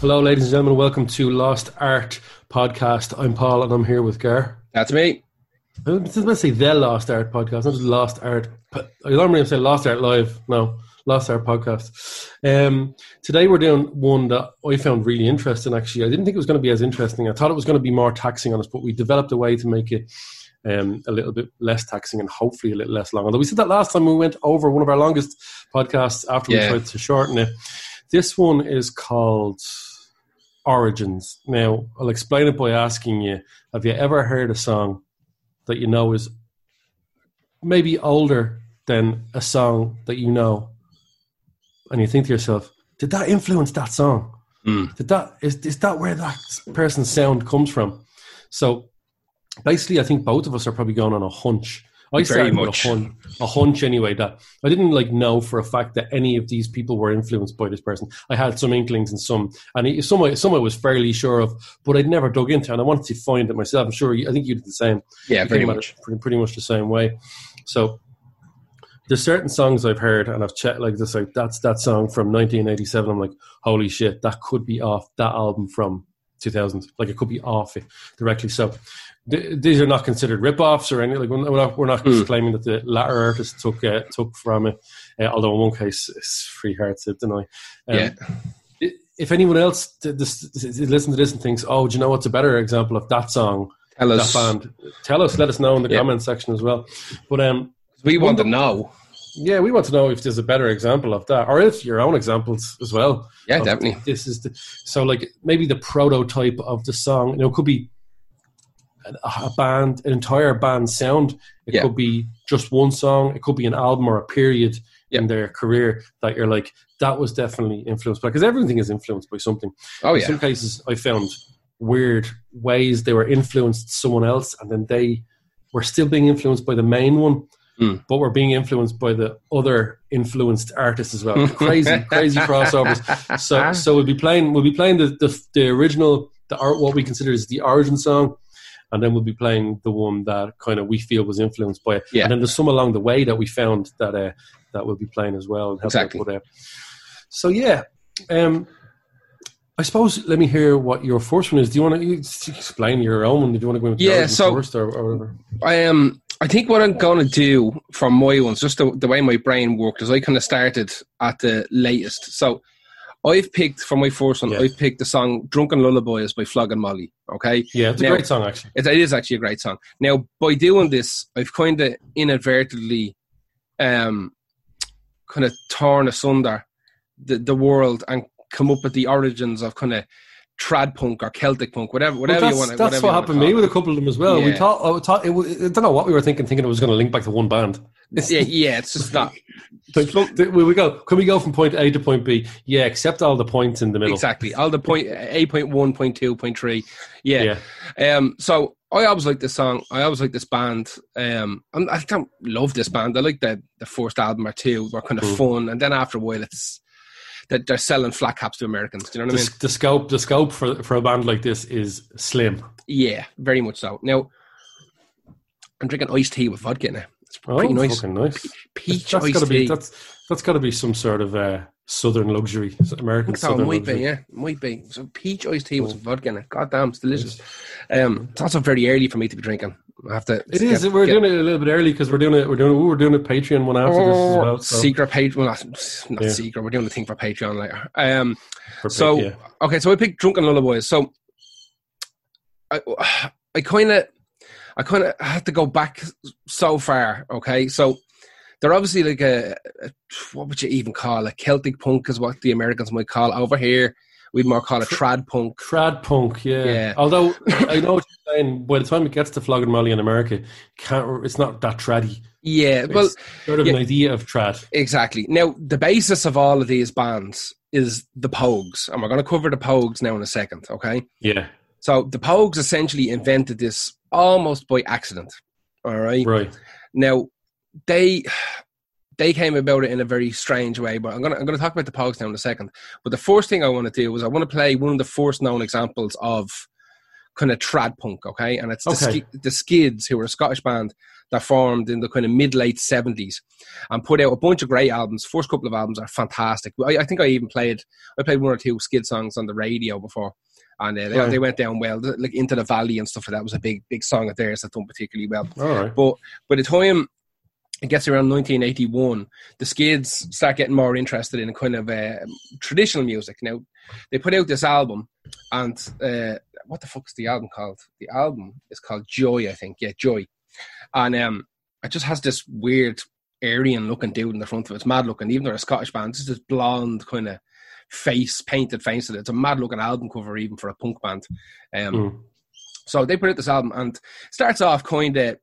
Hello, ladies and gentlemen. Welcome to Lost Art Podcast. I'm Paul, and I'm here with Gar. That's me. I was going to say the Lost Art Podcast, not just Lost Art. I normally say Lost Art Live. No, Lost Art Podcast. Um, today we're doing one that I found really interesting. Actually, I didn't think it was going to be as interesting. I thought it was going to be more taxing on us, but we developed a way to make it um, a little bit less taxing and hopefully a little less long. Although we said that last time we went over one of our longest podcasts after Yeah. we tried to shorten it. This one is called Origins. Now, I'll explain it by asking you Have you ever heard a song that you know is maybe older than a song that you know? And you think to yourself, Did that influence that song? Mm. Did that is, is that where that person's sound comes from? So basically, I think both of us are probably going on a hunch. I Very much. a hunch, a hunch anyway. That I didn't like know for a fact that any of these people were influenced by this person. I had some inklings and some, and it- some I, some I was fairly sure of, but I'd never dug into, it and I wanted to find it myself. I'm sure. You, I think you did the same. Yeah, very much. Pretty, pretty much the same way. So there's certain songs I've heard and I've checked like this, like that's that song from 1987. I'm like, holy shit, that could be off that album from 2000. Like it could be off it directly. So th- these are not considered rip-offs or anything. Like we're not, we're not Hmm. claiming that the latter artist took uh, took from it. Uh, although in one case it's free hard to deny. Um, Yeah. If anyone else did this, listen to this and thinks, "Oh, do you know what's a better example of that song?" Tell that us. band. Tell us, let us know in the Yeah. comment section as well. But um, We want to know. yeah, we want to know if there's a better example of that, or if your own examples as well. Yeah, definitely. This is the so like maybe the prototype of the song. You know, it could be a, band, an entire band sound. It Yeah. could be just one song. It could be an album or a period in their career that you're like that was definitely influenced by because everything is influenced by something. Oh yeah. In some cases, I found weird ways they were influenced someone else, and then they were still being influenced by the main one, Mm. but were being influenced by the other influenced artists as well. crazy, crazy crossovers. So, so we'll be playing. We'll be playing the the, the original, the art, what we consider is the origin song. And then we'll be playing the one that kind of we feel was influenced by it. Yeah. And then there's some along the way that we found that uh, that we'll be playing as well. And Exactly. with it. So yeah, um, I suppose let me hear what your first one is. Do you want to explain your own one? Do you want to go into Yeah, so- first or, or whatever? I um I think what I'm gonna do from my ones, just the, the way my brain worked, is I kind of started at the latest. So I've picked for my first one. Yeah. I've picked the song "Drunken Lullabies" by Flog and Molly. Okay, Yeah, it's a great song actually. it, it is actually a great song. Now, by doing this, I've kind of inadvertently, um, kind of torn asunder the the world and come up with the origins of kind of trad punk or Celtic punk, whatever, whatever Well, you want. that's what happened to me with a couple of them as well. We Yeah. thought, I thought it, I don't know what we were thinking, thinking it was going to link back to one band. It's, Yeah, yeah, it's just not like, look, we go. Can we go from point A to point B? Yeah, except all the points in the middle. exactly all the point eight point one, point two, point three. Yeah. Yeah. Um. So I always like this song. I always like this band. Um. I'm, I don't love this band. I like the the first album or two were kind of Mm. fun, and then after a while, it's that they're selling flat caps to Americans. Do you know The, what I mean? the scope, the scope for for a band like this is slim. Yeah, very much so. Now I'm drinking iced tea with vodka now. It's Oh, pretty nice. fucking nice. Peach that's iced gotta be tea. that's that's got to be some sort of uh, southern luxury, American So it southern might luxury. be, yeah, might be. So peach iced tea with vodka in it. God damn, it's delicious. Um, it's also very early for me to be drinking. I have to. It is. get- we're get- doing it a little bit early because we're doing it. We're doing. Ooh, we're doing a Patreon one after this as well. So Oh, secret page. Well, not, not Yeah. secret. We're doing the thing for Patreon later. Um, for so pa- yeah. okay, so I picked Drunken Lullabies. So I, I kind of, I kind of had to go back so far. Okay, so they're obviously like a, a what would you even call a Celtic punk is what the Americans might call it. over here. We'd more call it trad punk. Trad punk, yeah. Yeah. Although I know what you're saying, by the time it gets to Flogging Molly in America, can't, it's not that traddy. Yeah, well, sort of an idea of trad. Exactly. Now, the basis of all of these bands is the Pogues, and we're going to cover the Pogues now in a second, okay? Yeah, So, the Pogues essentially invented this almost by accident, all right? right. Now, they they came about it in a very strange way, but I'm to I'm to talk about the Pogues now in a second. But the first thing I want to do is I want to play one of the first known examples of kind of trad punk, okay? And it's the, Okay. Ski- the Skids, who were a Scottish band that formed in the kind of mid late seventies, and put out a bunch of great albums. First couple of albums are fantastic. I, I, think I even played I played one or two skid songs on the radio before. And uh, they, right. they went down well, like into the valley and stuff like that was a big, big song of theirs that done particularly well. Right. But by the time it gets around 1981, the Skids start getting more interested in kind of uh, traditional music. Now, they put out this album, and uh, what the fuck is the album called? The album is called Joy, I think. Yeah, Joy. And um, it just has this weird Aryan looking dude in the front of it. It's mad looking, even though they're a Scottish band. It's this blonde kind of face, painted face. It's a mad looking album cover, even for a punk band. Um, mm. So they put out this album and starts off kind of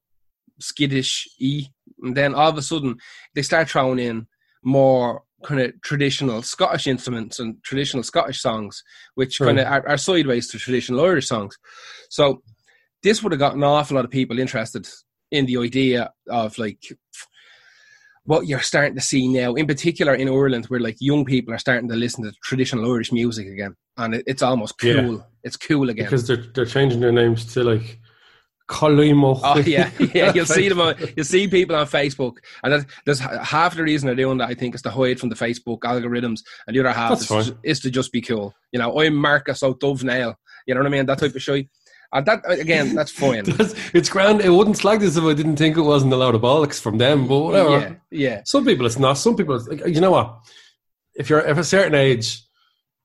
skittish e and then all of a sudden they start throwing in more kind of traditional Scottish instruments and traditional Scottish songs, which kind of are, are, sideways to traditional Irish songs. So this would have got an awful lot of people interested in the idea of like what you're starting to see now, in particular in Ireland, where like young people are starting to listen to traditional Irish music again, and it, it's almost cool. Yeah. It's cool again because they're they're changing their names to like Colimo. Oh yeah, yeah. You'll see them. On, you'll see people on Facebook, and there's half the reason they're doing that. I think is to hide from the Facebook algorithms, and the other half is, is, to just be cool. You know, I'm Marcus O'Dovnail. You know what I mean? That type of shit. And that uh, again, that's fine. it's grand. It wouldn't slag this if I didn't think it wasn't a load of bollocks from them. But whatever. Yeah, yeah. Some people it's not. Some people, like, you know what? If you're of a certain age,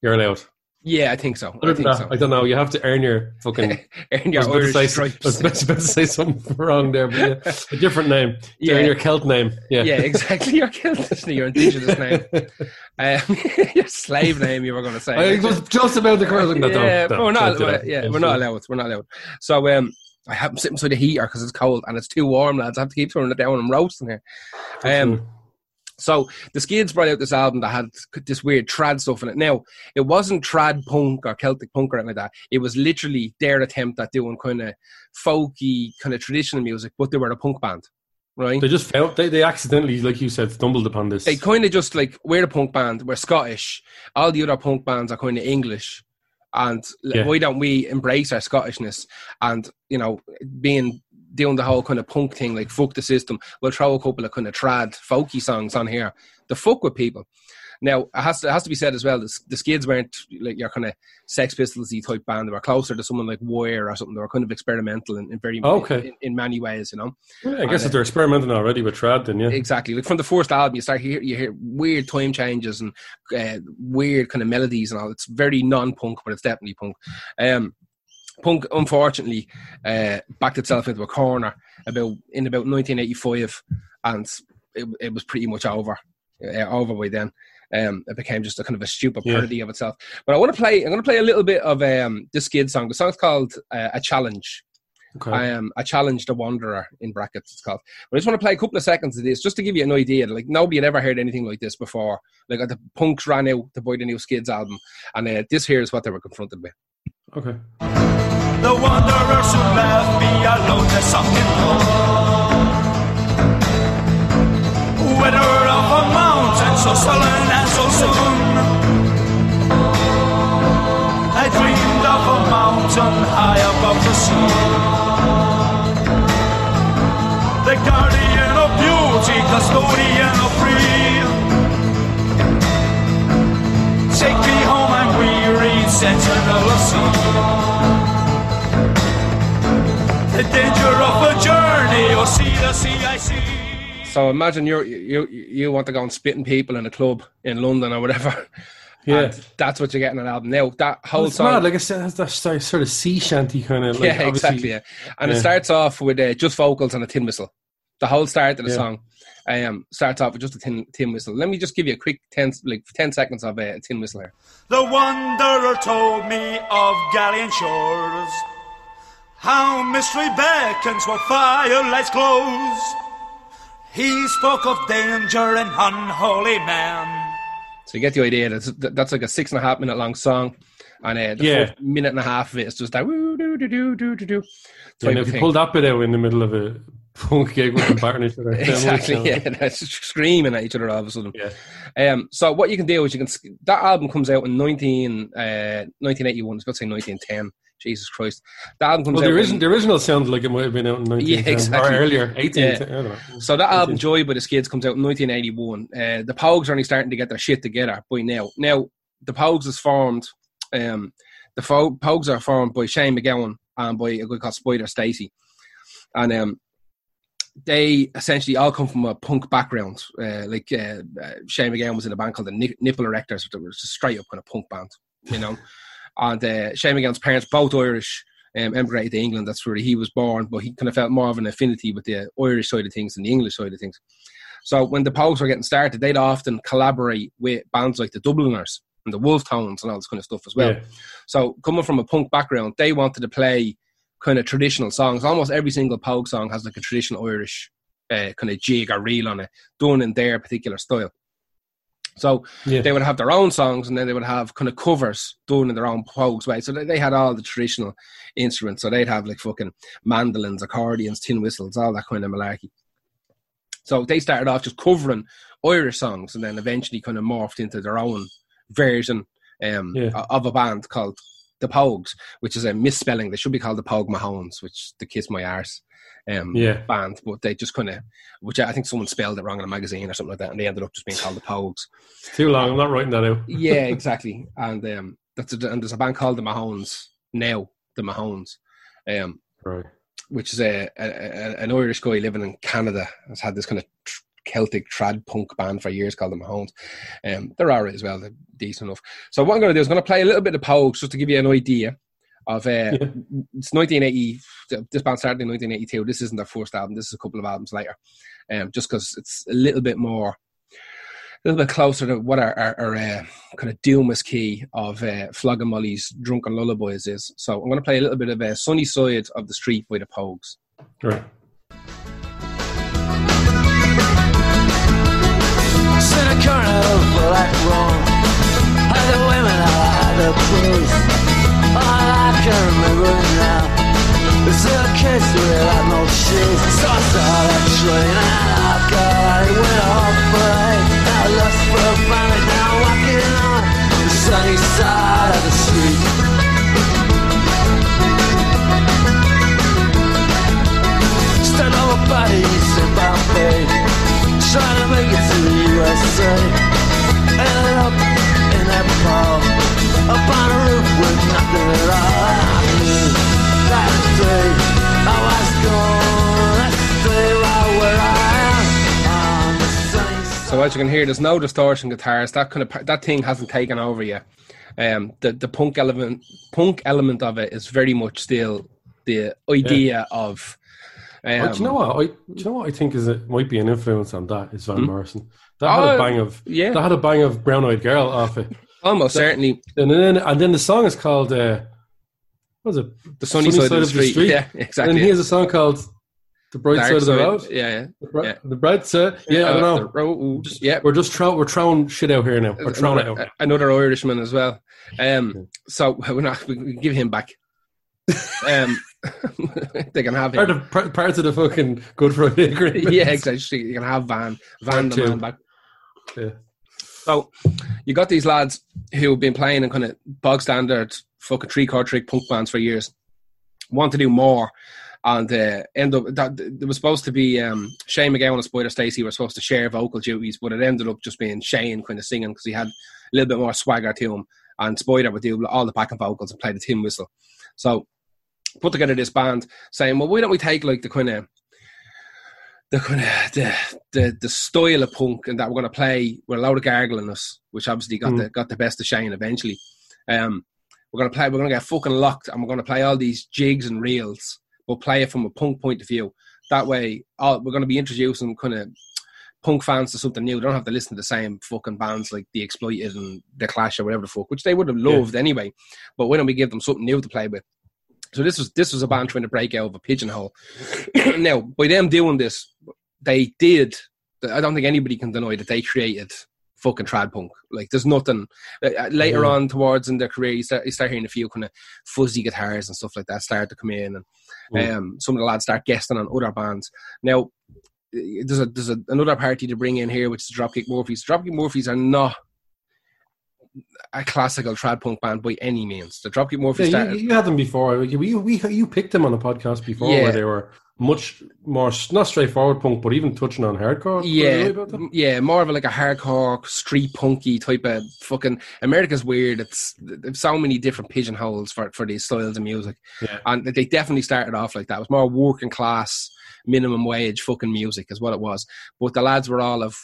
you're allowed. Yeah, I think so. I, think so. I don't know. You have to earn your fucking earn your i Irish say, stripes. I was about to say something wrong there, but yeah, a different name. Yeah, earn your Celt name. Yeah, yeah, exactly. Your Celt, your indigenous name, um, your slave name. You were going to say. I was just about the correct. No, yeah, don't, we're not. We're, yeah, we're not allowed. We're not allowed. So, um, I have sitting beside the heater because it's cold and it's too warm, lads. I have to keep throwing it down I'm roasting here. Um, so the Skids brought out this album that had this weird trad stuff in it. Now it wasn't trad punk or Celtic punk or anything like that. It was literally their attempt at doing kind of folky, kind of traditional music, but they were a punk band. Right? They just felt they, they accidentally, like you said, stumbled upon this. They kind of just like we're a punk band, we're Scottish. All the other punk bands are kind of English, and yeah. why don't we embrace our Scottishness and you know being doing the whole kind of punk thing, like fuck the system. We'll throw a couple of kind of trad, folky songs on here to fuck with people. Now, it has to, it has to be said as well, the, the Skids weren't like your kind of Sex Pistols type band. They were closer to someone like Wire or something. They were kind of experimental in, in very okay. in, in, many ways, you know. Yeah, I guess and, if they're experimenting already with trad, then yeah, exactly. Like from the first album, you start hear you hear weird time changes and uh, weird kind of melodies and all. It's very non-punk, but it's definitely punk. Um, punk unfortunately uh, backed itself into a corner about in about 1985 and it, it was pretty much over uh, over by then um, it became just a kind of a stupid parody yeah. of itself but i want to play i'm going to play a little bit of um, this skid song the song's called uh, a challenge Okay. I am um, a challenge the wanderer in brackets. It's called. But I just want to play a couple of seconds of this just to give you an idea. Like nobody had ever heard anything like this before. Like the punks ran out to buy the new Skids album, and uh, this here is what they were confronted with. Okay. The wanderers who left me alone, they sunk in Weather of a mountain so sullen and so soon. I dreamed of a mountain high above the sea. The guardian of beauty, custodian of free. Sentinel of sea the danger of a journey or see the sea I see. So imagine you you you want to go and spitting people in a club in London or whatever. Yeah, and that's what you're getting an album. Now that whole it's song, mad. like I said, that sort of sea shanty kind of. Like, yeah, exactly. Yeah, and yeah. it starts off with uh, just vocals and a tin whistle. The whole start of the yeah. song um, starts off with just a tin, tin whistle. Let me just give you a quick ten like ten seconds of uh, a tin whistle here. The wanderer told me of Gallian shores how mystery beckons where firelights glows. He spoke of danger and unholy man. So you get the idea. That's that's like a six and a half minute long song, and uh, the yeah. minute and a half of it is just that woo do, do, do, do, do, doo. Yeah, if you pull that bit out in the middle of a punk gig with them each other, exactly. Yeah, that's screaming at each other all of a sudden. Yeah. Um. So what you can do is you can that album comes out in 19, uh, 1981. It's about to say nineteen ten Jesus Christ. The album comes Well, out. when- the original sounded like it might have been out in 1910 exactly. or earlier, 18. Yeah. I don't know. so that album, Okay. Joy by the Skids, comes out in 1981. Uh, the Pogues are only starting to get their shit together by now. Now, the Pogues is formed, um, the Pogues are formed by Shane MacGowan and by a guy called Spider Stacy. And um, they essentially all come from a punk background. Uh, like uh, uh, Shane MacGowan was in a band called the Nip- Nipple Erectors, that was a straight up kind of punk band, you know. and uh, Shane MacGowan's parents, both Irish, um, emigrated to England. That's where he was born, but he kind of felt more of an affinity with the Irish side of things than the English side of things. So when the Pogues were getting started, they'd often collaborate with bands like the Dubliners and the Wolfe Tones and all this kind of stuff as well. Yeah. So coming from a punk background, they wanted to play kind of traditional songs. Almost every single Pogue song has like a traditional Irish uh, kind of jig or reel on it, done in their particular style. So Yeah. they would have their own songs and then they would have kind of covers done in their own Pogues way. So they, they had all the traditional instruments. So they'd have like fucking mandolins, accordions, tin whistles, all that kind of malarkey. So they started off just covering Irish songs and then eventually kind of morphed into their own version um, Yeah. of a band called the Pogues, which is a misspelling. They should be called the Pogue Mahones, which the Kiss My Arse um, Yeah. band, but they just kind of, which I think someone spelled it wrong in a magazine or something like that, and they ended up just being called the Pogues. It's too long. I'm not writing that out. yeah, exactly. And um, that's a, and there's a band called the Mahones now, the Mahones, um, Right. which is a, a, a an Irish guy living in Canada has had this kind of tr- Celtic trad punk band for years called the Mahones. Um, they're alright as well. They're decent enough. So what I'm going to do is I'm going to play a little bit of Pogues just to give you an idea of. Uh, Yeah. It's 1980. This band started in 1982. This isn't their first album. This is a couple of albums later. Um, just because it's a little bit more. A little bit closer to what our, our, our uh, kind of doomest key of uh, Flogging Molly's Drunken Lullabies is. So I'm going to play a little bit of uh, Sunny Side of the Street by the Pogues. Right. Seen a carnival like Rome Had the women, had the clothes All I can remember now. Is a kiss without no shoes So I saw that train and I got it Went off parade I lost for a family Now I'm walking on the sunny side of the street. Stand over bodies in Bombay Trying to make it the USA Ended up in that bar Up on a roof with nothing at all I knew that day I was gonna stay right where I am On the sunny side So as you can hear, there's no distortion guitars. That kind of that thing hasn't taken over yet. Um, the the punk element punk element of it is very much still the idea of. Um, Oh, do you know what? I, do you know what I think is it might be an influence on that is Van Hmm? Morrison. That had Oh, a bang of yeah. that had a bang of Brown Eyed Girl off it, Almost certainly and then and then the song is called uh, what was it? the sunny, side, of the street. Yeah, exactly. And he has a song called The Bright Dark Side of the side. Road. Yeah, yeah. The, bri- yeah. the bright side. Yeah, I don't Uh, know. the road- yeah. We're just throwing we're throwing shit out here now. We're throwing it another, out. another Irishman as well. Um, so we're not we can give him back. Um, they can have Part him. of part, parts of the fucking Good Friday Agreement. Yeah, exactly. You can have Van Van the two. man back. Yeah. So you got these lads who have been playing in kind of bog standard fucking three chord trick punk bands for years. Want to do more, and uh, end up that there was supposed to be um, Shane MacGowan and Spider Stacy were supposed to share vocal duties, but it ended up just being Shane kind of singing because he had a little bit more swagger to him, and Spider would do all the backing vocals and play the tin whistle. So put together this band saying, well, why don't we take like the kind of the kind of the, the the style of punk and that we're going to play with a load of gargling us, which obviously got Mm. the got the best of Shane eventually. Um, we're going to play. We're going to get fucking locked, and we're going to play all these jigs and reels, but play it from a punk point of view. That way, all, we're going to be introducing kind of punk fans to something new. They don't have to listen to the same fucking bands like the Exploited and the Clash or whatever the fuck, which they would have loved anyway. But why don't we give them something new to play with? So this was this was a band trying to break out of a pigeonhole. now, by them doing this, they did. I don't think anybody can deny that they created fucking trad punk. Like, there's nothing. Uh, uh, later Yeah. on, towards in their career, you start, you start hearing a few kind of fuzzy guitars and stuff like that start to come in, and Mm. um, some of the lads start guesting on other bands. Now, uh, there's a there's a, another party to bring in here, which is Dropkick Murphys. Dropkick Murphys are not a classical trad punk band by any means. The Dropkick Murphys Yeah, started. you, you had them before. We, we, you picked them on a podcast before Yeah. where they were much more not straightforward punk, but even touching on hardcore. yeah, yeah, more of a, like a hardcore street punky type of fucking. America's weird. It's there's so many different pigeonholes for for these styles of music, Yeah. and they definitely started off like that. It was more working class, minimum wage fucking music is what it was. But the lads were all of.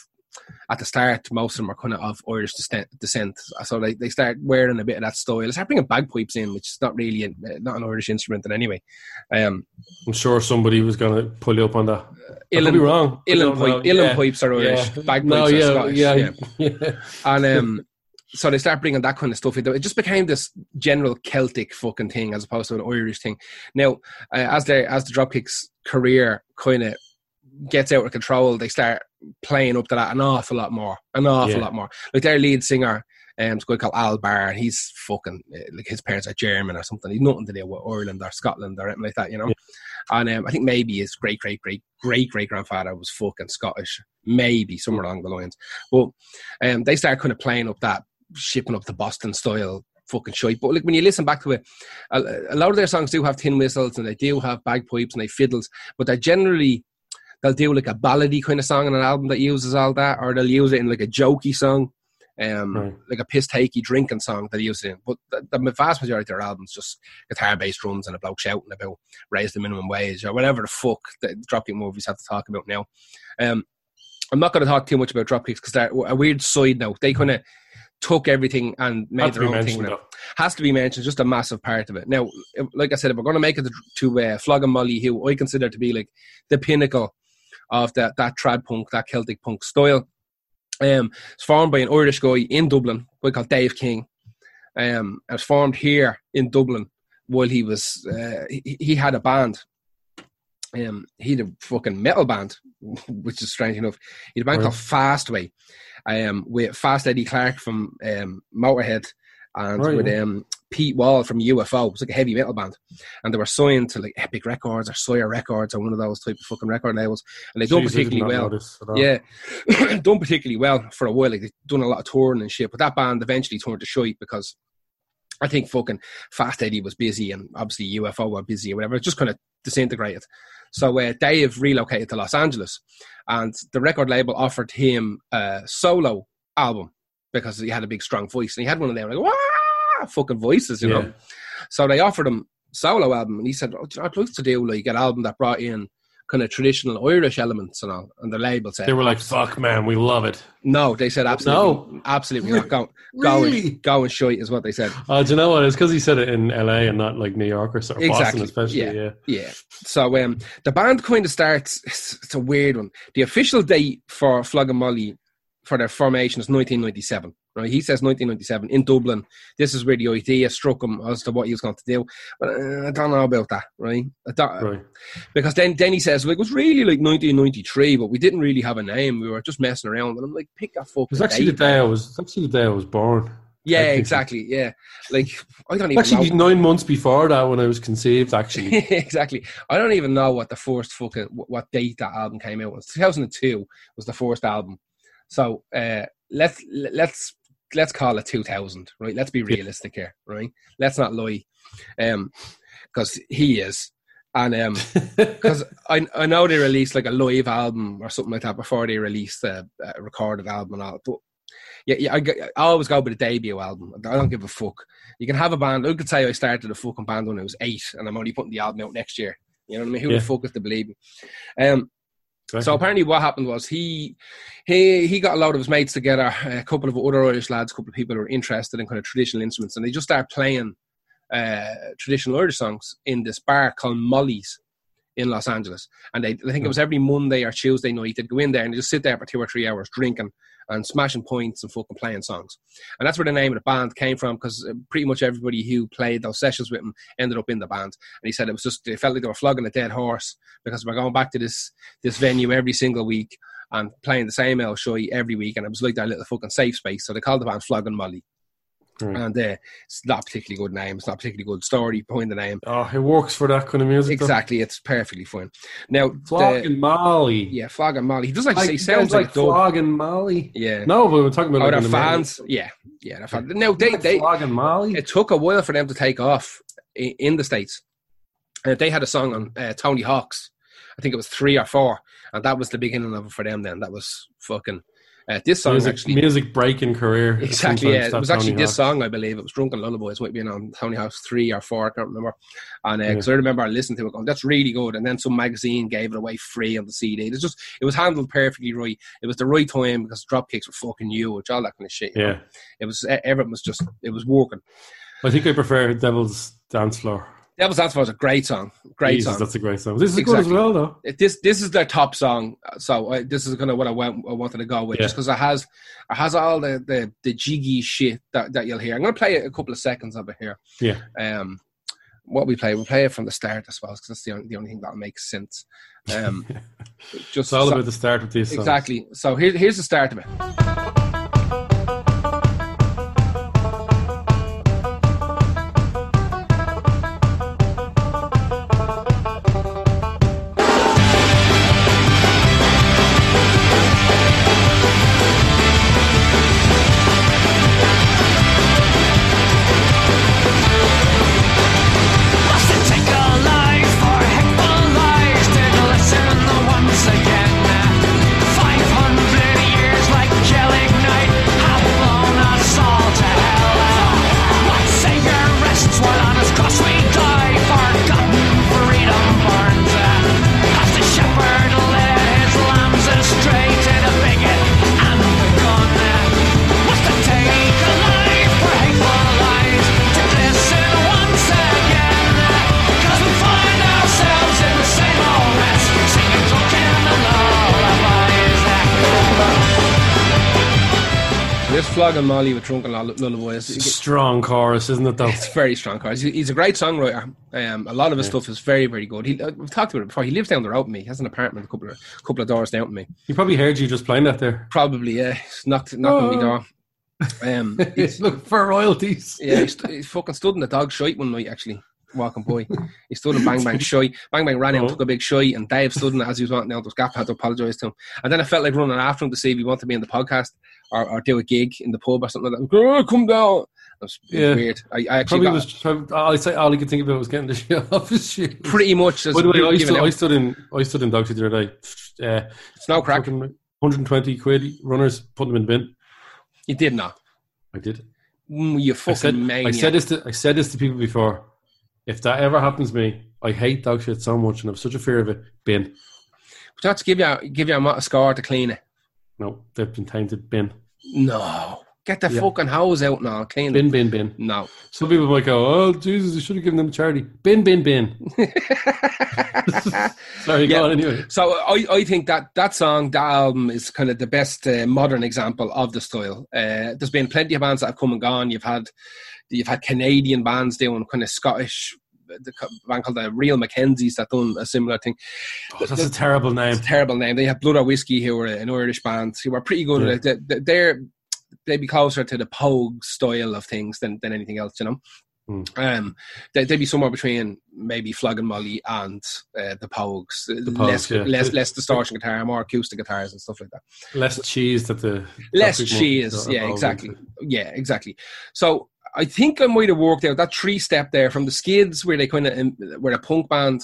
At the start, most of them are kind of of Irish descent, so they, they start wearing a bit of that style. They start bringing bagpipes in, which is not really a, not an Irish instrument in any way. Um, I'm sure somebody was going to pull you up on that. I could Uilleann- be wrong. I Uilleann don't know. pipe, Yeah. pipes are Irish, Yeah. bagpipes No, are yeah, Scottish. yeah, yeah. And um, so they start bringing that kind of stuff into it. It just became this general Celtic fucking thing as opposed to an Irish thing. Now, uh, as the as the Dropkicks career kind of gets out of control, they start playing up to that an awful lot more, an awful Yeah. lot more. Like their lead singer, um, is a guy called Al Barr, and he's fucking uh, like his parents are German or something. He's nothing to do with Ireland or Scotland or anything like that, you know. And um, I think maybe his great great great great great grandfather was fucking Scottish, maybe somewhere along the lines. But um, they start kind of playing up that shipping up the Boston style fucking shite. But like when you listen back to it, a, a lot of their songs do have tin whistles and they do have bagpipes and they fiddles, but they're generally they'll do like a ballady kind of song on an album that uses all that, or they'll use it in like a jokey song. Um, Right. like a piss takey drinking song that they use it in, but the, the vast majority of their albums just guitar, bass, drums, and a bloke shouting about raise the minimum wage or whatever the fuck the Dropkick Murphys have to talk about now. Um, I'm not going to talk too much about Dropkicks because they're a weird side note. They kind of took everything and made Had their own thing. mentioned, with it. though. Has to be mentioned, just a massive part of it. Now, like I said, if we're going to make it to uh, Flog and Molly, who I consider to be like the pinnacle of that that trad punk, that Celtic punk style. Um, it's formed by an Irish guy in Dublin, a guy called Dave King. Um, it was formed here in Dublin while he was uh, he, he had a band. Um, he had a fucking metal band, which is strange enough. He had a band Right. called Fastway, um, with Fast Eddie Clarke from um, Motorhead and Right, with um, Pete Way from UFO. It was like a heavy metal band, and they were signed to like Epic Records or Sawyer Records or one of those type of fucking record labels, and they done particularly well. know this at all. Yeah, done particularly well for a while. Like they've done a lot of touring and shit. But that band eventually turned to shite because I think fucking Fast Eddie was busy and obviously UFO were busy or whatever. It just kind of disintegrated. So uh, Dave relocated to Los Angeles, and the record label offered him a solo album because he had a big strong voice and he had one of them like Wah! Fucking voices, you Yeah. know. So they offered him solo album, and he said, oh, you know, "I'd like to do like an album that brought in kind of traditional Irish elements and all." And the label said, They were like, "Fuck, man, we love it." no, they said absolutely, no, absolutely not. Go, go, Really? and, go and shite is what they said. Oh, do you know what? It's because he said it in L.A. and not like New York or, or Exactly, Boston, especially. yeah. Yeah. Yeah. So um, the band kind of starts. It's, it's a weird one. The official date for Flog and Molly for their formation is 1997. Right? He says 1997 in Dublin. This is where the idea struck him as to what he was going to do. But uh, I don't know about that, right? I don't, Right. Because then, then he says, like, it was really like 1993, but we didn't really have a name. We were just messing around. And I'm like, pick a fucking It was actually the date, day I was. it's Actually, the day I was born. Yeah, exactly. Yeah. Like, I don't even Actually, know. nine months before that, when I was conceived. Actually, exactly. I don't even know what the first fucking what what date that album came out. Was 2002 was the first album. So uh, let's let's let's call it 2000, right? Let's be realistic here, right? Let's not lie, um, because he is, and um, because I I know they released like a live album or something like that before they released a, a recorded album and all, but. Yeah, yeah I, I always go with a debut album. I don't give a fuck. You can have a band. I could say I started a fucking band when I was eight, and I'm only putting the album out next year. You know what I mean? Who Yeah. the fuck is to believe me? Um, so apparently, what happened was he he he got a lot of his mates together, a couple of other Irish lads, a couple of people who were interested in kind of traditional instruments, and they just started playing uh, traditional Irish songs in this bar called Molly's in Los Angeles. And they, I think it was hmm. every Monday or Tuesday night they'd go in there and just sit there for two or three hours drinking and smashing points and fucking playing songs. And that's where the name of the band came from because uh, pretty much everybody who played those sessions with him ended up in the band. And he said it was just they felt like they were flogging a dead horse because we're going back to this this venue every single week and playing the same old show every week, and it was like their little fucking safe space. So they called the band Flogging Molly. Right. and uh, it's not a particularly good name. It's not a particularly good story behind the name. Oh, it works for that kind of music. though. Exactly, it's perfectly fine. Now, Flog the, and Molly. yeah, Flog and Molly. He does actually Like, say sounds like, like Flog and Molly. Yeah. No, but we're talking about Oh, like an fans. Yeah, yeah, they're fans. Now they Like they Flog and Molly. it took a while for them to take off in, in the states. Uh, they had a song on uh, Tony Hawk's. I think it was three or four, and that was the beginning of it for them. Then that was fucking. Uh, this song music, actually music breaking career. Exactly, yeah. It was actually Tony this Hawk. song, I believe. It was Drunken Lullabies, might be on Tony Hawk's 3 or 4, I can't remember. And because I remember I listened to it going, that's really good. And then some magazine gave it away free on the CD. It's just, it was handled perfectly right. It was the right time because Dropkicks were fucking huge, all that kind of shit. you know. Yeah, It was, everything was just, it was working. I think I prefer Devil's Dance Floor. Devil's Floor was a great song. Great Jesus, song. that's a great song. This is good as well, though. It- this this is their top song, so uh, this is kind of what I went I wanted to go with, Yeah. just because it has it has all the, the the jiggy shit that, that you'll hear. I'm gonna play a couple of seconds over here. Yeah. Um, what we play, we play it from the start, I suppose, because that's the only, the only thing that makes sense. Um, just It's all so- about the start of songs. exactly. So here, here's the start of it. Flog and Molly with Drunken Lull- Lullabies. It's strong chorus, isn't it, though? It's very strong chorus. He's, he's a great songwriter. Um, a lot of his stuff is very, very good. He, uh, we've talked about it before. He lives down the road with me. He has an apartment a couple of couple of doors down with me. He probably heard you just playing that there. Probably, yeah. He's knocked knocked on me Oh. door. Um, He's looking for royalties. yeah, he, st- he fucking stood in the dog shite one night actually. Walking boy. he stood in Bang Bang Shy. Bang Bang ran out, Oh. took a big shy, and Dave stood in as he was wanting out. The Gap had to apologise to him, and then I felt like running after him to see if he wanted to be in the podcast or, or do a gig in the pub or something like that. Oh, come down. It was, it was Yeah. weird. I, I actually got was. Probably, I'd say all he could think about was getting the shit off his shit. pretty much. By the way, I stood. I stood in. I stood in dog shit the other day. Uh, Snow crack. fucking 120 quid runners. Put them in the bin. You did not. I did. Mm, you I fucking said. maniac. I said this. To, I said this to people before. If that ever happens to me, I hate dog shit so much, and I've such a fear of it. Bin. But have give you give you a, score to clean it. No, they've been tainted. Bin. No, get the Yeah. fucking hose out now. Clean Bin. Bin. Bin. No. Some people might go, "Oh Jesus, I should have given them charity." Bin. Bin. Bin. Sorry, Yeah. go on anyway. So I, I think that that song, that album, is kind of the best uh, modern example of the style. Uh, there's been plenty of bands that have come and gone. You've had you've had Canadian bands doing kind of Scottish. The band called the Real McKenzies that done a similar thing. Oh, that's a terrible name. It's a terrible name. They have Blood or Whiskey, who were an Irish band, who were pretty good Yeah. at it. They- They're they'd be closer to the Pogue style of things than, than anything else, you know. Hmm. Um, they, they'd be somewhere between maybe Flog and Molly and uh, the Pogues. the Pogues, less, yeah. less, less distortion guitar, more acoustic guitars and stuff like that. Less cheese that the Less cheese, yeah, exactly, yeah, exactly. So I think I might have worked out that three step there from the Skids, where they kind of um, were a punk band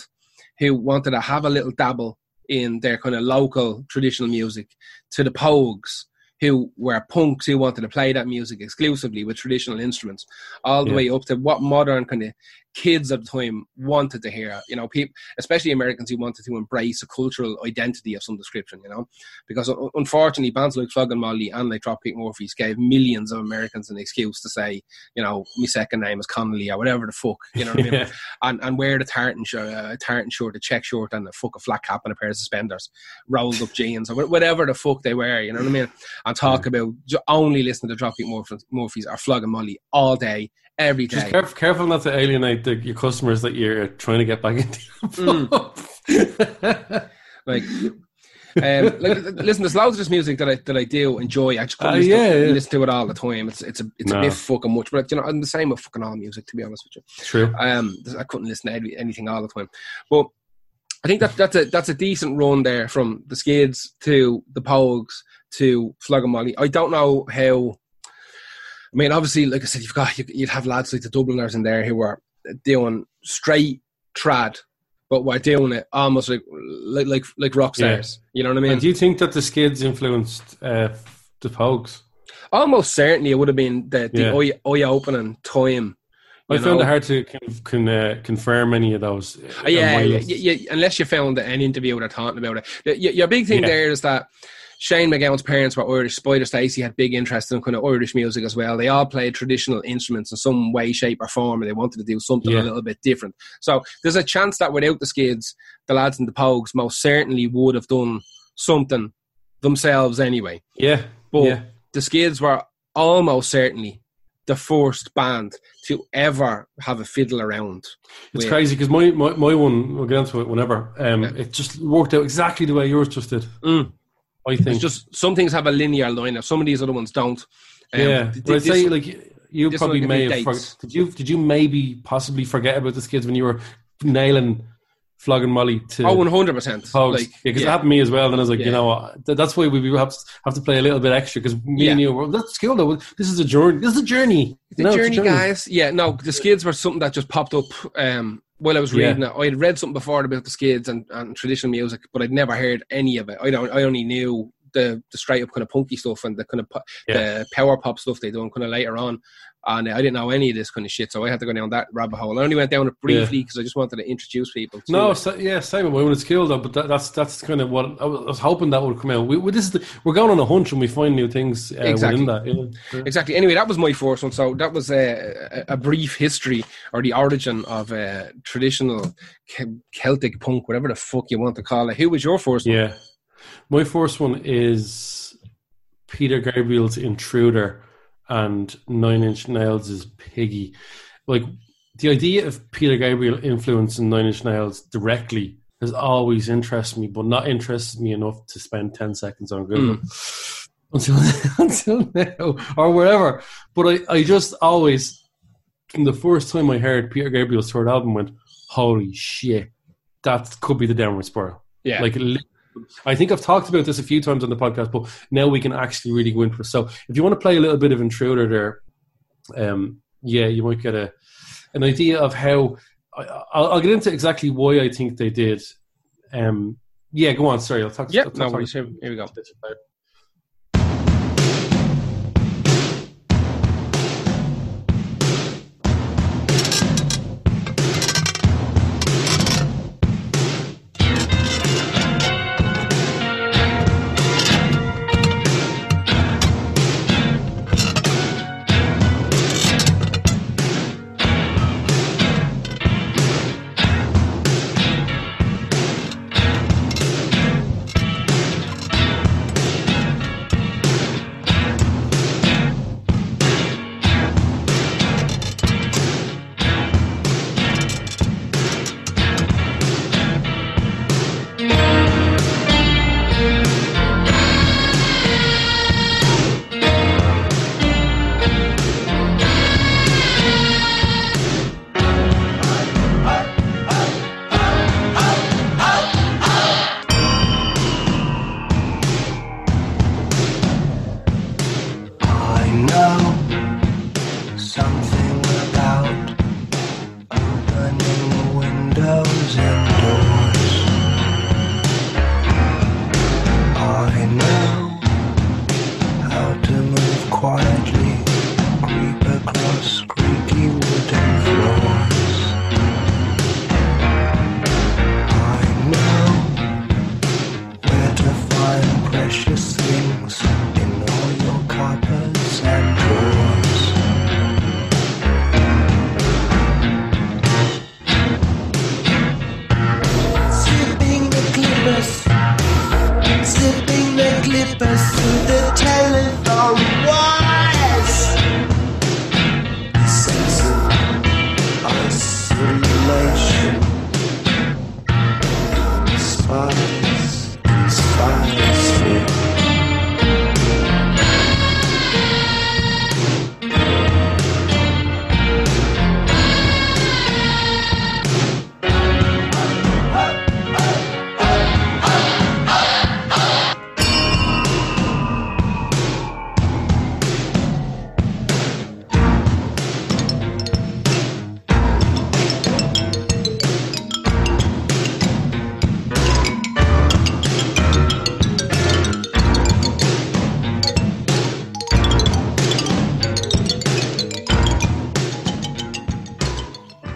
who wanted to have a little dabble in their kind of local traditional music, to the Pogues, who were punks who wanted to play that music exclusively with traditional instruments, all the Yeah. way up to what modern kind of kids at the time wanted to hear. You know, people, especially Americans who wanted to embrace a cultural identity of some description. You know, because un- unfortunately, bands like Flog and Molly and like Dropkick Murphys gave millions of Americans an excuse to say, you know, my second name is Connolly or whatever the fuck. You know what I mean? And, and wear the tartan shirt, uh, a tartan shirt, a check shirt, and a fuck a flat cap and a pair of suspenders, rolled up jeans or whatever the fuck they wear. You know what I mean? And talk about only listen to Dropkick Murphys or Flog and Molly all day, every day. Just careful, careful not to alienate the, your customers that you're trying to get back into. Mm. like Um, like, listen, there's loads of this music that I that I do enjoy. I just Uh, listen, yeah, to, yeah. listen to it all the time. It's it's a it's a bit fucking much. But you know, I'm the same with fucking all music. To be honest with you. True. Um, I couldn't listen to anything all the time, but I think that that's a that's a decent run there from the Skids to the Pogues to Flogging Molly. I don't know how. I mean, obviously, like I said, you've got you, you'd have lads like the Dubliners in there who were doing straight trad, but were doing it almost like like like, like rock Yeah. stars. You know what I mean? And do you think that the Skids influenced uh, the Pogues? almost certainly, it would have been the the Yeah. eye, eye opening time. I you found it hard to con- con- uh, confirm any of those. uh, yeah, yeah, yeah, yeah, unless you found an interview where they're talking about it. Your big thing Yeah. there is that Shane MacGowan's parents were Irish. Spider Stacy had big interest in kind of Irish music as well. They all played traditional instruments in some way, shape, or form, and they wanted to do something Yeah. a little bit different. So there's a chance that without the Skids, the lads and the Pogues most certainly would have done something themselves anyway. yeah, But yeah. the Skids were almost certainly the first band to ever have a fiddle around. It's crazy because my, my, my one, we'll get into it whenever, um, Yeah. it just worked out exactly the way yours just did. Mm. I think. It's just some things have a linear line. Up. Some of these other ones don't. Um, yeah, th- but I'd say like you probably may have. For, did you did you maybe possibly forget about the Skids when you were nailing flogging Molly to oh, one hundred percent. Because it yeah. happened to me as well. And I was like, Yeah. you know, th- that's why we, we have to, have to play a little bit extra because me and you were that's cool though. This is a journey. This is a journey. the No, a journey, guys. Yeah, no, the skids were something that just popped up um, while I was Yeah. reading it. I had read something before about the skids and, and traditional music, but I'd never heard any of it. I don't. I only knew the the straight up kind of punky stuff and the kind of po- Yeah. the power pop stuff they done kind of later on. And I didn't know any of this kind of shit, so I had to go down that rabbit hole. I only went down it briefly because I just wanted to introduce people. To No, so, yeah, same with it's cool though. But that, that's that's kind of what I was, hoping that would come out. We, we, this is the, we're going on a hunch and we find new things uh, Exactly. within that. Yeah. Exactly. Anyway, that was my first one. So that was a, a, a brief history or the origin of uh, traditional Celtic punk, whatever the fuck you want to call it. Who was your first one? Yeah. My first one is Peter Gabriel's Intruder and Nine Inch Nails' is Piggy. Like the idea of Peter Gabriel influencing Nine Inch Nails directly has always interested me, but not interested me enough to spend 10 seconds on Google. Hmm. Until, until now, or wherever. But I, I just always, from the first time I heard Peter Gabriel's third album, went, holy shit, that could be the downward spiral. Yeah. Like, li- I think I've talked about this a few times on the podcast, but now we can actually really go into it. So, if you want to play a little bit of Intruder there, um, yeah, you might get a an idea of how. I, I'll, I'll get into exactly why I think they did. Um, yeah, go on. Sorry, I'll talk. yeah, talk no. Here, here we go.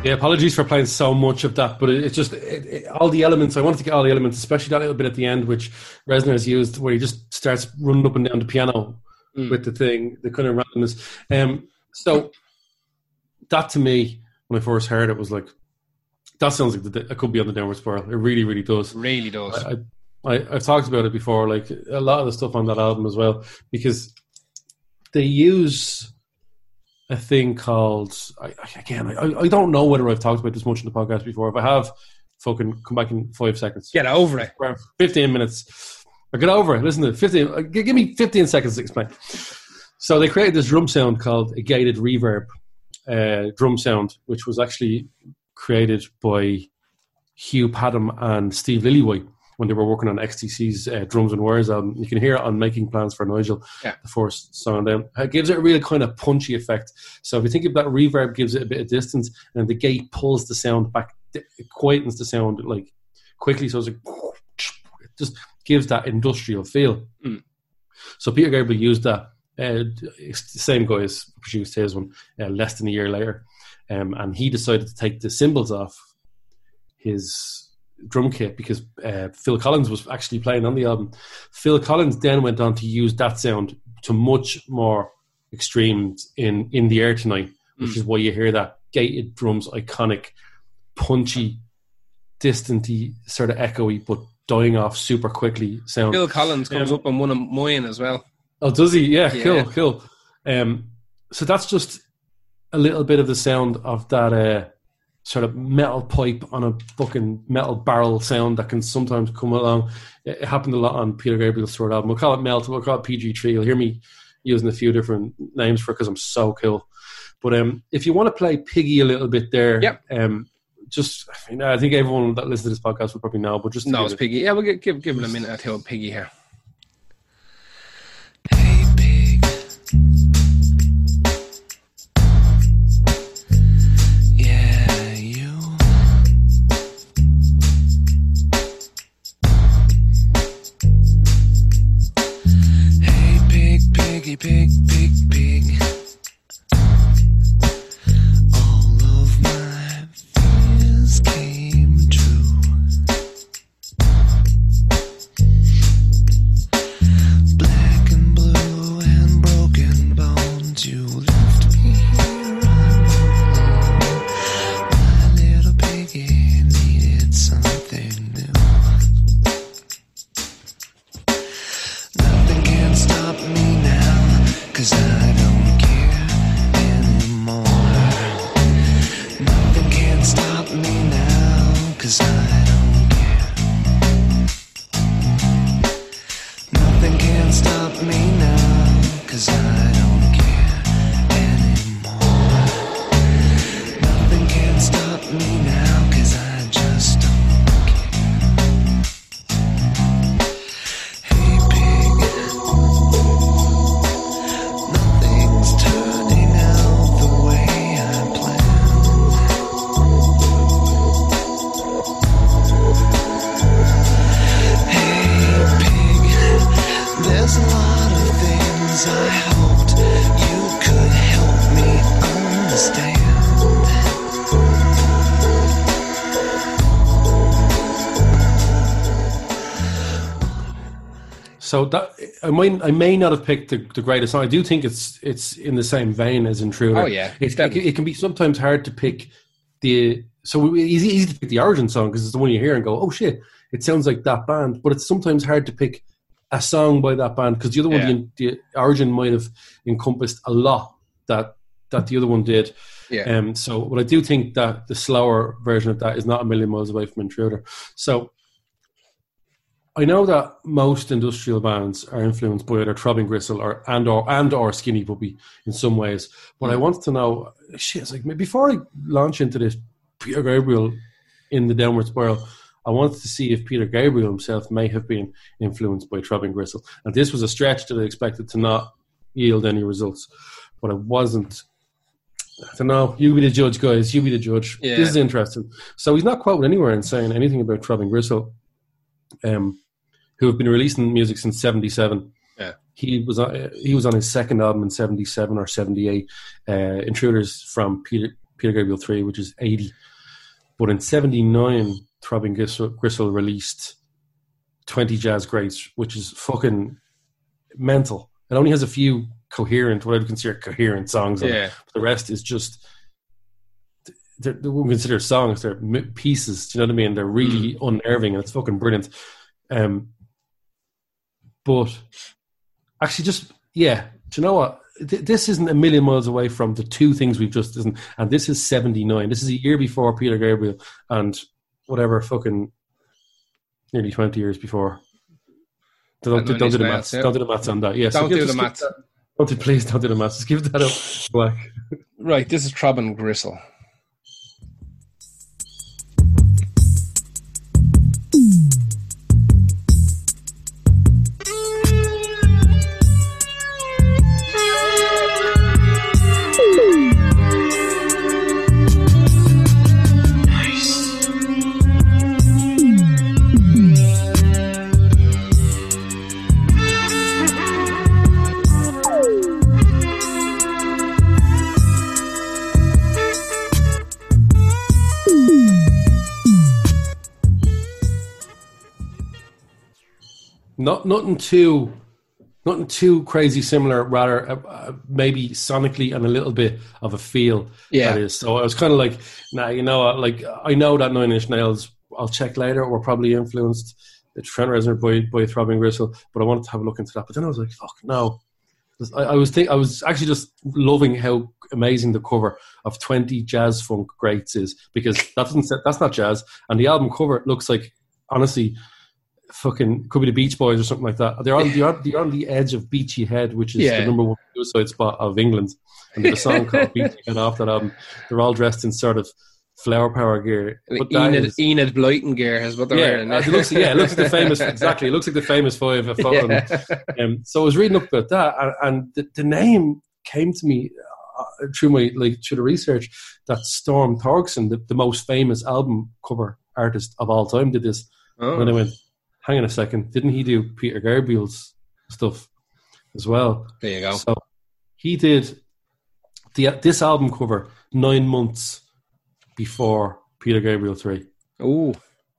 Yeah, apologies for playing so much of that, but it, it's just it, it, all the elements. I wanted to get all the elements, especially that little bit at the end, which Reznor has used, where he just starts running up and down the piano Mm. with the thing, the kind of randomness. Um, so that to me, when I first heard it, was like that sounds like the, it could be on the downward spiral. It really, really does. Really does. I, I, I've talked about it before, like a lot of the stuff on that album as well, because they use a thing called I, again. I, I don't know whether I've talked about this much in the podcast before. If I have, fucking come back in five seconds. Get over it. Fifteen minutes. I get over it. Listen to it. fifteen. uh, Give me fifteen seconds to explain. So they created this drum sound called a gated reverb uh, drum sound, which was actually created by Hugh Padgham and Steve Lillywhite when they were working on XTC's uh, Drums and Wires album. You can hear it on Making Plans for Nigel, Yeah. the first song. Then it gives it a really kind of punchy effect. So if you think of that reverb, gives it a bit of distance, and the gate pulls the sound back, it quietens the sound like quickly. So it's like it just gives that industrial feel. Mm. So Peter Gabriel used that. Uh, it's the same guy as produced his one uh, less than a year later, um, and he decided to take the cymbals off his drum kit because uh, Phil Collins was actually playing on the album. Phil Collins then went on to use that sound to much more extremes in in the air tonight, which Mm. is why you hear that gated drums, iconic, punchy, distanty, sort of echoey, but dying off super quickly sound. Phil Collins comes Um, up on one of mine as well. Oh, does he? Yeah, Yeah. cool, cool. Um, so that's just a little bit of the sound of that uh, sort of metal pipe on a fucking metal barrel sound that can sometimes come along. It, it happened a lot on Peter Gabriel's third album. We'll call it Melt. We'll call it PG3. You'll hear me using a few different names for it because I'm so cool. But um, if you want to play Piggy a little bit there, Yep. um, just I, mean, I think everyone that listens to this podcast will probably know. But just No, it's it- Piggy. Yeah, we'll give, give, give him a minute. I'll tell Piggy here. Piggy, might I may not have picked the, the greatest song. I do think it's it's in the same vein as Intruder. Oh, yeah, it, it, can- it can be sometimes hard to pick the so it's easy, easy to pick the origin song because it's the one you hear and go, oh shit, it sounds like that band. But it's sometimes hard to pick a song by that band because the other Yeah. one, the, the origin might have encompassed a lot that that the other one did. Yeah. Um, so, but I do think that the slower version of that is not a million miles away from Intruder. So, I know that most industrial bands are influenced by either Throbbing Gristle or and or and or Skinny Puppy in some ways. But I want to know, shit, like before I launch into this Peter Gabriel in the downward spiral, I wanted to see if Peter Gabriel himself may have been influenced by Throbbing Gristle. And this was a stretch that I expected to not yield any results, but I wasn't. I don't know. You be the judge, guys. You be the judge. Yeah. This is interesting. So he's not quoted anywhere in saying anything about Throbbing Gristle, um, who have been releasing music since '77. Yeah. He was on, he was on his second album in '77 or '78. Uh, Intruders from Peter Peter Gabriel 3, which is 80. But in 79, Throbbing Gristle, Gristle released 20 Jazz Greats, which is fucking mental. It only has a few coherent, what I would consider coherent songs. Yeah. The rest is just, they're, they wouldn't consider songs, they're pieces. Do you know what I mean? They're really unnerving and it's fucking brilliant. Um, but actually, just, yeah, do you know what? This isn't a million miles away from the two things we've just done, and this is seventy nine. This is a year before Peter Gabriel, and whatever fucking nearly twenty years before. Don't, And don't, don't do the maths. Yeah. Don't do the maths on that. Yeah, Don't give- do the maths. Don't do, please don't do the maths. Just give that up. Black. Right, this is Throbbing Gristle. Not nothing too, nothing too crazy similar. Rather, uh, uh, maybe sonically and a little bit of a feel. Yeah. that is. So I was kind of like, nah, you know, like I know that Nine Inch Nails. I'll check later. Were probably influenced the Trent Reznor by by Throbbing Gristle, but I wanted to have a look into that. But then I was like, fuck no. I, I was think I was actually just loving how amazing the cover of twenty jazz funk greats is because that doesn't that's not jazz, and the album cover looks like honestly fucking could be the Beach Boys or something like that. They're on, they're on, they're on the edge of Beachy Head, which is Yeah. the number one suicide spot of England. And there's a song called Beachy Head off that album. They're all dressed in sort of flower power gear. But Enid, is- Enid Blyton gear is what they're yeah, wearing. it looks, yeah, it looks like the famous, exactly. It looks like the famous five. Of Yeah. um, so I was reading up about that, and, and the, the name came to me uh, through my like through the research that Storm Thorgerson, the, the most famous album cover artist of all time, did this. Oh. And I went, hang on a second, didn't he do Peter Gabriel's stuff as well? There you go. So he did the this album cover nine months before Peter Gabriel three. Ooh,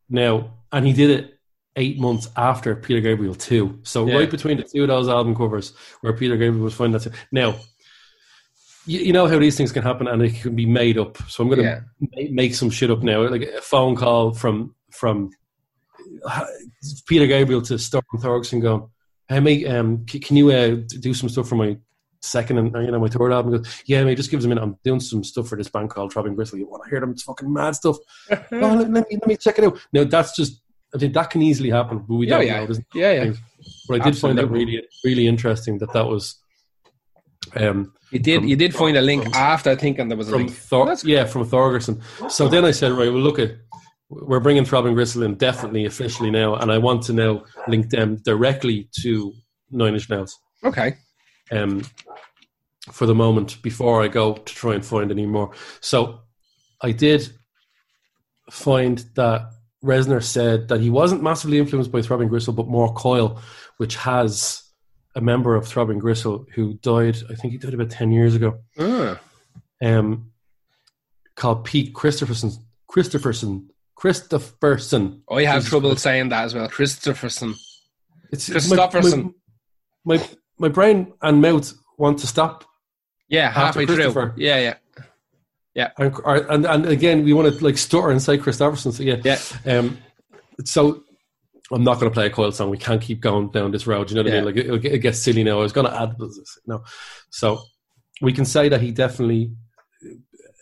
Now, and he did it eight months after Peter Gabriel 2. So, Yeah. right between the two of those album covers where Peter Gabriel was finding that. Now, you, you know how these things can happen and it can be made up. So, I'm going to Yeah. ma- make some shit up now. Like a phone call from from Peter Gabriel to Storm Thorgerson going, Hey, mate, um, c- can you uh, do some stuff for my second and uh, you know my third album? He goes, yeah, mate, just give us a minute. I'm doing some stuff for this band called Throbbing Gristle. You want to hear them? It's fucking mad stuff oh, let, let me let me check it out. Now that's just I think that can easily happen, but we yeah, don't yeah, know. Yeah, yeah. But I did find that really really interesting that that was um, You did, From- you did find a link from- after I think, and there was a from link. Thor- yeah from Thorgerson. So then I said, right, well look at we're bringing Throbbing Gristle in definitely officially now, and I want to now link them directly to Nine Inch Nails. Okay. um, for the moment before I go to try and find any more. So I did find that Reznor said that he wasn't massively influenced by Throbbing Gristle, but more Coil, which has a member of Throbbing Gristle who died, I think he died about 10 years ago, Ah, um, called Pete Christopherson. Christopherson. Christopherson. I have trouble saying that as well. Christopherson. It's, Christopherson. My, my, my brain and mouth want to stop Yeah, halfway through. Christopher. Yeah, yeah. And, and and again, we want to like stutter and say Christopherson. So yeah, Yeah. Um, so I'm not going to play a Coil song. We can't keep going down this road. You know what I mean? Like it, it gets silly now. I was going to add, this, you know. So we can say that he definitely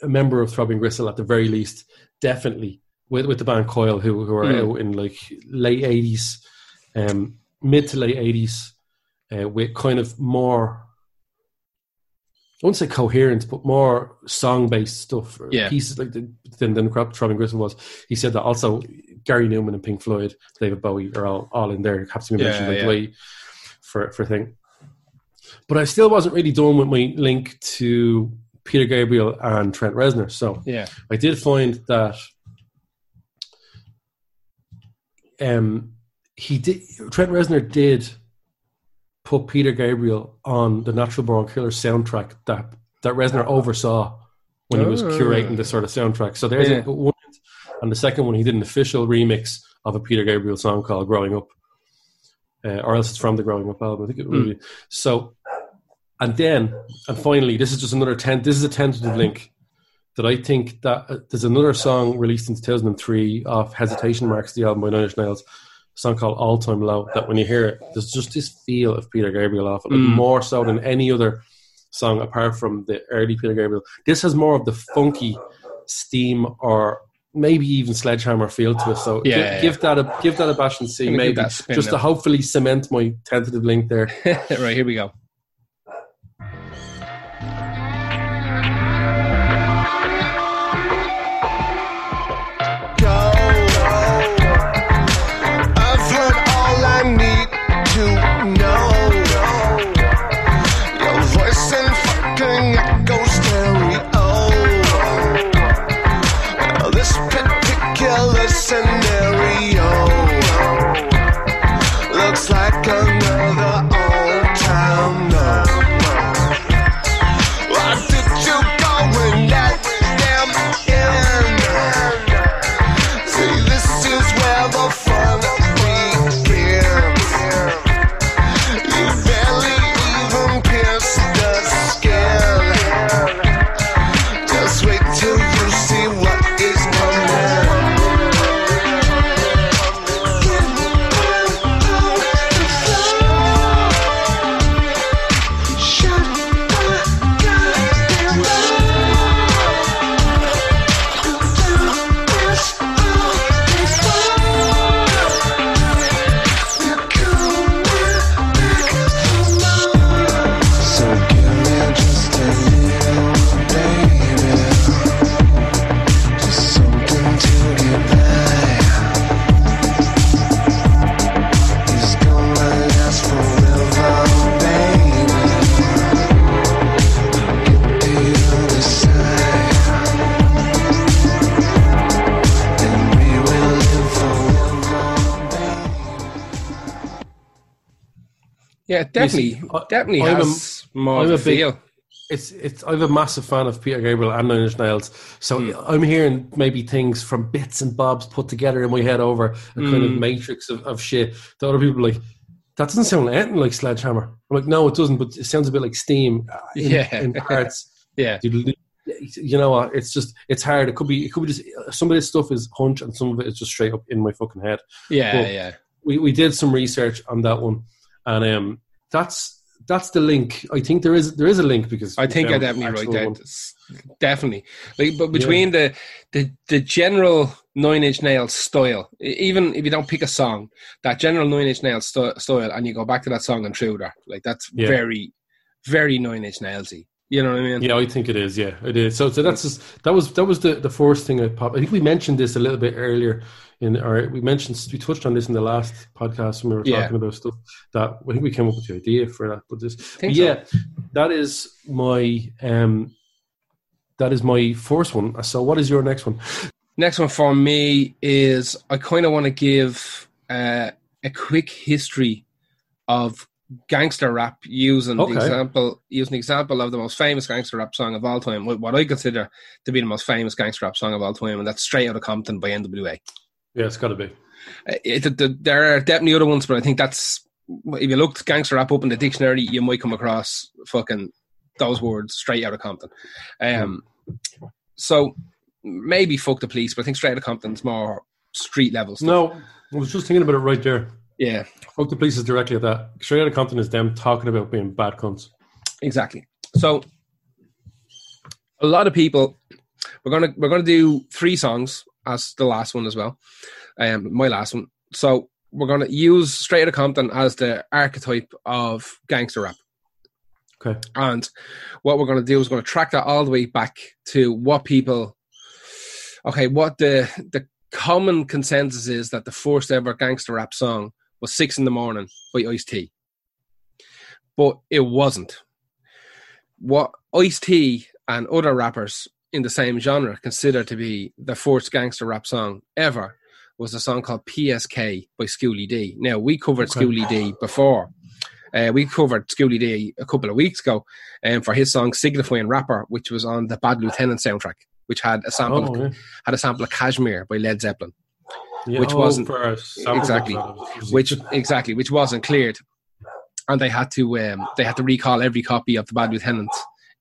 a member of Throbbing Gristle at the very least. Definitely with with the band Coil, who who are Mm. out in like late '80s, um, mid to late '80s, uh, with kind of more. I won't say coherent, but more song-based stuff, Yeah. pieces like the, than than Crop Throbbing Gristle was. He said that also Gary Numan and Pink Floyd, David Bowie are all, all in there. Be Yeah, mentioned like yeah. way for for thing. But I still wasn't really done with my link to Peter Gabriel and Trent Reznor. So Yeah. I did find that um, he did Trent Reznor did put Peter Gabriel on the Natural Born Killer soundtrack that that Reznor oversaw when he was Oh. curating this sort of soundtrack. So there's Yeah. one, and the second one he did an official remix of a Peter Gabriel song called "Growing Up," uh, or else it's from the "Growing Up" album. I think it would be. So, and then and finally, this is just another tent. This is a tentative link that I think that uh, there's another song released in 2003 off Hesitation Marks, the album by Nine Inch Nails, a song called All Time Low. That when you hear it, there's just this feel of Peter Gabriel off it, like Mm. more so than any other song apart from the early Peter Gabriel. This has more of the funky steam or maybe even sledgehammer feel to it. So Yeah, gi- yeah, give, that a give that a bash and see, maybe that a spin just to hopefully cement my tentative link there. right, here we go. Yeah, definitely, I- definitely I'm a- has more I'm a a big- feel. it's it's I'm a massive fan of Peter Gabriel and Nine Inch Nails, so Hmm. I'm hearing maybe things from bits and bobs put together in my head over a kind of Mm. matrix of, of shit. The other people are like that doesn't sound anything like Sledgehammer. I'm like, no, it doesn't, but it sounds a bit like Steam uh, in, Yeah. in parts. Yeah, You know what? It's just it's hard. It could be it could be just some of this stuff is hunch and some of it is just straight up in my fucking head. yeah, Well, yeah. we, we did some research on that one, and um, that's that's the link. I think there is there is a link because I think I found definitely write that. Definitely, like, but between the, the the general Nine Inch Nails style, even if you don't pick a song, that general Nine Inch Nails st- style, and you go back to that song Intruder, like that's Yeah. very, very Nine Inch Nailsy. You know what I mean? Yeah, I think it is. Yeah, it is. So, so that's just that was that was the the first thing I popped. I think we mentioned this a little bit earlier in our we mentioned we touched on this in the last podcast when we were Yeah. talking about stuff that I think we came up with the idea for that. But this, but so. yeah, that is my um, that is my first one. So, what is your next one? Next one for me is I kind of want to give uh, a quick history of gangster rap using Okay. the example using the example of the most famous gangster rap song of all time, what what I consider to be the most famous gangster rap song of all time, and that's "Straight Outta Compton" by N.W.A. Yeah, it's got to be. Uh, It, the- there are definitely other ones, but I think that's if you looked gangster rap up in the dictionary, you might come across fucking those words straight out of Compton. Um, so maybe fuck the police, but I think straight out of Compton's more street level stuff. No, I was just thinking about it right there. Yeah, Fuck the police is directly at that. Straight out of Compton is them talking about being bad cunts. exactly. So a lot of people we're gonna we're gonna do three songs as the last one as well. Um, my last one. So we're gonna use Straight Outta Compton as the archetype of gangster rap. Okay. And what we're going to do is going to track that all the way back to what people, okay, what the the common consensus is that the first ever gangster rap song was Six in the Morning by Ice T. But it wasn't. What Ice T and other rappers in the same genre considered to be the first gangster rap song ever was a song called PSK by Schooly D. Now, we covered Okay. Schooly D before. Uh, we covered Schooly D a couple of weeks ago um, for his song "Signifying Rapper," which was on the Bad Lieutenant soundtrack, which had a sample Oh, of, yeah. had a sample of "Kashmir" by Led Zeppelin. Yeah, which oh, wasn't- exactly, which exactly which wasn't cleared, and they had to um, they had to recall every copy of the Bad Lieutenant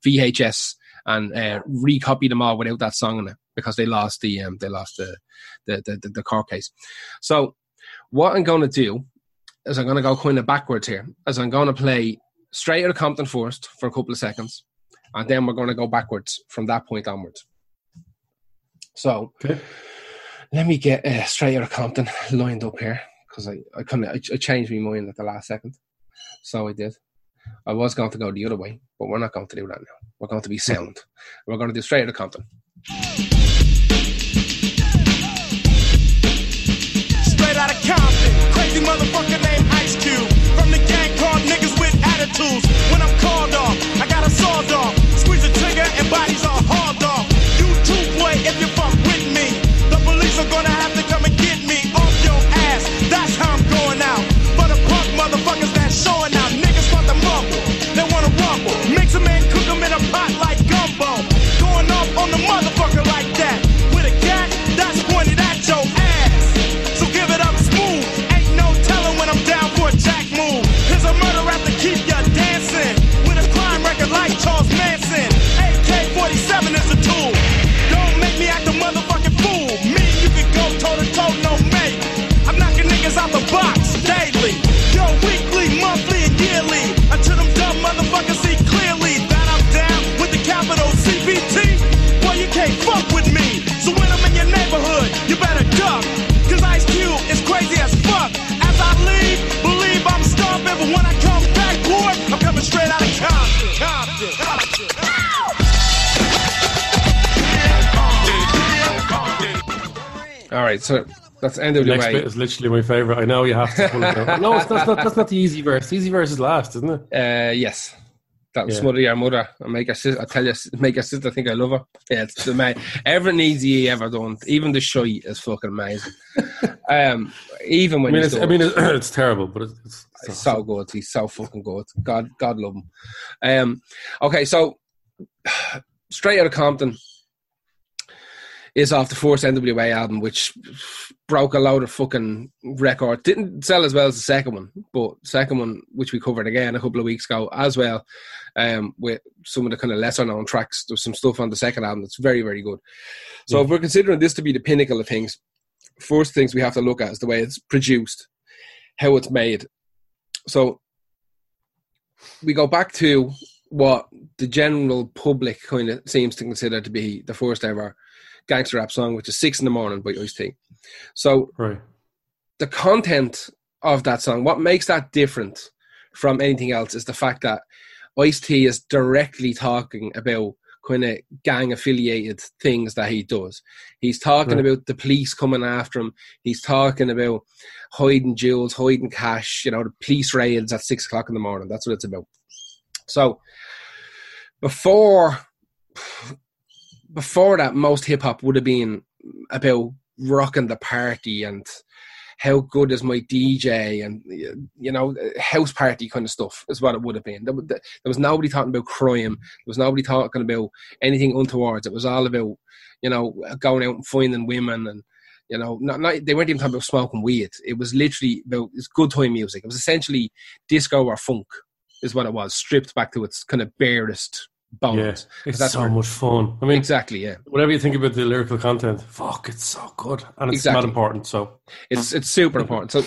VHS and uh, recopy them all without that song in it because they lost the um, they lost the the, the the the court case. So what I'm going to do is I'm going to go kind of backwards here, as I'm going to play straight out of Compton first for a couple of seconds, and then we're going to go backwards from that point onwards. So Okay. let me get uh, straight out of Compton lined up here because I I kind of I, I changed my mind at the last second, so I did. I was going to go the other way, but we're not going to do that now. We're going to be sound. We're going to do straight out of Compton. Straight out of Compton, crazy motherfucker named Ice Cube. The next bit is literally my favorite. I know you have to pull it out. No, it's, that's not. That's not the easy verse. The easy verse is last, isn't it? Uh, yes. That was Yeah. smother your mother and make her sister. I tell you, make her sister think I love her. Yeah, it's amazing. Everything easy ever done. Even the shy is fucking amazing. um, even I when mean, it's, I mean, it's, it's terrible, but it's, it's, He's so good. He's so fucking good. God, God love him. Um, okay, so straight out of Compton is off the first NWA album, which broke a load of fucking records. Didn't sell as well as the second one, but second one, which we covered again a couple of weeks ago as well, um, with some of the kind of lesser known tracks. There's some stuff on the second album that's very, very good. So if we're considering this to be the pinnacle of things, first things we have to look at is the way it's produced, how it's made. So we go back to what the general public kind of seems to consider to be the first ever gangster rap song, which is Six in the Morning by Ice T. So right. the content of that song, what makes that different from anything else is the fact that Ice T is directly talking about kind of gang affiliated things that he does. He's talking Right. about the police coming after him. He's talking about hiding jewels, hiding cash, you know, the police raids at six o'clock in the morning. That's what it's about. So before before that, most hip hop would have been about rocking the party and how good is my DJ and you know house party kind of stuff is what it would have been. There, was- nobody talking about crime. There was nobody talking about anything untowards. It was all about you know going out and finding women and you know not, not they weren't even talking about smoking weed. It was literally about it's good time music. It was essentially disco or funk is what it was, stripped back to its kind of barest bones. Yeah, it's that's so where- much fun. I mean, Exactly, yeah. whatever you think about the lyrical content, fuck, it's so good, and it's Exactly. not important. So It's it's super important. So,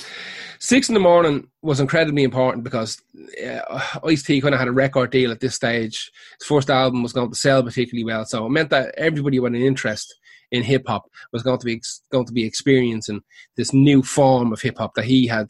six in the morning was incredibly important because uh, Ice T kind of had a record deal at this stage. His first album was going to sell particularly well, so it meant that everybody with an interest in hip hop was going to be going to be experiencing this new form of hip hop that he had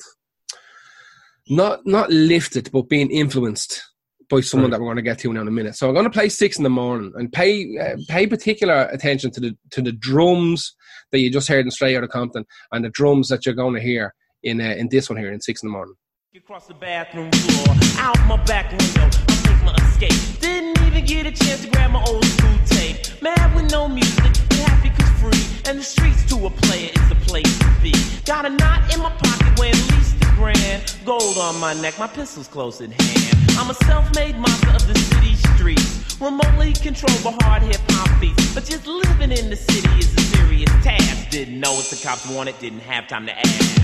not not lifted but being influenced by someone Right. that we're going to get to now in a minute. So I'm going to play six in the morning and pay uh, pay particular attention to the to the drums that you just heard in Straight Outta Compton and the drums that you're going to hear in uh, in this one here in six in the morning. Across the bathroom floor, out my back window, I take my escape. Didn't even get a chance to grab my old school tape. Mad with no music, but happy cause free. And the streets to a player is the place to be. Got a knot in my pocket weighing at least a grand. Gold on my neck, my pistol's close at hand. I'm a self-made monster of the city streets. Remotely controlled by hard hip hop beats. But just living in the city is a serious task. Didn't know what the cops wanted, didn't have time to ask.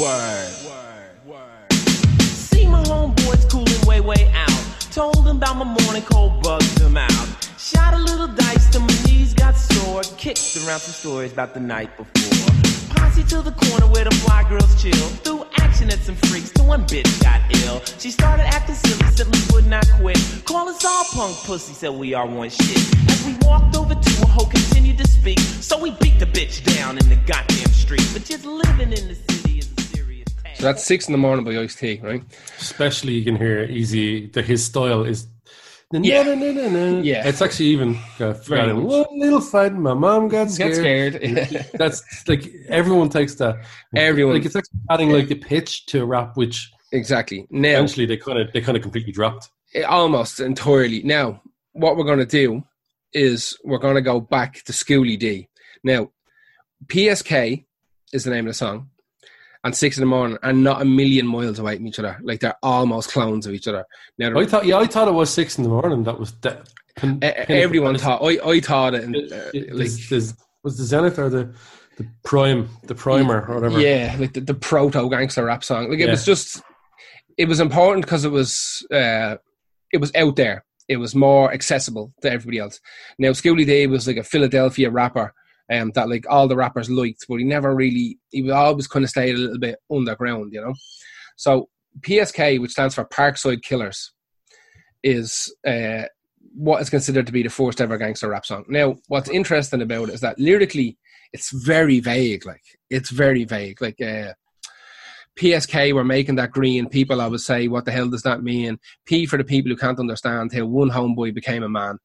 Word. See my homeboys cooling way, way out. Told them about my morning cold, bugged them out. Shot a little dice till my knees got sore. Kicked around some stories about the night before. Posse to the corner where the fly girls chill. Threw action at some freaks till one bitch got ill. She started acting silly, simply would not quit. Call us all punk pussy, said we are one shit. As we walked over to her, hoe continued to speak. So we beat the bitch down in the goddamn street. But just living in the city is a serious task. So that's six in the morning by Ice T, right? Especially you can hear easy that his style is. Yeah. No, no, no, no, no. Yeah. it's actually even got, Very in one little fight. My mom got scared. scared. That's like everyone takes that. Everyone. like it's actually adding like the pitch to a rap, which exactly. Now, eventually they kind of they kind of completely dropped. Eh, almost entirely. Now, what we're going to do is we're going to go back to Schooly D. Now, PSK is the name of the song, and Six in the Morning are not a million miles away from each other. Like they're almost clones of each other. Now, I thought, yeah, I thought it was six in the morning. That was de- pin- everyone And thought. I, I thought it. And, it- uh, like, there's- there's- was the Zenith or the the prime the primer or whatever? Yeah, like the, the proto gangster rap song. Like it was just, it was important because it was, uh, it was out there. It was more accessible to everybody else. Now, Schooly D was like a Philadelphia rapper, um, that like all the rappers liked, but he never really, he would always kind of stayed a little bit underground, you know. So PSK, which stands for Parkside Killers, is uh, what is considered to be the first ever gangster rap song. Now, what's interesting about it is that lyrically, it's very vague. Like it's very vague. Like uh, PSK were making that green. People always say, "What the hell does that mean?" P for the people who can't understand how one homeboy became a man.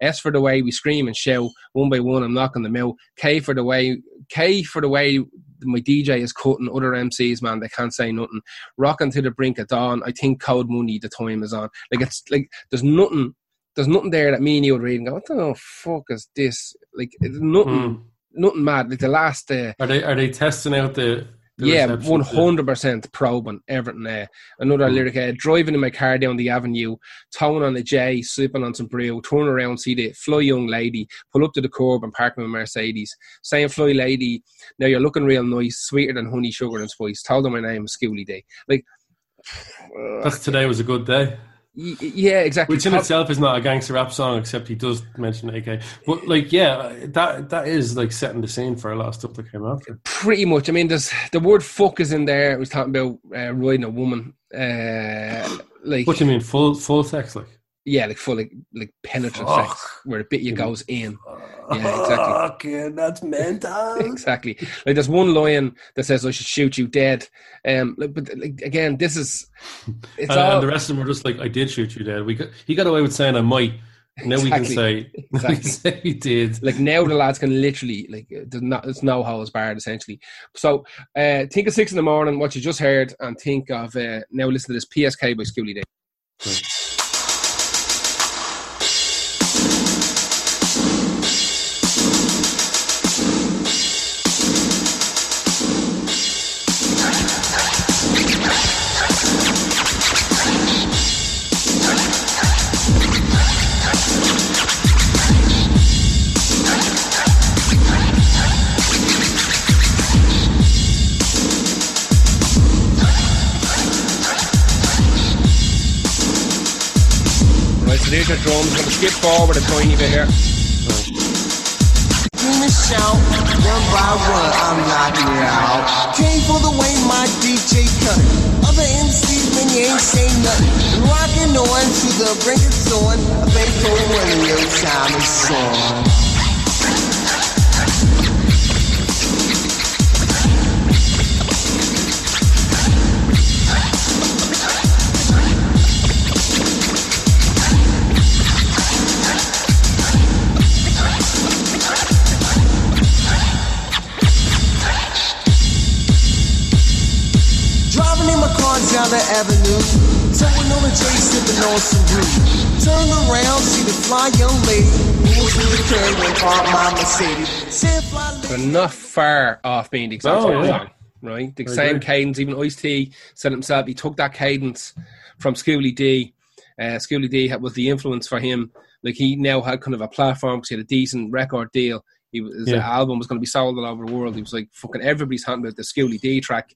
S for the way we scream and shout one by one. I'm knocking them out. K for the way K for the way my DJ is cutting other MCs. Man, they can't say nothing. Rocking to the brink of dawn. I think Code Money. The time is on. Like it's like there's nothing. There's nothing there that me and you would read and go, "What the fuck is this?" Like it's nothing. Mm. Nothing mad. Like the last. Uh, Are they are they testing out the? Yeah, one hundred percent probing everything there. Another Mm. lyric: uh, driving in my car down the avenue, towing on a J, sipping on some brew, turn around, see the fly young lady, pull up to the curb and park my Mercedes. Saying, "Fly lady, now you're looking real nice, sweeter than honey, sugar and spice." Told her my name, is Schooly D. Like, That's today was a good day. Yeah, exactly. Which in itself is not a gangster rap song, except he does mention AK. But like, yeah, that that is like setting the scene for a lot of stuff that came after. pretty much. I mean, there's the word "fuck" is in there. It was talking about uh, riding a woman, uh, like What do you mean, full full sex? Like, yeah, like full like like penetrant Fuck. sex where the bit you goes in. Yeah, exactly. Okay, that's mental. exactly. Like there's one lion that says I should shoot you dead. Um, but like again, this is it's and, all and the rest of them were just like, "I did shoot you dead." We got, he got away with saying, "I might." Now we can say, now we can say he did. like now the lads can literally like uh, there's not it's no holds barred essentially. So uh, think of six in the morning, what you just heard, and think of uh, now listen to this PSK by Schooly D. Right, drums. I'm gonna skip forward a tiny bit here. One by one, I'm knocking it out. Came for the way my DJ cut. Other MCs, man, you ain't say nothing. Rocking on to the brink of dawn. A Beethoven when your time is on. Down the avenue. Towing on Corner J sipping on some brew. Turn around, see the fly young lady. Moves through the curb and park my Mercedes. Said fly They're not far off being the exact Oh, same yeah. song, right? The I same agree. cadence. Even Ice T said himself he took that cadence from Schooly D. Uh, Schooly D was the influence for him. Like he now had kind of a platform because he had a decent record deal. He was, his Yeah. album was going to be sold all over the world. He was like fucking everybody's talking about the Schooly D track.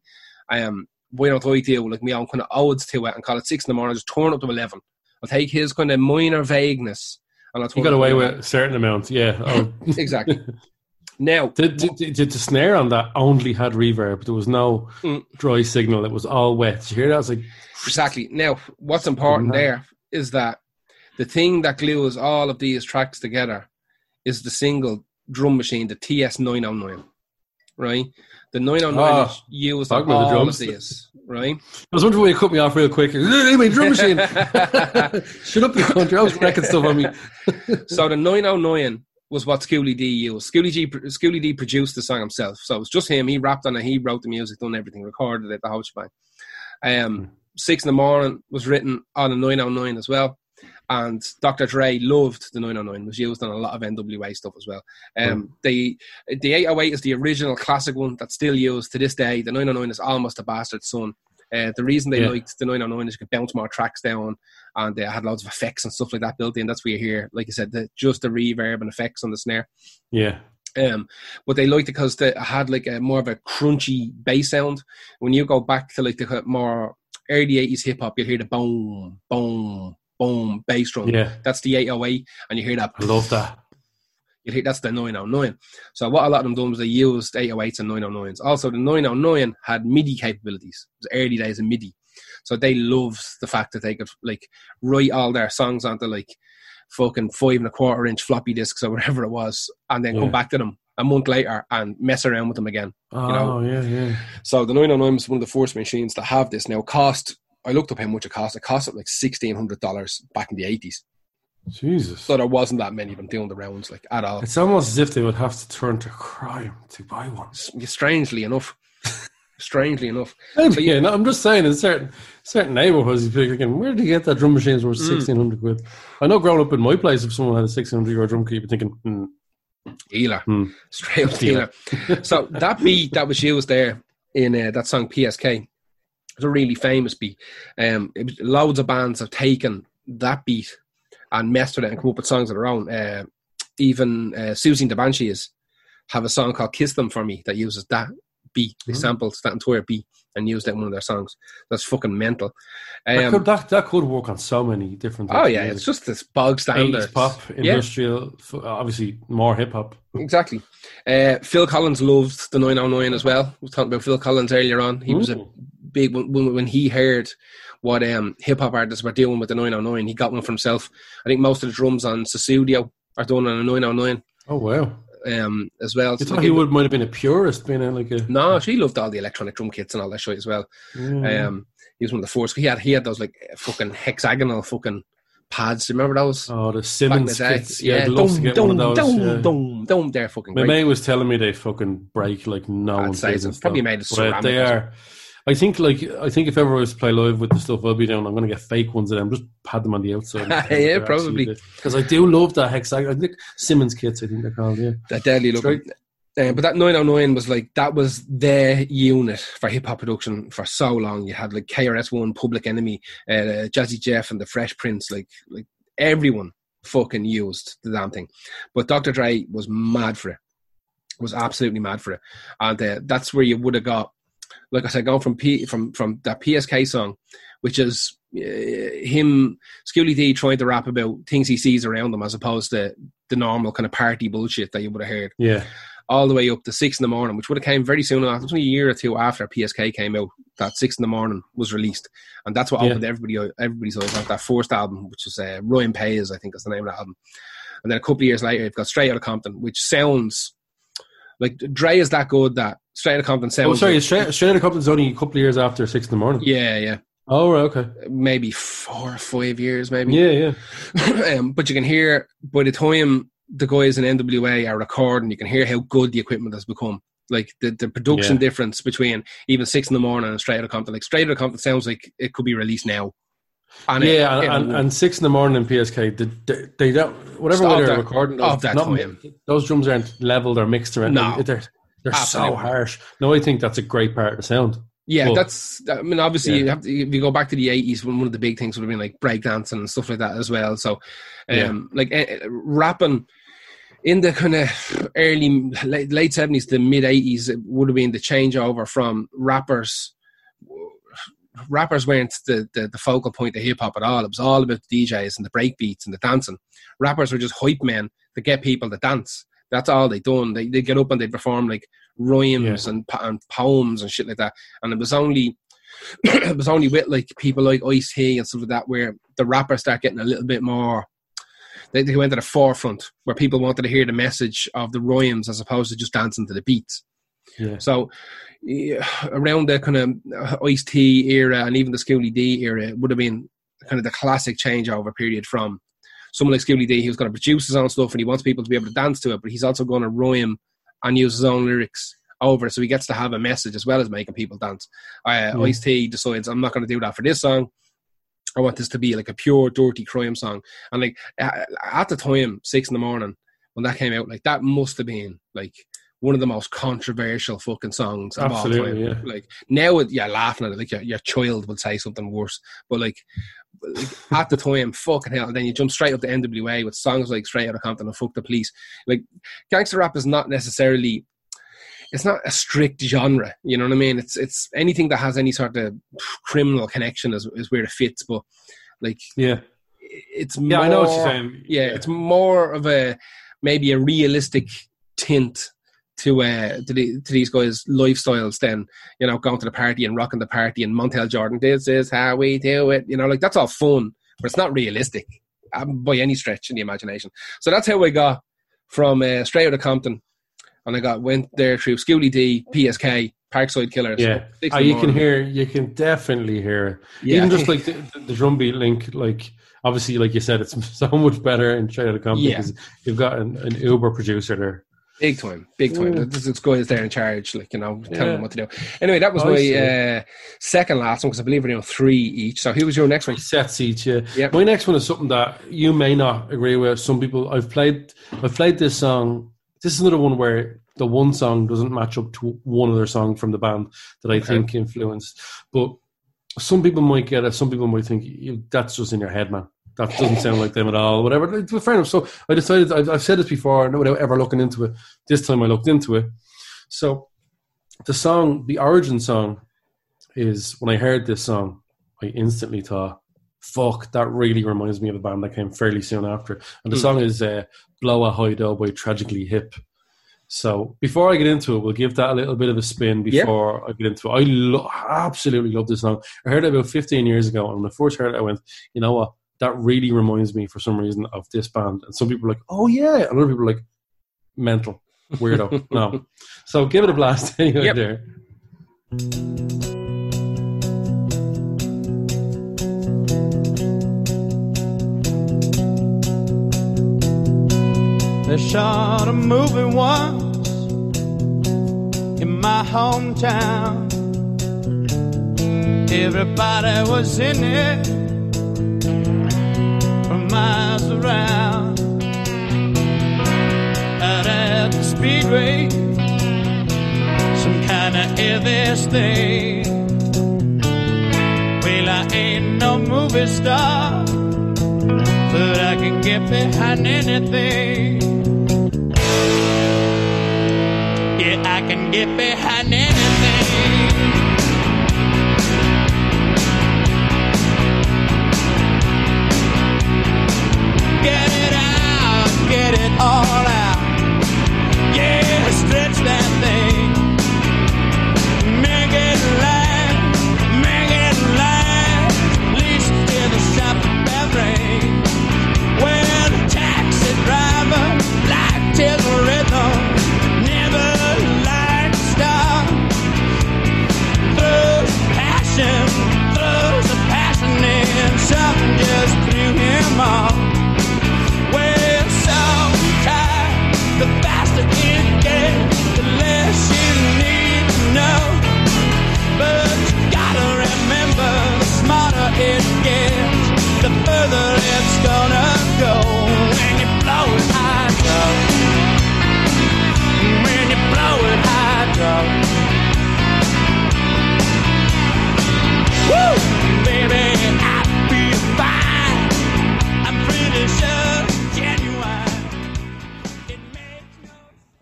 Um, why don't I deal like me own kind of odes to it and call it six in the morning? Just turn up to eleven. I'll take his kind of minor vagueness and I'll turn got it up to away with a certain amount, yeah. Oh. exactly. Now, the, the, the, the snare on that only had reverb. There was no Mm. dry signal. It was all wet. Did you hear that? I was like, Exactly. Now, what's important there is that the thing that glues all of these tracks together is the single drum machine, the TR909. Right? The 909 Ah, used about the all drums. of these. Right? I was wondering why you cut me off real quick. Anyway, drum machine. Shut up, you country. I was wrecking stuff on me. so the 909 was what Schooly D used. Schooly, G, Schooly D produced the song himself. So it was just him. He rapped on it. He wrote the music, done everything, recorded it, the whole shebang. Um, Six in the Morning was written on a 909 as well. And Dr. Dre loved the 909. was used on a lot of NWA stuff as well. Um, the the 808 is the original classic one that's still used to this day. The 909 is almost a bastard son. Uh, the reason they Yeah. liked the 909 is you could bounce more tracks down, and they had loads of effects and stuff like that built in. That's where you hear, like I said, the, just the reverb and effects on the snare. Yeah. Um, but they liked it because they had like a more of a crunchy bass sound. When you go back to like the more early eighties hip hop, you'll hear the boom, boom, boom bass drum. Yeah. That's the 808, and you hear that. I love that. You hear that's the 909. So what a lot of them done was they used 808s and 909s. Also, the 909 had MIDI capabilities. It was early days of MIDI, so they loved the fact that they could like write all their songs onto like fucking five and a quarter inch floppy disks or whatever it was, and then Yeah. come back to them a month later and mess around with them again. Oh, know. yeah, yeah. So the 909 was one of the first machines to have this. Now, cost I looked up how much it cost. It cost like sixteen hundred dollars back in the eighties. Jesus. So there wasn't that many of them doing the rounds like at all. It's almost as if they would have to turn to crime to buy one. Strangely enough, strangely enough. Maybe, So yeah, no, I'm just saying in certain certain neighborhoods, you'd be thinking, where did you get that drum machines worth Mm. sixteen hundred quid? I know growing up in my place, if someone had a six hundred euro drum kit, you'd be thinking, hmm, Dealer, Hmm. straight up dealer. so that beat that was used there in uh, that song PSK was a really famous beat. Um, it was, loads of bands have taken that beat and messed with it and come up with songs of their own. Uh, even uh, Siouxsie and the Banshees have a song called "Kiss Them for Me" that uses that beat. They sampled that entire beat and used it in one of their songs. That's fucking mental. that, Um, could, that that could work on so many different. oh yeah, it's just this bog standard pop, industrial, f- obviously more hip hop. Exactly. Uh, Phil Collins loved the 909 as well. We were talking about Phil Collins earlier on. He was a. big when, when when he heard what um, hip hop artists were doing with the 909. He got one for himself. I think most of the drums on Sussudio are done on a 909 Oh wow! um, as well. You So thought he would might have been a purist, being a, like a No, she loved all the electronic drum kits and all that shit as well. yeah. Um, he was one of the first. He had he had those like fucking hexagonal fucking pads. Do you remember those? oh the Simmons the kits. Yeah, I'd love to get dum, one of those. dum, yeah. dum, dum. They're fucking My great. mate was telling me they fucking break like no say Probably made of ceramic they are. I think like I think if ever I was to play live with the stuff I'll be doing, I'm going to get fake ones of them. Just pad them on the outside. Yeah, probably. Because I do love that hexagon. I think Simmons kits. I think they're called. Yeah. that deadly looking. Uh, but that 909 was like that was their unit for hip hop production for so long. You had like KRS One, Public Enemy, uh, Jazzy Jeff, and the Fresh Prince. Like like everyone fucking used the damn thing. But Dr. Dre was mad for it. Was absolutely mad for it, and uh, that's where you would have got, like I said, going from P from from that PSK song, which is uh, him Schooly D trying to rap about things he sees around him as opposed to the normal kind of party bullshit that you would have heard Yeah. all the way up to six in the morning, which would have came very soon after, a year or two after PSK came out. That six in the morning was released, and that's what Yeah. opened everybody everybody's eyes on that first album, which was uh, Rhyme Pays, I think is the name of that album. And then a couple of years later, you've got Straight Outta Compton, which sounds like Dre is that good that Straight Outta Compton sounds. Oh, sorry. Straight, Straight Outta Compton's only a couple of years after six in the morning. yeah, yeah, Oh, right, okay. maybe four or five years, maybe. Yeah, yeah. um, but you can hear by the time the guys in NWA are recording, you can hear how good the equipment has become. Like the, the production Yeah. difference between even six in the morning and Straight Outta Compton. Like Straight Outta Compton sounds like it could be released now. And it- yeah, it- and, and, and six in the morning in PSK, they, they, they don't whatever way they're recording those, that not- time. those drums aren't leveled or mixed or anything. No. they're they're so harsh. No, I think that's a great part of the sound. Yeah, Well, that's. I mean, obviously, yeah. you have to, if you go back to the eighties, when one of the big things would have been like breakdancing and stuff like that as well. So, um, like eh, eh, rapping in the kind of early late seventies to mid eighties, it would have been the changeover from rappers. Rappers weren't the, the, the focal point of hip hop at all. It was all about the DJs and the break beats and the dancing. Rappers were just hype men to get people to dance. That's all they done. They they get up and they perform like rhymes and, and poems and shit like that. And it was only it was only with like people like Ice T and stuff like that where the rappers start getting a little bit more. They, they went to the forefront where people wanted to hear the message of the rhymes as opposed to just dancing to the beats. Yeah. So yeah, around the kind of uh, Ice T era and even the Schooly D era it would have been kind of the classic changeover period from someone like Schooly D. He was going to produce his own stuff and he wants people to be able to dance to it, but he's also going to rhyme and use his own lyrics over, it, so he gets to have a message as well as making people dance. Uh, Mm. Ice T decides I'm not going to do that for this song. I want this to be like a pure dirty crime song. And like at the time, six in the morning when that came out, like that must have been like one of the most controversial fucking songs of Absolutely, all time. yeah. Like now, you're laughing at it, like your, your child would say something worse, but like, like at the time, fucking hell. And then you jump straight up to NWA with songs like Straight Outta Compton and Fuck the Police. Like gangster rap is not necessarily it's not a strict genre. You know what I mean? It's it's anything that has any sort of criminal connection is, is where it fits. But like Yeah. it's Yeah, I know what you're more- saying. Yeah, it's more of a maybe a realistic tint to uh to, the, to these guys' lifestyles than you know going to the party and rocking the party and Montel Jordan. This is how we do it. You know, like that's all fun, but it's not realistic um, by any stretch in the imagination. So that's how I got from uh, straight out of Compton, and I got went there through Schooly D, PSK, Parkside Killers. Yeah, Ah, in you can hear, you can definitely hear it. Yeah. Even just like the, the drum beat link, like obviously, like you said, it's so much better in Straight Outta Compton Yeah. because you've got an, an Uber producer there. Big time, big time. Mm. This is guys there in charge, like you know, telling Yeah. them what to do. Anyway, that was I my uh, second last one because I believe we're doing three each. So who was your next one? Sets each, yeah. Yep. My next one is something that you may not agree with. Some people, I've played, I've played this song. This is another one where the one song doesn't match up to one other song from the band that I Okay. think influenced. But some people might get it. Some people might think that's just in your head, man. That doesn't sound like them at all. Whatever. Fair enough. So I decided. I've, I've said this before, no without ever looking into it. This time I looked into it. So the song, the origin song, is when I heard this song, I instantly thought, "Fuck, that really reminds me of a band that came fairly soon after." And the Hmm. song is uh, "Blow a High Dough" by Tragically Hip. So before I get into it, we'll give that a little bit of a spin Yeah. before I get into it. I lo- absolutely love this song. I heard it about 15 years ago, and when I first heard it, I went, "You know what? That really reminds me, for some reason, of this band." And some people are like, "Oh yeah," and other people are like, "Mental, weirdo." no, so give it a blast anyway. Yep. There. They shot a movie once in my hometown. Everybody was in it from miles around. Out at the speedway, some kind of Elvis thing. Well, I ain't no movie star, but I can get behind anything. Yeah, I can get behind anything. All out. Yeah,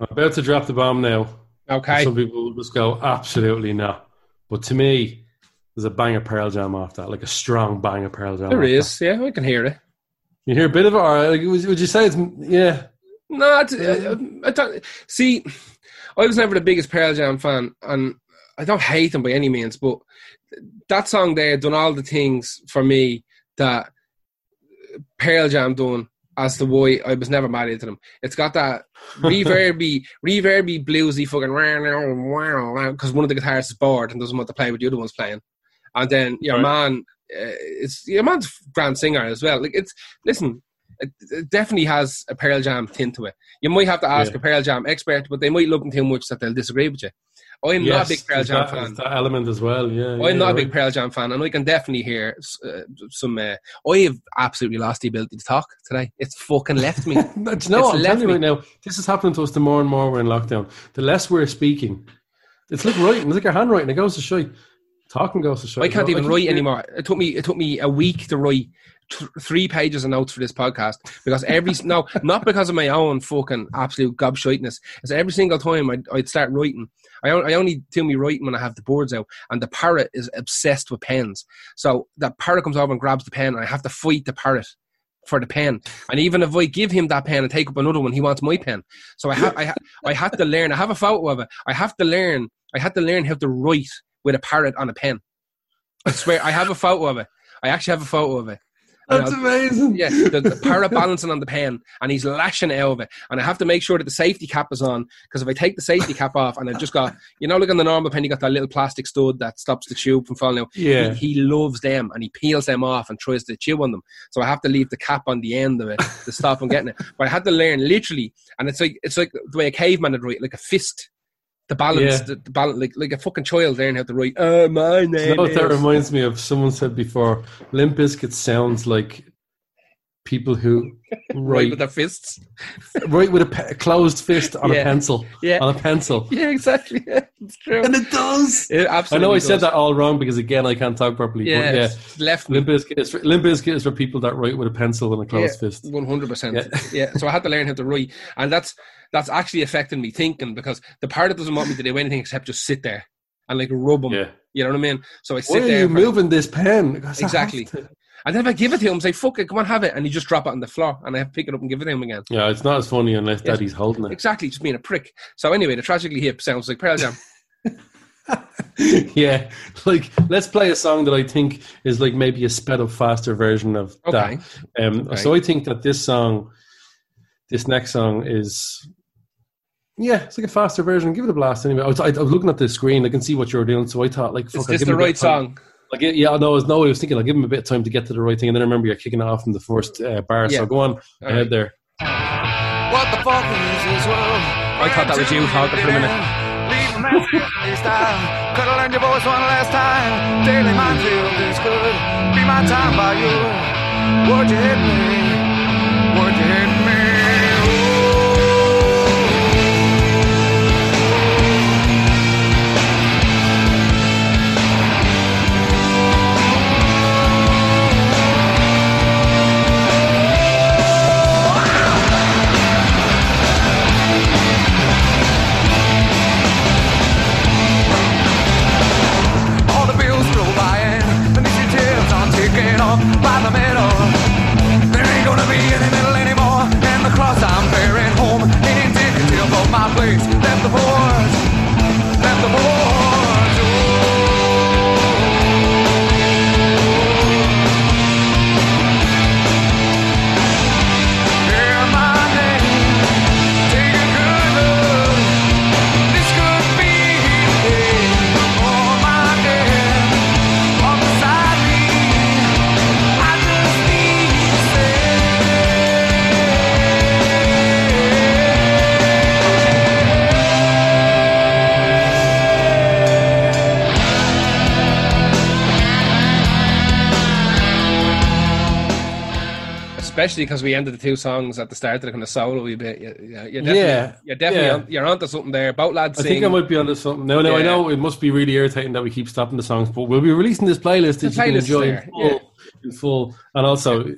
I'm about to drop the bomb now. Okay. Some people will just go, absolutely not. But to me, there's a bang of Pearl Jam after that, like a strong bang of Pearl Jam. There is, yeah, I can hear it. You hear a bit of it, or like, would, would you say it's yeah? No, uh, I don't see. I was never the biggest Pearl Jam fan, and I don't hate them by any means, but that song there done all the things for me that Pearl Jam done as to why I was never mad into them. It's got that reverby, reverby, bluesy fucking because one of the guitarists is bored and doesn't want to play with the other one's playing, and then your Right. man, uh, it's your man's a grand singer as well. Like it's listen, it, it definitely has a Pearl Jam tint to it. You might have to ask Yeah. a Pearl Jam expert, but they might look into too much that they'll disagree with you. I'm not a big Pearl Jam that, fan. that element as well. Yeah, I'm yeah, not a right. big Pearl Jam fan, and I can definitely hear uh, some. Uh, I have absolutely lost the ability to talk today. It's fucking left me. No, It's I'm left telling you me. right now, this is happening to us the more and more we're in lockdown. The less we're speaking, it's like writing. It's like your handwriting. It goes to shite. Talking goes to shite. I can't You know, even can- write anymore. It took me. It took me a week to write th- three pages of notes for this podcast because every no, not because of my own fucking absolute gobshiteness. It's every single time I'd, I'd start writing. I, on- I only do me writing when I have the boards out, and the parrot is obsessed with pens. So that parrot comes over and grabs the pen, and I have to fight the parrot for the pen. And even if I give him that pen and take up another one, he wants my pen. So I have I, ha- I had to learn. I have a photo of it. I have to learn. I had to learn how to write with a parrot on a pen. I swear, I have a photo of it. I actually have a photo of it. That's amazing. yeah, the, the parrot balancing on the pen, and he's lashing it out of it. And I have to make sure that the safety cap is on because if I take the safety cap off and I've just got, you know, look on the normal pen, you got that little plastic stud that stops the tube from falling out. Yeah. He, he loves them and he peels them off and tries to chew on them. So I have to leave the cap on the end of it to stop him getting it. But I had to learn literally, and it's like it's like the way a caveman would write, like a fist. The balance, Yeah. the, the balance, like like a fucking child learning how to write. Oh, my You know what that reminds me of? Someone said before, Limp Bizkit sounds like people who Right write with their fists. write with a, pe- a closed fist on Yeah. a pencil. Yeah. On a pencil. Yeah, exactly. Yeah, it's true. And it does. It absolutely. I know I does. said that all wrong because again I can't talk properly. Yeah, but yeah. left. Limp Bizkit is for, Limp Bizkit is for people that write with a pencil and a closed yeah, fist. One hundred percent. Yeah. So I had to learn how to write, and that's that's actually affecting me thinking because the part that doesn't want me to do anything except just sit there and like rub them. Yeah. You know what I mean? So I sit Why sit are there. you moving this pen? Because I have Exactly. To. and then if I give it to him, say "fuck it, come on, have it," and he just drop it on the floor, and I have to pick it up and give it to him again. Yeah, it's not as funny unless Yes. Daddy's holding it. Exactly, just being a prick. So anyway, the tragically hip sounds like Pearl Jam. yeah, like let's play a song that I think is like maybe a sped up, faster version of Okay. that. Um, Okay. So I think that this song, this next song is, yeah, it's like a faster version. Give it a blast anyway. I was, I, I was looking at the screen, I can see what you're doing, so I thought like, Is fuck, I'll this the him a bit right song? time. Song? Like, yeah, no, I was, no, I was thinking I'll give him a bit of time to get to the right thing, and then I remember you're kicking it off in the first uh, bar. Yeah. So go on All ahead right. there. What the fuck is this world? I thought that was you talking for a minute. Leave a message. Cuddle in your voice one last time. Daily mind feel this good. Be my time by you. Would you hit me? Would you hit me? Especially because we ended the two songs at the start of the kind of solo bit. You, you, you're Yeah, you're definitely yeah. on, you're onto something there. Both lads I sing. think I might be onto something. No, no, I know it must be really irritating that we keep stopping the songs, but we'll be releasing this playlist that The you can enjoy in full, yeah. in full. And also,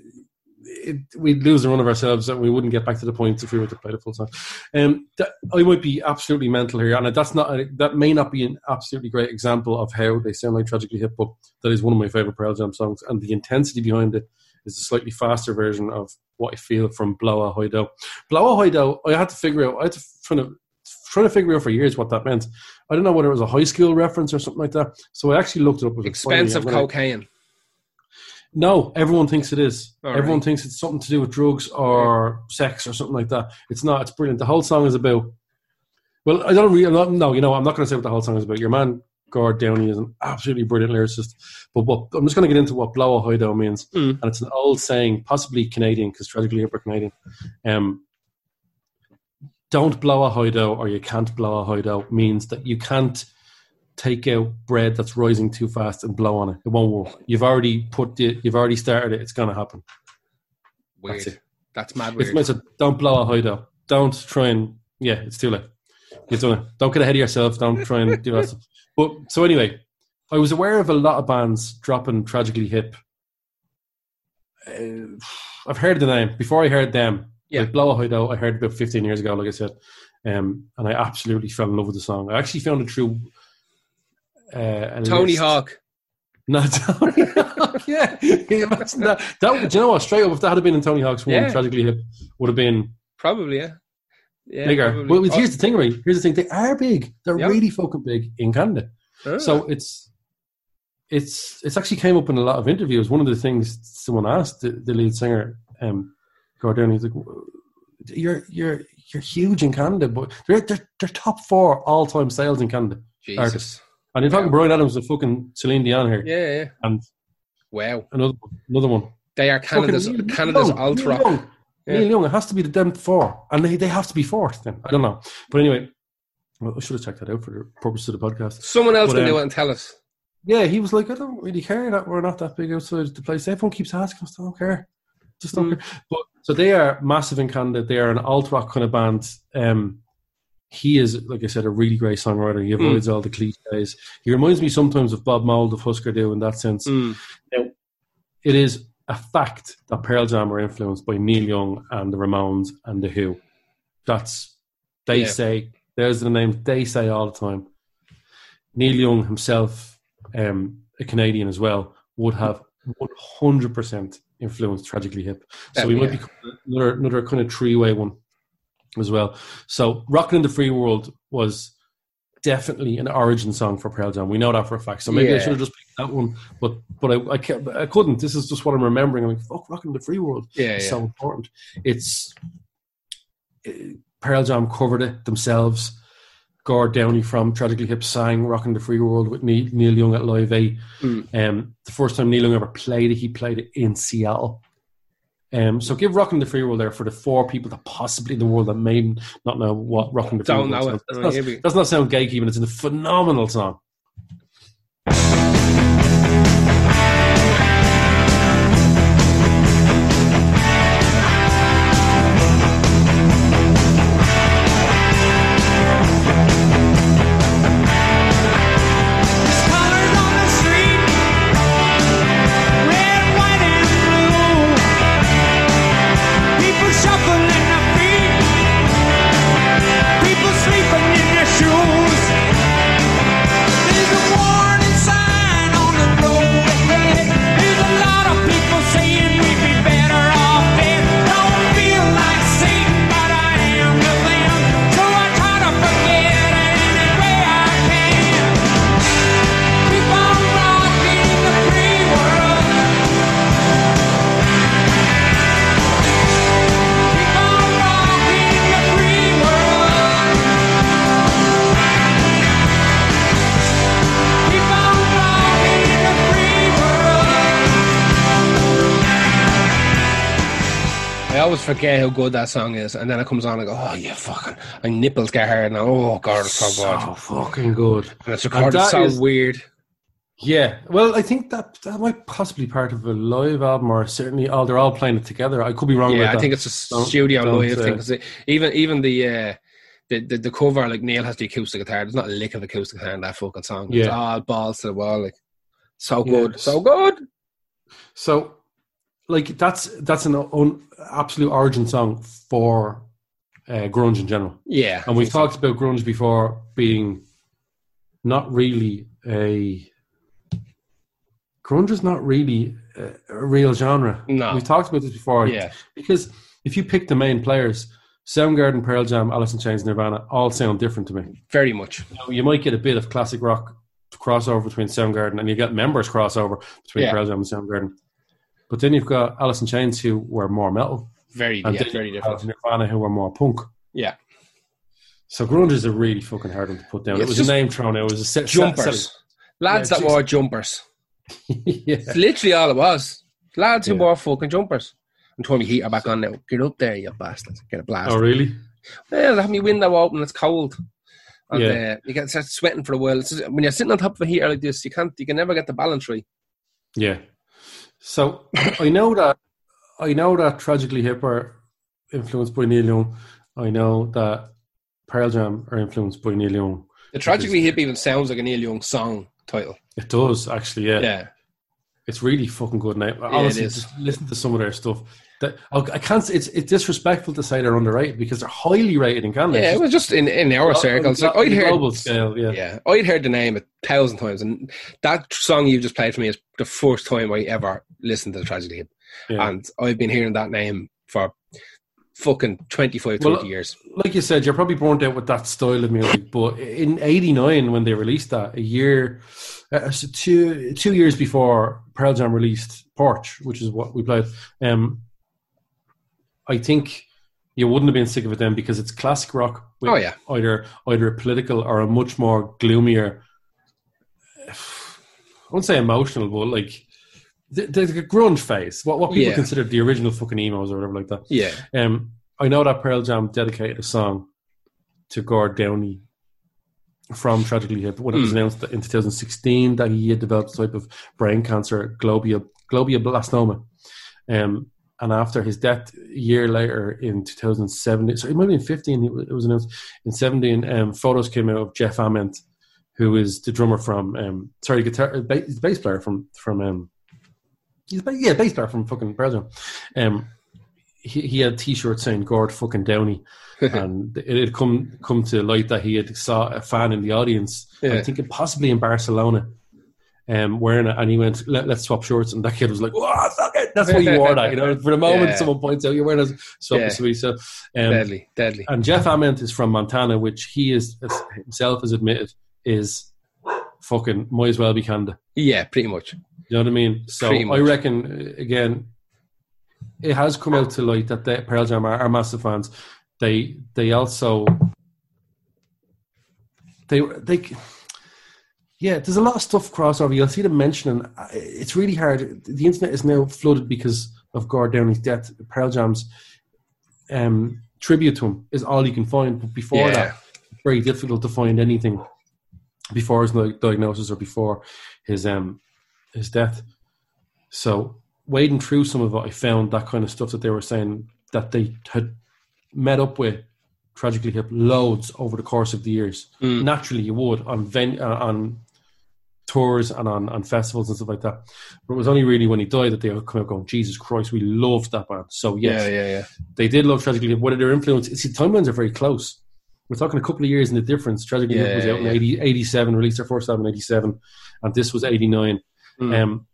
it, we'd lose the run of ourselves and we wouldn't get back to the point if we were to play the full song. Um, that, I might be absolutely mental here, and that's not that may not be an absolutely great example of how they sound like tragically hip, but that is one of my favorite Pearl Jam songs, and the intensity behind it is a slightly faster version of what I feel from Blow a High Dough. Blow a High Dough, I had to figure out. I had to try to trying to figure out for years what that meant. I don't know whether it was a high school reference or something like that. So I actually looked it up. It Expensive funny. Cocaine. No, everyone thinks it is. All everyone right. thinks it's something to do with drugs or sex or something like that. It's not. It's brilliant. The whole song is about. Well, I don't really. I'm not, no, you know, I'm not going to say what the whole song is about. Your man Gord Downey is an absolutely brilliant lyricist. But what I'm just going to get into what blow a high dough means, Mm. and it's an old saying, possibly Canadian, because tragically hip Canadian. Um, don't blow a high dough or you can't blow a high dough means that you can't take out bread that's rising too fast and blow on it. It won't work. You've already put the, you've already started it. It's going to happen. Weird. That's That's, mad weird. it's a, don't blow a high dough. Don't try and yeah, it's too late. You've done it. Don't get ahead of yourself. Don't try and do that. But so anyway, I was aware of a lot of bands dropping tragically hip. Uh, I've heard the name before. I heard them. Yeah. Like Blow a High Dough, I heard about 15 years ago, like I said, um, and I absolutely fell in love with the song. I actually found it through uh, Tony list. Hawk. No, Tony Hawk. Yeah, that. That do you know what? Straight up, if that had been in Tony Hawk's one, Yeah. tragically hip would have been Probably, yeah. Yeah, bigger. probably. Well, here's the thing, right? Here's the thing: they are big. They're Yeah. really fucking big in Canada. Oh. So it's it's it's actually came up in a lot of interviews. One of the things someone asked the, the lead singer, um, Gordon, he's like, "You're you're you're huge in Canada, but they're they're, they're top four all time sales in Canada." Jesus. artists. And you're talking Bryan Adams and fucking Celine Dion here, Yeah, yeah. and Wow. another another one. They are Canada's Fucking Canada's Young, alt rock. Yeah. Neil Young, it has to be the them four, and they, they have to be fourth. Then I don't know, but anyway, well, I should have checked that out for the purpose of the podcast. Someone else But, can do um, it and tell us. Yeah, he was like, I don't really care that we're not that big outside the place. Everyone keeps asking us, I don't care, just don't Mm. care. But so they are massive in Canada. They are an alt rock kind of band. Um, he is, like I said, a really great songwriter. He Mm. avoids all the cliches. He reminds me sometimes of Bob Mould of Husker Du in that sense. Mm. It is a fact that Pearl Jam were influenced by Neil Young and the Ramones and the Who. That's they Yeah. say. There's the name they say all the time. Neil Young himself, um, a Canadian as well, would have 100% influenced Tragically Hip. So Oh, we might yeah. be another another kind of three way one as well. So Rockin' in the Free World was definitely an origin song for Pearl Jam. We know that for a fact. So maybe I should have just picked that one, but but I I, can't, I couldn't. This is just what I'm remembering. I'm like, fuck, Rockin' in the Free World. Yeah, It's yeah. so important. It's uh, Pearl Jam covered it themselves. Gord Downey from Tragically Hip sang "Rocking the Free World" with Neil, Neil Young at Live Aid. Mm. Um, the first time Neil Young ever played it, he played it in Seattle. Um, so give "Rockin' the Free World" there for the four people that possibly in the world that may not know what "Rockin' the Free Don't World" know it. sounds. Does Oh, not, does not sound gatekeeping. It's a phenomenal song. Forget how good that song is, and then it comes on and I go, oh, yeah, fucking, my nipples get hard now. Oh, God, it's so So fucking good. And it's recorded that so is- weird. Yeah, well, I think that that might possibly be part of a live album, or certainly, oh, they're all playing it together. I could be wrong. Yeah, I that. think it's a Don't- studio don't, live uh, thing. 'cause it- even even the, uh, the the the cover, like Neil has the acoustic guitar. There's not a lick of acoustic guitar in that fucking song. It's Yeah. all balls to the wall. Like so Yeah. good, so good. So like that's that's an un, absolute origin song for uh, grunge in general. Yeah, And we've talked about grunge before being not really a grunge is not really a, a real genre. No. we've talked about this before. Yeah. because if you pick the main players, Soundgarden, Pearl Jam, Alice in Chains, Nirvana, all sound different to me. very much. Now, you might get a bit of classic rock crossover between Soundgarden, and you get members crossover between Yeah. Pearl Jam and Soundgarden. But then you've got Alice in Chains, who were more metal, Very, and yeah, very different. Nirvana, who were more punk. Yeah, So grunge is a really fucking hard one to put down. Yeah, it was a name thrown out. It was a set, jumpers, lads Yeah, that just- wore jumpers. yeah. It's literally all it was. Lads who Yeah. wore fucking jumpers. And told me heater back on now. Get up there, you bastard. Get a blast. Oh, really? Well, they have my window open. It's cold. And Yeah. uh, you get start sweating for a while. It's just- when you're sitting on top of a heater like this, you can't. You can never get the balance right. Yeah. So I know that I know that Tragically Hip are influenced by Neil Young. I know that Pearl Jam are influenced by Neil Young. The tragically hip even sounds like a Neil Young song title. It does actually, yeah. Yeah, It's really fucking good now. Honestly, is. just listen to some of their stuff. That I can't. It's it's disrespectful to say they're underrated because they're highly rated in Canada. yeah. It was just in, in our circles. Like I'd heard, global scale. Yeah. yeah, I'd heard the name a thousand times, and that song you just played for me is the first time I ever listened to the Tragedy Yeah. and I've been hearing that name for fucking 25, 30 Well, years. like you said, you're probably burnt out with that style of music. But in '89, when they released that, a year, uh, so two two years before Pearl Jam released Porch, which is what we played, um, I think you wouldn't have been sick of it then because it's classic rock. With Oh, yeah. either either a political or a much more gloomier. I won't say emotional, but like the, a grunge phase. What what people Yeah. consider the original fucking emos or whatever like that. Yeah, Um, I know that Pearl Jam dedicated a song to Gord Downey from Tragically Hip when it was Hmm. announced in 2016 that he had developed a type of brain cancer, globia, glioblastoma. Um, and after his death, a year later in 2017, so it might have been 15, it was announced in 17, um, photos came out of Jeff Ament, who is the drummer from, um, sorry, guitar, ba- he's the bass player from, from, um, he's, ba- yeah, bass player from fucking Jam. Um, he, he had t-shirts saying Gord fucking Downey, and it had come come to light that he had saw a fan in the audience. Yeah. I think it possibly in Barcelona, um, wearing it, and he went, Let, "Let's swap shorts," And that kid was like, "Oh, fuck it!" That's what you wore that. You know, for the moment Yeah. someone points out you're wearing a swap Yeah. so, so um, deadly, deadly. and Jeff Ament is from Montana, which he is as himself has admitted is fucking might as well be Canada. Yeah, pretty much. You know what I mean? So I reckon uh, again, it has come out to light that the Pearl Jam are, are massive fans. They they also they they yeah. There's a lot of stuff crossover. You'll see them mentioning. uh, It's really hard. The internet is now flooded because of Gord Downey's death. Pearl Jam's um, tribute to him is all you can find. But before Yeah. that, very difficult to find anything before his diagnosis or before his um his death. So wading through some of it, I found that kind of stuff that they were saying that they had met up with tragically hip loads over the course of the years. Mm. Naturally, you would on ven- uh, on tours and on, on festivals and stuff like that. But it was only really when he died that they come out going, Jesus Christ, we loved that band. So yes, Yeah, yeah, yeah. they did love Tragically Hip. Whether their influence, see, timelines are very close. We're talking a couple of years in the difference. Tragically Yeah, was out in 80, 87, released their first album in 87, and this was 89. Mm. Um,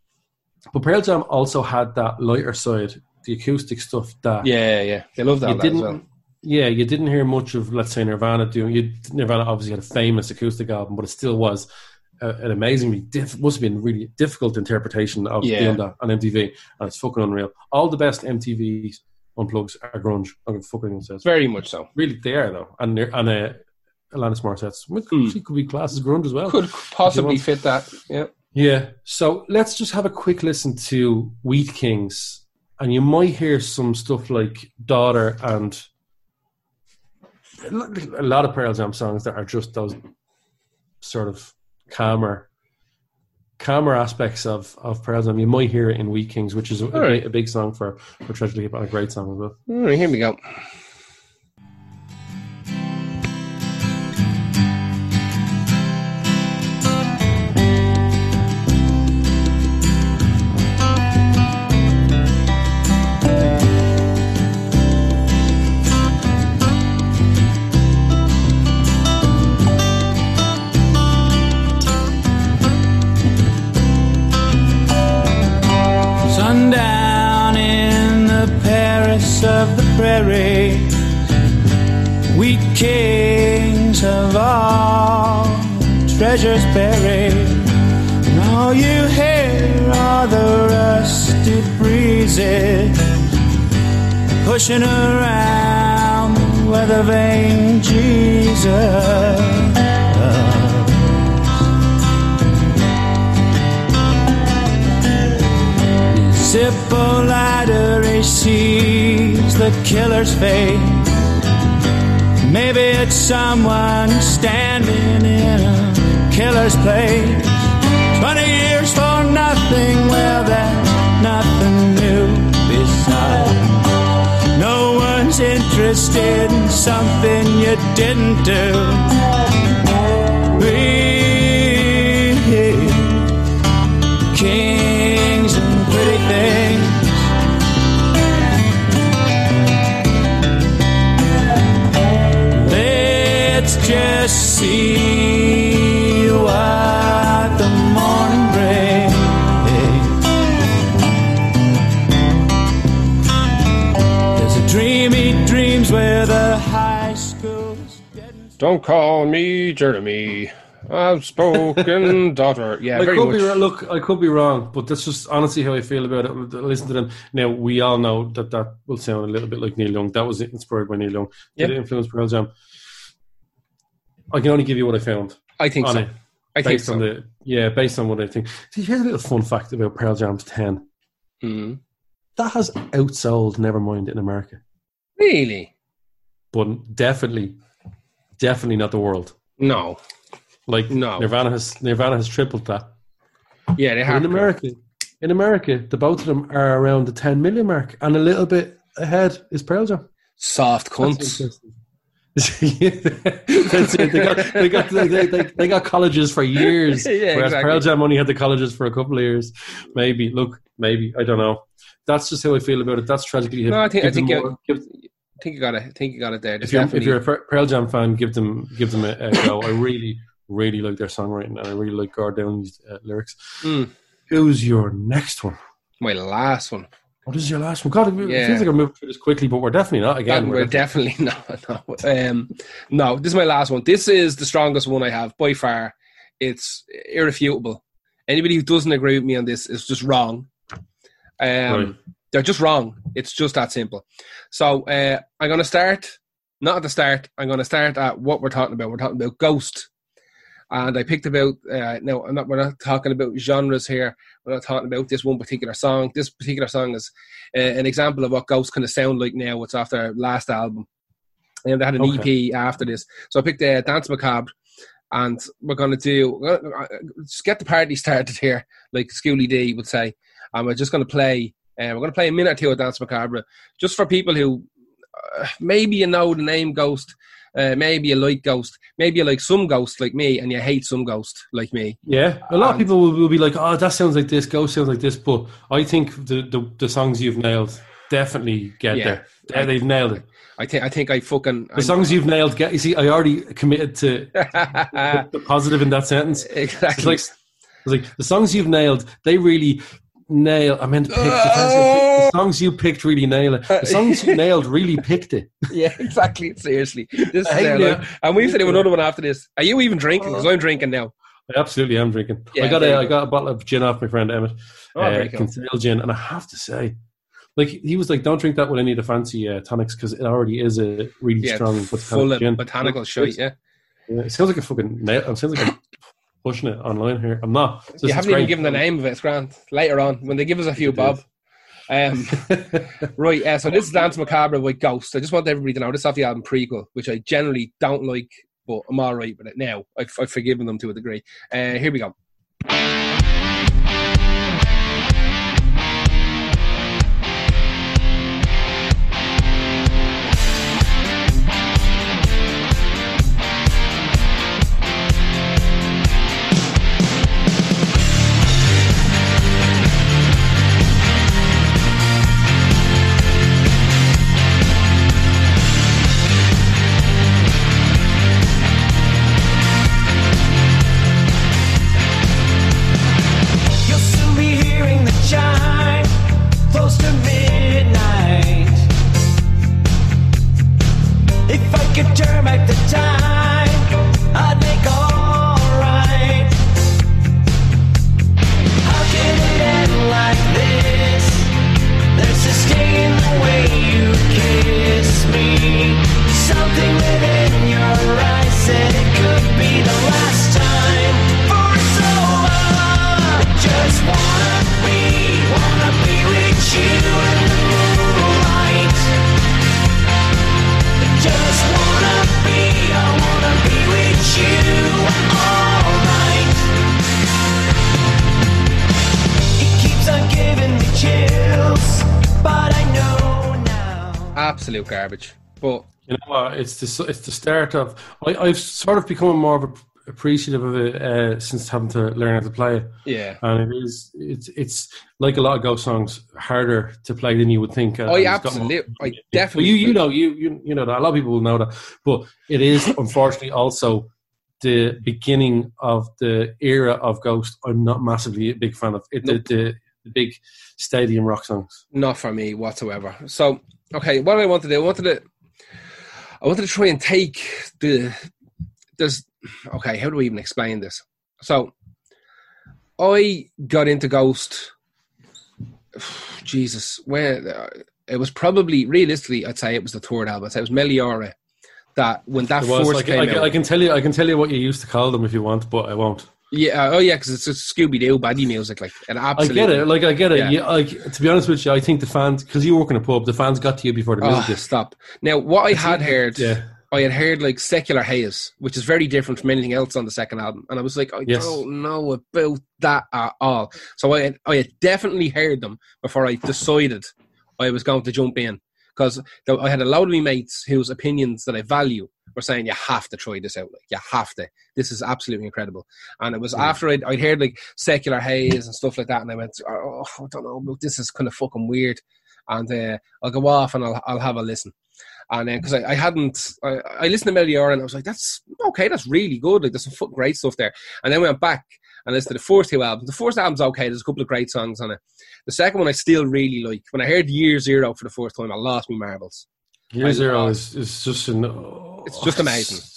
but Pearl Jam also had that lighter side, the acoustic stuff that Yeah, yeah. They love that, didn't. as well. Yeah, you didn't hear much of, let's say, Nirvana doing. You, Nirvana obviously had a famous acoustic album, but it still was a, an amazingly diff, must have been really difficult interpretation of Yeah. doing that on MTV, and it's fucking unreal. All the best MTV unplugs are grunge. I'm fucking says. Very much so. Really, they are though, and they're- and uh, Alanis Morissette's Hmm. actually could be classed as grunge as well. Could possibly fit that. Yeah. Yeah. So let's just have a quick listen to Wheat Kings, and you might hear some stuff like Daughter and a lot of Pearl Jam songs that are just those sort of calmer, calmer aspects of of Pearl. You might hear it in Wheat Kings, which is a, right. a big song for for Hip and a great song as well. All right, here we go. Of the prairie. We kings have all treasures buried. And all you hear are the rusty breezes pushing around the weather vane Jesus. Zippo sees the killer's face. Maybe it's someone standing in a killer's place. Twenty years for nothing, well, that's nothing new besides. No one's interested in something you didn't do. We just see what the morning brings. There's a dreams where the high and Don't call me Jeremy. I've spoken, daughter. Yeah, I very could much. be. Look, I could be wrong, but that's just honestly how I feel about it. Listen to them now. We all know that that will sound a little bit like Neil Young. That was inspired by Neil Young. Yep. Did it influence Pearl Jam? I can only give you what I found I think so. it, I think so. the yeah, based on what I think. See, here's a little fun fact about Pearl Jam's Ten. Mhm. That has outsold Nevermind in America, Really? but definitely, definitely not the world. No. Like No. Nirvana has Nirvana has tripled that. Yeah, they But have in. America, in America, the both of them are around the 10 million mark, and a little bit ahead is Pearl Jam. Soft cunts. That's it. They got, they, got, they, they, they got colleges for years, Yeah, whereas exactly. Pearl Jam only had the colleges for a couple of years. Maybe, look, maybe I don't know. That's just how I feel about it. That's tragically. No, I think I give think you, more- I think you got it. I think you got it there. if you're, if you're a Pearl Jam fan, give them give them a, a go. I really, really like their songwriting, and I really like Gord Downey's uh, lyrics. Mm. Who's your next one? my last one. What is your last one? God, it Yeah. feels like we're moving through this quickly, but we're definitely not. Again, Again, we're definitely not. No, um, no, this is my last one. This is the strongest one I have by far. It's irrefutable. Anybody who doesn't agree with me on this is just wrong. Um, Right. They're just wrong. It's just that simple. So uh, I'm going to start, not at the start. I'm going to start at what we're talking about. We're talking about Ghost. And I picked about, uh, no, I'm not, we're not talking about genres here. We're not talking about this one particular song. This particular song is uh, an example of what Ghost kind of sound like now. What's after their last album. And they had an Okay. EP after this. So I picked uh, Dance Macabre. And we're going to do, uh, just get the party started here, like Schooly D would say. And we're just going to play, uh, we're going to play a minute or two of Dance Macabre, just for people who uh, maybe you know the name Ghost, uh, maybe you like Ghost, maybe you like some Ghost like me, and you hate some Ghost like me. Yeah, a lot of people will, will be like, "Oh, that sounds like this. Ghost sounds like this." But I think the the, the songs you've nailed definitely get Yeah. there. Yeah, they've nailed it. I think I think I fucking The songs you've nailed get. You see, I already committed to the positive in that sentence. It's exactly. like, it's like the songs you've nailed. They really nail. I meant to pick the, songs you picked really nail it. The songs you nailed really picked it. yeah, exactly. Seriously, this is life. and we've to do another one after this. Are you even drinking? Because I'm drinking now. I absolutely am drinking. Yeah, I got a I got a bottle of gin off my friend Emmett. Oh, uh, cool. Gin, and I have to say, like he was like, "Don't drink that with any of the fancy uh, tonics because it already is a really Yeah, strong full botanical of gin." botanical shit. Yeah, Yeah, it sounds like a fucking. Nail. It sounds like I'm pushing it online here. I'm not. It's you haven't even given the name of it. It's grand. Later on, when they give us a few bob. Um, right, uh, so this is Dance Macabre with Ghost. I just want everybody to know this is off the album Prequel, which I generally don't like, but I'm all right with it now. I've, I've forgiven them to a degree. Uh, here we go. It's the it's the start of. I, I've sort of become more of a appreciative of it uh, since having to learn how to play it. yeah. And it is it's it's like a lot of ghost songs harder to play than you would think. uh, Oh, yeah, it's more- absolutely. I But definitely. you you know you you you know that a lot of people will know that, but it is unfortunately also the beginning of the era of Ghost. I'm not massively a big fan of it. Nope. The, the the big stadium rock songs. not for me whatsoever. So, okay, what do I wanted to do, I wanted to, I wanted to try and take the, there's, okay, how do we even explain this? So, I got into Ghost, Jesus, where it was probably realistically, I'd say it was the third album. I'd say it was Meliora. That when that was, first came I, out, I can tell you I can tell you what you used to call them if you want, but I won't. Yeah, uh, oh yeah, because it's just Scooby Doo baddie music, like, and I get it. Like I get it. Yeah. Yeah. like to be honest with you, I think the fans because you work in a pub, the fans got to you before the Oh, music. stop. Now, what I had heard, Yeah. I had heard like Secular Haze, which is very different from anything else on the second album, and I was like, I Yes. don't know about that at all. So I had, I had definitely heard them before I decided I was going to jump in because I had a lot of my mates whose opinions that I value were saying you have to try this out, like you have to. This is absolutely incredible. And it was after I'd, I'd heard like Secular Haze and stuff like that, and I went, oh, I don't know, this is kind of fucking weird. And uh, I'll go off and I'll I'll have a listen. And then because I, I hadn't, I, I listened to Meliora and I was like, that's okay, that's really good. Like there's some fucking great stuff there. And then we went back and listened to the first two albums. The first album's okay. There's a couple of great songs on it. The second one I still really like. When I heard Year Zero for the first time, I lost my marbles. Year I Zero lost. is, is just an. Oh, it's just amazing.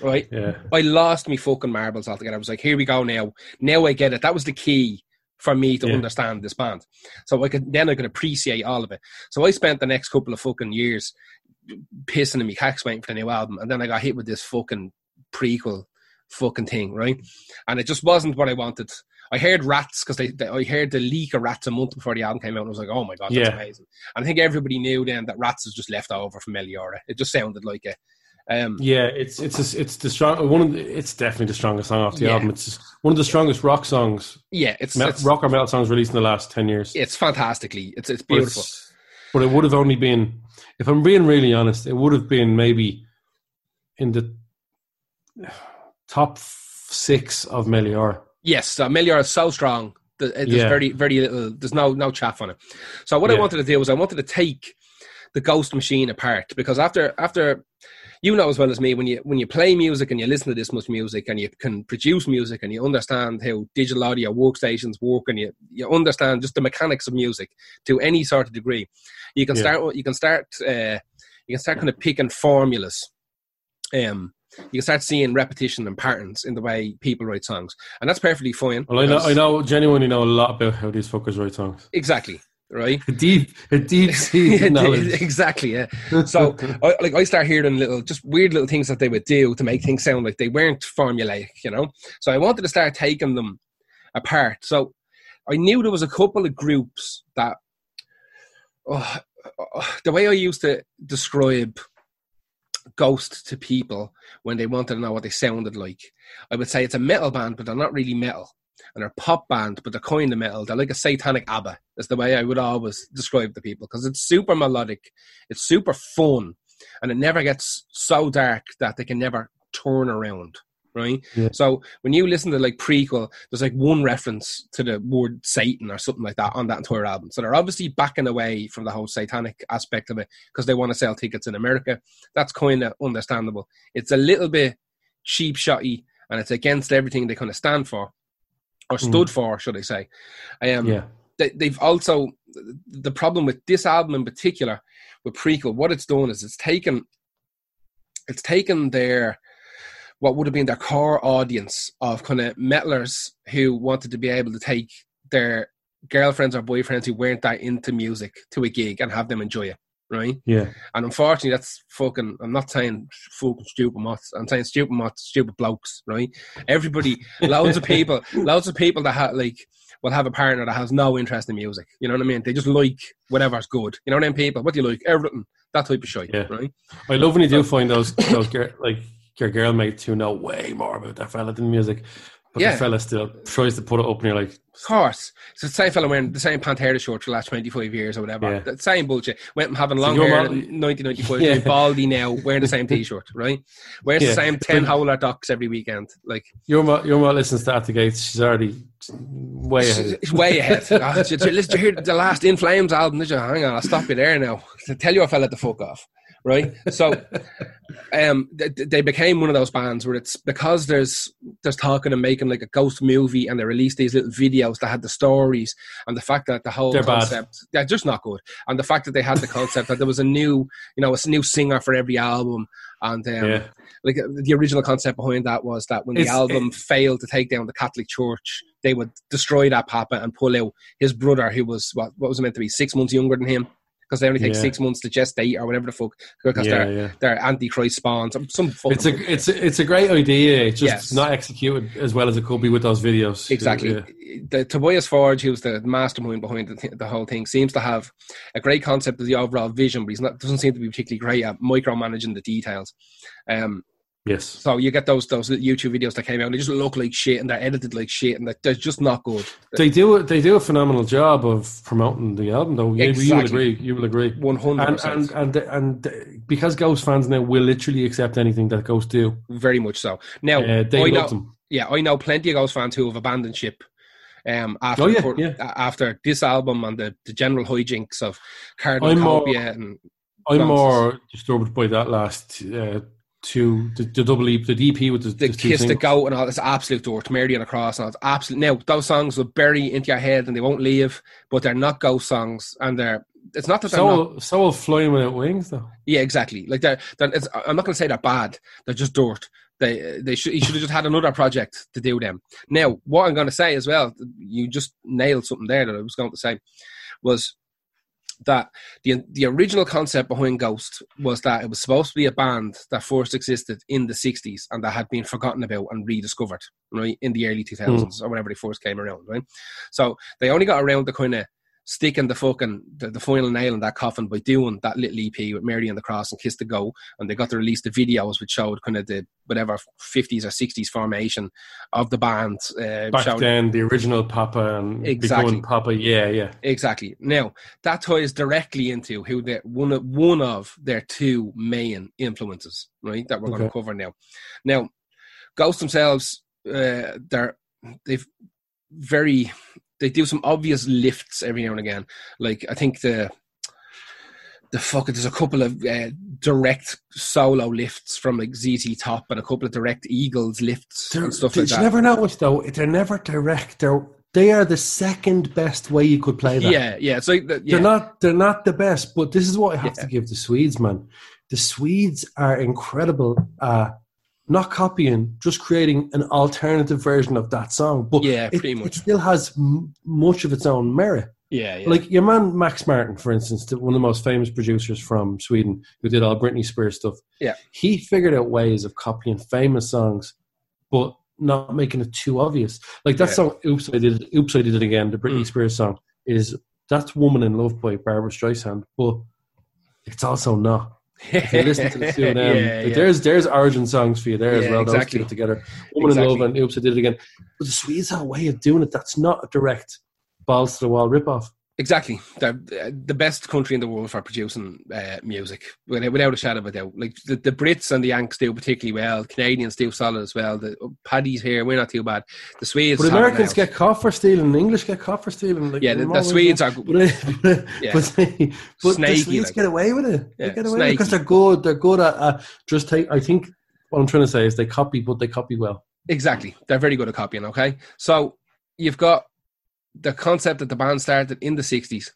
Right? Yeah. I lost me fucking marbles altogether. I was like, here we go now. Now I get it. That was the key for me to Yeah. understand this band. So I could then I could appreciate all of it. So I spent the next couple of fucking years pissing in me cacks waiting for the new album, and then I got hit with this fucking prequel fucking thing, right? And it just wasn't what I wanted. I heard Rats because they, they, I heard the leak of Rats a month before the album came out, and I was like, "Oh my god, that's Yeah. amazing!" And I think everybody knew then that Rats was just left over from Meliora. It just sounded like it. Um, Yeah, it's it's a, it's the strong one. Of the, it's definitely the strongest song off the Yeah. album. It's just one of the strongest rock songs, yeah, it's, mel- it's rock or metal songs released in the last ten years. it's fantastically. It's it's But beautiful. it's- But it would have only been, if I'm being really honest, it would have been maybe in the top six of Melior. Yes, uh, Melior is so strong. There's Yeah. very, very little. There's no, no chaff on it. So what I wanted to do was I wanted to take the Ghost Machine apart because after, after you know as well as me, when you when you play music and you listen to this much music and you can produce music and you understand how digital audio workstations work and you you understand just the mechanics of music to any sort of degree, you can Yeah. start you can start uh, you can start kind of picking formulas. Um, you can start seeing repetition and patterns in the way people write songs, and that's perfectly fine. Well, I know, I know, genuinely know a lot about how these fuckers write songs. exactly right. A deep, a deep seated knowledge. exactly, yeah. So, I, like, I start hearing little, just weird little things that they would do to make things sound like they weren't formulaic, you know. So, I wanted to start taking them apart. So, I knew there was a couple of groups that, oh, oh, the way I used to describe Ghost to people when they wanted to know what they sounded like, I would say it's a metal band, but they're not really metal. And they're a pop band, but they're kind of metal. They're like a satanic ABBA. That's the way I would always describe the people because it's super melodic, it's super fun, and it never gets so dark that they can never turn around. Right. Yeah. So when you listen to like prequel, there's like one reference to the word Satan or something like that on that entire album. So they're obviously backing away from the whole satanic aspect of it because they want to sell tickets in America. That's kind of understandable. It's a little bit cheap shotty and it's against everything they kind of stand for or stood for, should I say. Um, Yeah. they, they've also the problem with this album in particular with Prequel. What it's done is it's taken it's taken their what would have been their core audience of kind of metalers who wanted to be able to take their girlfriends or boyfriends who weren't that into music to a gig and have them enjoy it, right? Yeah. And unfortunately, that's fucking. I'm not saying fucking stupid moths. I'm saying stupid moths, stupid blokes, right? Everybody, loads of people, loads of people that have like will have a partner that has no interest in music. You know what I mean? They just like whatever's good. You know what I mean? People, what do you like? Everything. That type of shit, Yeah. right? I love when you do find those those like your girl mates who know way more about that fella than music, but Yeah. the fella still tries to put it up, and you're like, Of course. So the same fella wearing the same Pantera shirt for the last 25 years or whatever. Yeah. The same bullshit. Went from having So long you're hair in 1995 Yeah. baldy now, wearing the same t-shirt, right? Wears Yeah. the same 10 howler docks every weekend. Like, your mom, your mom listens to At the Gates. She's already way ahead. It's way ahead. oh, did, you, did you hear the last In Flames album? Did you? Hang on, I'll stop you there now. To tell you if I let the fuck off. Right? So um they, they became one of those bands where it's because there's there's talking and making like a ghost movie and they released these little videos that had the stories and the fact that the whole They're bad. concept they're just not good. And the fact that they had the concept that there was a new you know, a new singer for every album and um, Yeah. like uh, the original concept behind that was that when the It's- album failed to take down the Catholic Church, they would destroy that papa and pull out his brother, who was what, what was meant to be six months younger than him, because they only take Yeah. six months to gestate or whatever the fuck, because Yeah, they're yeah. they're antichrist spawns. Some, It's a it's a, it's a great idea. It's just Yes. not executed as well as it could be with those videos. Exactly. The Tobias Forge, who's the mastermind behind the, th- the whole thing, seems to have a great concept of the overall vision, but he's not doesn't seem to be particularly great at micromanaging the details. Um, Yes. so you get those those YouTube videos that came out, and they just look like shit, and they're edited like shit, and they're, just not good. They do they do a phenomenal job of promoting the album, though. You, you will agree. You will agree. One hundred And percent. and and and because Ghost fans now will literally accept anything that Ghost do. Very much so. Now, Uh, they I know, them. yeah, I know plenty of Ghost fans who have abandoned ship. Um, after Oh, yeah, for- yeah. after this album and the, the general hijinks of Cardinal Copia and I'm Nonsense. more disturbed by that last uh, two the, the double EP, the DP with the, the the kiss the goat and all that's absolute dirt. Mary and the Cross and all that's absolute. Now those songs will bury into your head and they won't leave, but they're not ghost songs and they're. It's not that they're So not. will, so will flying without wings, though. Yeah, exactly. Like they're. they're it's, I'm not going to say they're bad. They're just dirt. They they should he should have just had another project to do them. Now, what I'm going to say as well, you just nailed something there that I was going to say, was that the the original concept behind Ghost was that it was supposed to be a band that first existed in the 60s and that had been forgotten about and rediscovered right in the early 2000s hmm. or whenever they first came around right? So they only got around the kind of sticking the fucking the, the final nail in that coffin by doing that little EP with Mary and the Cross and Kiss the Go and they got to release the videos which showed kind of the whatever 50s or 60s formation of the band uh, Back showed, then, the original Papa and Exactly. Papa, yeah, yeah. Exactly. Now that ties directly into who they one of one of their two main influences, right? That we're going to cover now. Now, Ghost themselves, uh, they're they've very they do some obvious lifts every now and again. Like I think the the fuck it there's a couple of uh, direct solo lifts from like ZZ Top and a couple of direct Eagles lifts They're, and stuff like that. You never know it though. They're never direct. They're they are the second best way you could play that. yeah, yeah. So yeah. They're not they're not the best, but this is what I have Yeah. to give the Swedes, man. The Swedes are incredible. Uh, not copying, just creating an alternative version of that song. But Yeah, it, pretty it still has m- much of its own merit. yeah, yeah. Like your man Max Martin, for instance, the- one of the most famous producers from Sweden, who did all Britney Spears stuff. Yeah. he figured out ways of copying famous songs, but not making it too obvious. Like that Yeah. song, "Oops, I Did It." Oops, I Did It Again. The Britney Mm. Spears song is that's "Woman in Love" by Barbara Streisand, but it's also not. If you listen to the two of them, Yeah, like, yeah. there's there's origin songs for you there as Yeah, well. exactly. Those two together, "Woman in Love" and "Oops, I Did It Again." But the Swedes have a way of doing it that's not a direct balls to the wall rip off. Exactly, they're the best country in the world for producing uh, music, without, a shadow of a doubt. Like the, the Brits and the Yanks do particularly well. Canadians do solid as well. The Paddy's here, we're not too bad. The Swedes, But Americans get caught for stealing, English get caught for stealing. Like, yeah, the, the Swedes are But, but, Yeah. but, but the Swedes like. get away with it. Yeah, they get away with it because they're good. They're good at uh, just take. I think what I'm trying to say is they copy, but they copy well. exactly. They're very good at copying. Okay, so you've got the concept that the band started in the 60s.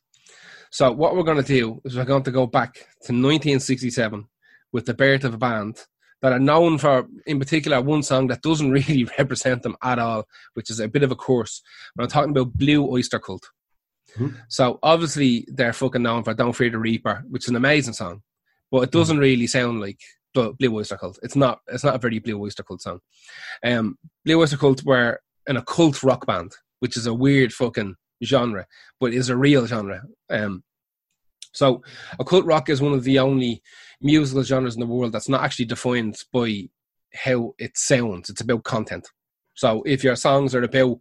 So what we're going to do is we're going to go back to 1967 with the birth of a band that are known for, in particular, one song that doesn't really represent them at all, which is a bit of a course. But I'm talking about Blue Oyster Cult. So obviously they're fucking known for "Don't Fear the Reaper," which is an amazing song, but it doesn't really sound like Bl- Blue Oyster Cult. It's not. It's not a very Blue Oyster Cult song. Um, Blue Oyster Cult were an occult rock band, which is a weird fucking genre, but is a real genre. Um, so occult rock is one of the only musical genres in the world that's not actually defined by how it sounds. It's about content. So if your songs are about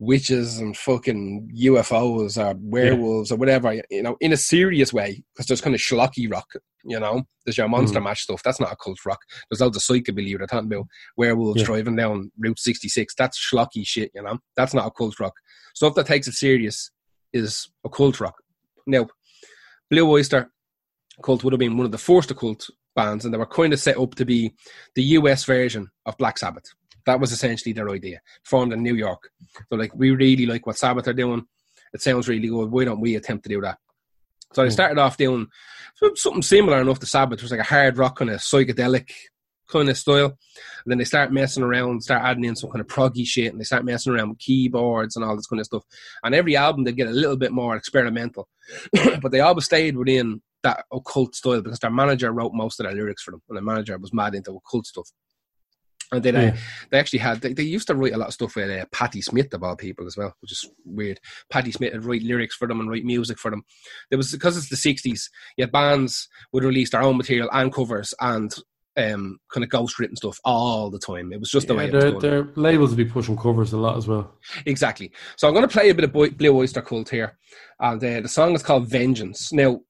witches and fucking UFOs or werewolves or whatever, you know, in a serious way, because there's kind of schlocky rock, you know, there's your monster mm. match stuff. That's not a cult rock. There's loads of psychobilly you're talking about werewolves Yeah. driving down Route 66. That's schlocky shit, you know. That's not a cult rock. Stuff that takes it serious is a cult rock. Now, Blue Oyster Cult would have been one of the first occult bands, and they were kind of set up to be the US version of Black Sabbath. That was essentially their idea, formed in New York. So, like, we really like what Sabbath are doing. It sounds really good. Why don't we attempt to do that? So they hmm. started off doing something similar enough to Sabbath. It was like a hard rock kind of psychedelic kind of style. And then they start messing around, start adding in some kind of proggy shit, and they start messing around with keyboards and all this kind of stuff. And every album they get a little bit more experimental, but they always stayed within that occult style because their manager wrote most of their lyrics for them, and the manager was mad into occult stuff. And then uh, Yeah. they actually had they, they used to write a lot of stuff with uh, Patti Smith of all people as well, which is weird. Patti Smith would write lyrics for them and write music for them. There was because it's the sixties, yeah, bands would release their own material and covers and um, kind of ghost written stuff all the time. It was just the way Yeah, it was their, going. their labels be pushing covers a lot as well. Exactly. So I'm going to play a bit of Blue Oyster Cult here, and uh, the song is called Vengeance. Now,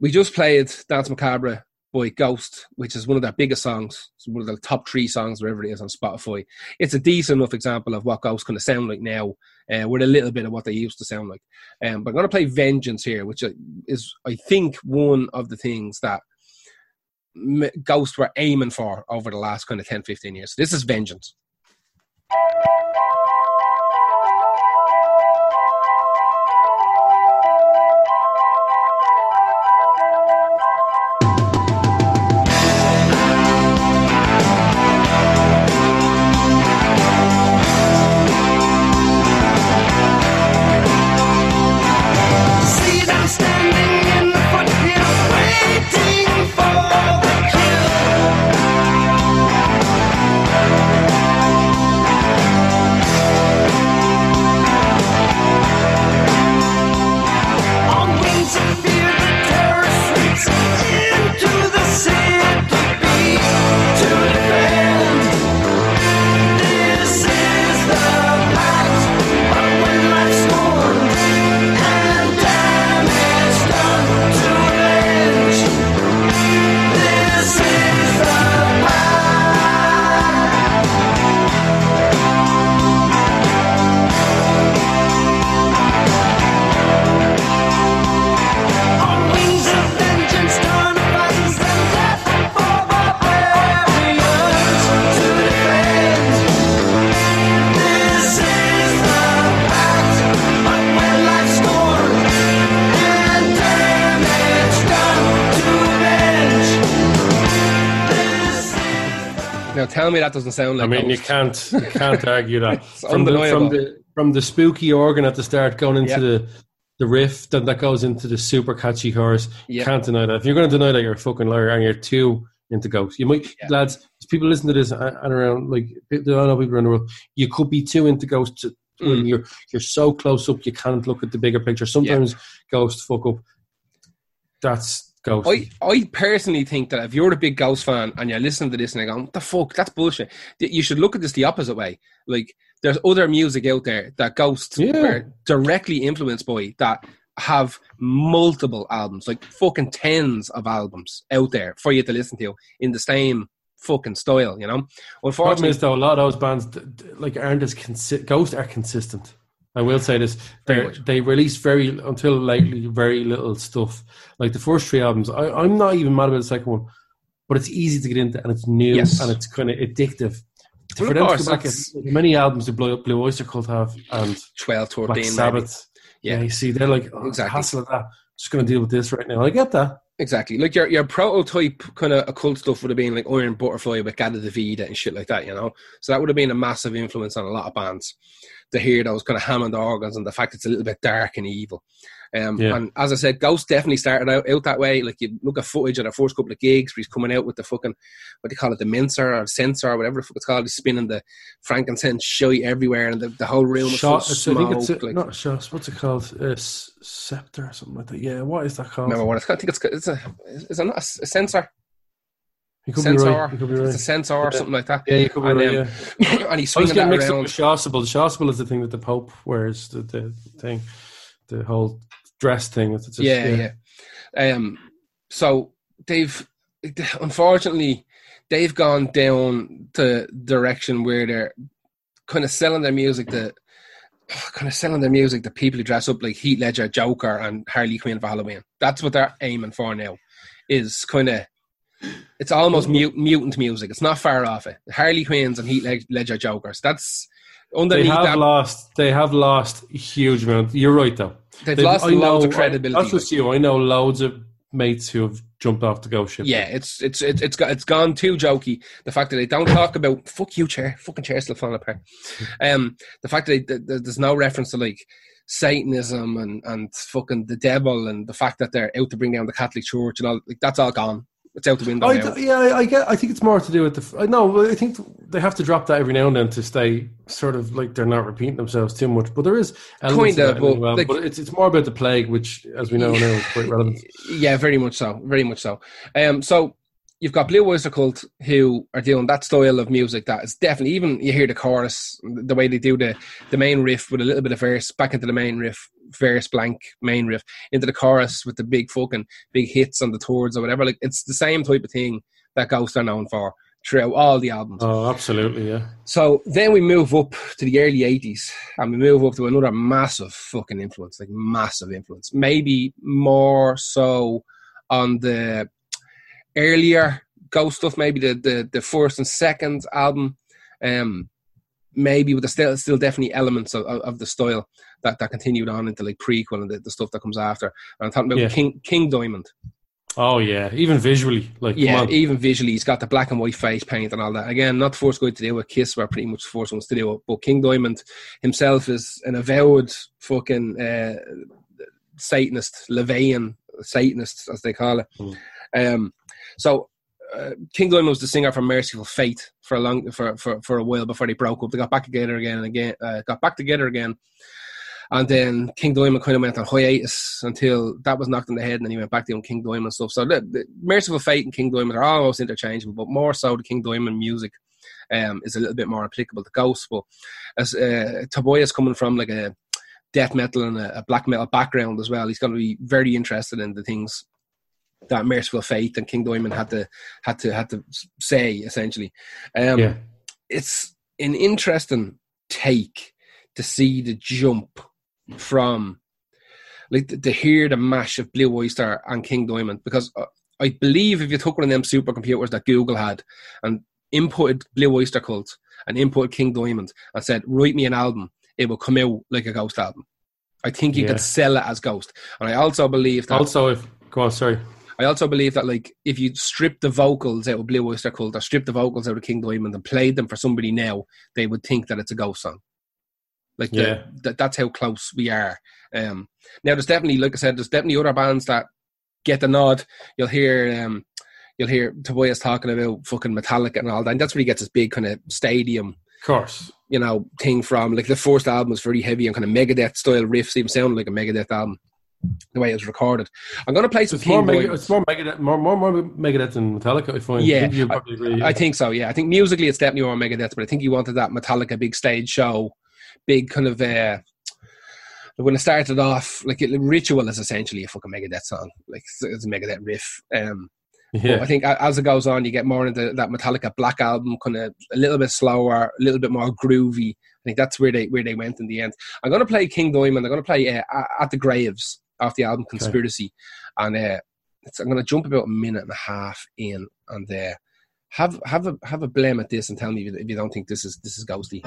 we just played Dance Macabre by Ghost, which is one of their biggest songs. It's one of the top three songs, wherever it is on Spotify. It's a decent enough example of what Ghost kind of sound like now, uh, with a little bit of what they used to sound like. Um, but I'm going to play Vengeance here, which is, I think, one of the things that Ghost were aiming for over the last kind of 10, 15 years. This is Vengeance. Now, tell me that doesn't sound like I mean, you can't you can't argue that from the, from the from the spooky organ at the start going into Yeah. the the riff then that goes into the super catchy chorus. You Yeah. can't deny that. If you're going to deny that, you're a fucking liar and you're too into ghosts. You might, Yeah. lads, people listen to this and around, like I know people around the world, you could be too into ghosts when Mm. you're you're so close up, you can't look at the bigger picture. Sometimes ghosts fuck up. That's ghost. I, I personally think that if you're a big Ghost fan and you're listening to this and you're going, what the fuck, that's bullshit. You should look at this the opposite way. Like, there's other music out there that Ghost Yeah. were directly influenced by that have multiple albums, like fucking tens of albums out there for you to listen to in the same fucking style, you know? Problem Unfortunately, is though, a lot of those bands like aren't as consi- Ghost are consistent. I will say this: they they release very until lately very little stuff. Like the first three albums, I, I'm not even mad about the second one, but it's easy to get into and it's new Yes. and it's kind of addictive. for them course, to go back, at many albums the Blue, Blue Oyster Cult have, and 12, 13, Black. Sabbath. Yeah. Yeah, you see, they're like, oh, Exactly. exactly. hassle of that. Just going to deal with this right now. I get that. Exactly. Like your your prototype kind of occult stuff would have been like Iron Butterfly with de Vida and shit like that, you know? So that would have been a massive influence on a lot of bands to hear those kind of Hammond organs and the fact it's a little bit dark and evil. Um, Yeah. And as I said, Ghost definitely started out, out that way. Like you look at footage of their first couple of gigs where he's coming out with the fucking, what do you call it, the mincer or censer or whatever the fuck it's called. He's spinning the frankincense shite everywhere and the, the whole room is full of I think smoke. it's a, like, not a. What's it called? Uh, scepter or something like that. Yeah, what is that called? remember what it's called? I think it's, it's a, is it not a, a censer? you could censer. be right. You could be It's a right. censer or something like that. Yeah, you could be and, right. um, yeah. and he's swinging that mixed up around. with Chasuble. Chasuble is the thing that the Pope wears, the, the thing, the whole dress thing. It's just, yeah, yeah. Um, so they've unfortunately they've gone down the direction where they're kind of selling their music to kind of selling their music to people who dress up like Heath Ledger, Joker, and Harley Quinn for Halloween. That's what they're aiming for now. Is kind of it's almost mut- mutant music. It's not far off it. Harley Quinns and Heath Led- Ledger Jokers. That's underneath. They have that. lost. They have lost a huge amount. You're right, though. They've, They've- lost I loads know- of credibility. That's just you. I know loads of mates who have jumped off the go ship. Yeah, it's it's it's it's got it's gone too jokey. The fact that they don't talk about fuck you chair, fucking chair still falling apart. Um, the fact that, they, that there's no reference to like Satanism and and fucking the devil and the fact that they're out to bring down the Catholic Church and all like that's all gone. It's out the window I, now. yeah, I- get. I think it's more to do with the. f- I think they have to drop that every now and then to stay sort of like they're not repeating themselves too much. But there is Kinda, of that in it as but, well. like- but it's it's more about the plague, which, as we know now, is quite relevant. Yeah, very much so. Very much so. Um, so you've got Blue Oyster Cult who are doing that style of music that is definitely even you hear the chorus, the way they do the the main riff with a little bit of verse back into the main riff, verse blank main riff into the chorus with the big fucking big hits on the towards or whatever. Like it's the same type of thing that Ghost are known for throughout all the albums. Oh, absolutely, yeah. So then we move up to the early 80s and we move up to another massive fucking influence, like massive influence. Maybe more so on the earlier Ghost stuff, maybe the, the, the first and second album. Um, maybe with the still, still definitely elements of, of, the style that, that continued on into like Prequelle and the, the stuff that comes after. And I'm talking about Yeah. King King Diamond. Oh yeah, even visually, like Yeah, even visually, he's got the black and white face paint and all that. Again, not the first guy to do it. Kiss were pretty much the first ones to do it. But King Diamond himself is an avowed fucking uh, Satanist, LaVeyan Satanist, as they call it. Mm. Um, so uh, King Diamond was the singer from Mercyful Fate for a long for, for, for a while before they broke up. They got back together again and again. Uh, got back together again. And then King Diamond kind of went on hiatus until that was knocked in the head, and then he went back doing King Diamond and stuff. So the, the Mercyful Fate and King Diamond are almost interchangeable, but more so the King Diamond music um, is a little bit more applicable to Ghost. But as uh, Tobias coming from like a death metal and a, a black metal background as well, he's going to be very interested in the things that Mercyful Fate and King Diamond had to had to had to say essentially. Um, yeah, it's an interesting take to see the jump from like to, to hear the mash of Blue Oyster and King Diamond because uh, I believe if you took one of them supercomputers that Google had and inputted Blue Oyster Cult and inputted King Diamond and said write me an album, it will come out like a Ghost album. I think you Yeah. could sell it as Ghost, and I also believe that Also, if go on, sorry. I also believe that like if you strip the vocals out of Blue Oyster Cult or strip the vocals out of King Diamond and played them for somebody now, they would think that it's a ghost song. Like the- Yeah. that's how close we are. Um, now there's definitely, like I said, there's definitely other bands that get the nod. You'll hear um, you'll hear Tobias talking about fucking Metallica and all that. And that's where he gets his big kind of stadium Of course, you know, thing from. Like the first album was very heavy and kind of Megadeth style riffs, even sounded like a Megadeth album. The way it was recorded. I'm gonna play some it's more, King Meg- Diamond. it's more Megadeth, more, more, more Megadeth than Metallica. I find. Yeah, I think you probably agree. I think so. Yeah, I think musically it's definitely more Megadeth, but I think you wanted that Metallica big stage show, big kind of. Uh, when it started off, like it, Ritual is essentially a fucking Megadeth song, like it's, it's a Megadeth riff. Um, but I think as it goes on, you get more into that Metallica Black album, kind of a little bit slower, a little bit more groovy. I think that's where they where they went in the end. I'm going to play King Diamond. I'm going to play uh, at the Graves off the album Conspiracy, and uh, it's, I'm going to jump about a minute and a half in, and uh, have have a have a blame at this and tell me if you- if you don't think this is this is ghosty.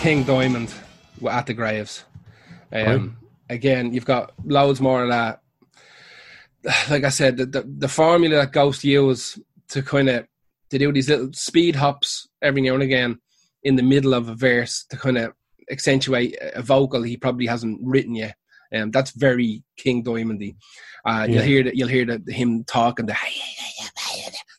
King Diamond at the graves. Um, Again, you've got loads more of that. Like I said, the, the, the formula that Ghost use to kind of to do these little speed hops every now and again in the middle of a verse to kind of accentuate a vocal he probably hasn't written yet. Um, that's very King Diamondy. Uh, Yeah. You'll hear that. You'll hear that him talking. The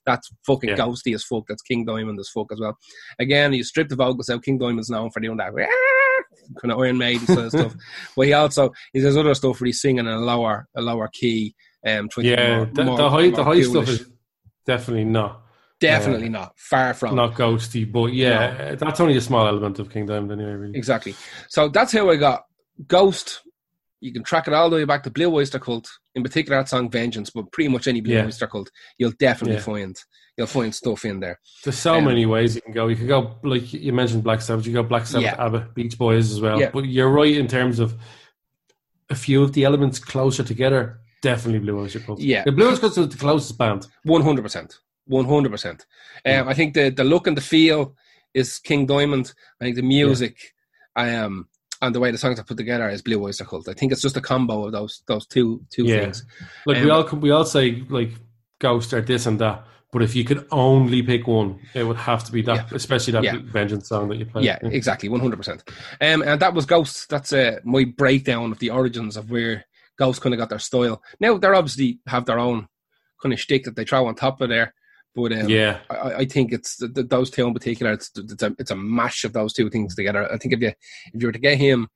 that's fucking Yeah. ghosty as fuck. That's King Diamond as fuck as well. Again, you strip the vocals out. King Diamond's known for doing that kind of Iron Maiden sort of stuff. But he also he does other stuff where he's singing in a lower a lower key. Um, trying to be Yeah, more- the, more- the high the high stuff is definitely not definitely uh, not far from not ghosty, but yeah, that's only a small element of King Diamond anyway. Really. Exactly. So that's how I got Ghost. You can track it all the way back to Blue Oyster Cult, in particular that song Vengeance, but pretty much any Blue Yeah. Oyster Cult, you'll definitely Yeah. find you'll find stuff in there. There's so Um, many ways you can go. You could go like you mentioned Black Sabbath. You go Black Sabbath, Yeah. ABBA, Beach Boys as well. Yeah. But you're right in terms of a few of the elements closer together. Definitely Blue Oyster Cult. Yeah. the Blue Oyster Cult is the closest band. One hundred percent, one hundred percent. Um, I think the the look and the feel is King Diamond. I think the music, I am. um, and the way the songs are put together is Blue Oyster Cult. I think it's just a combo of those those two two Yeah. things. Like Um, we all we all say like Ghost or this and that. But if you could only pick one, it would have to be that, Yeah. especially that Yeah. Vengeance song that you played. Yeah, exactly, one hundred percent. Um, and that was Ghost. That's uh, my breakdown of the origins of where Ghost kind of got their style. Now they are obviously have their own kind of shtick that they throw on top of there, but um, yeah. I- I, think it's th th those two in particular. It's, it's a it's a mash of those two things together. I think if you if you were to get him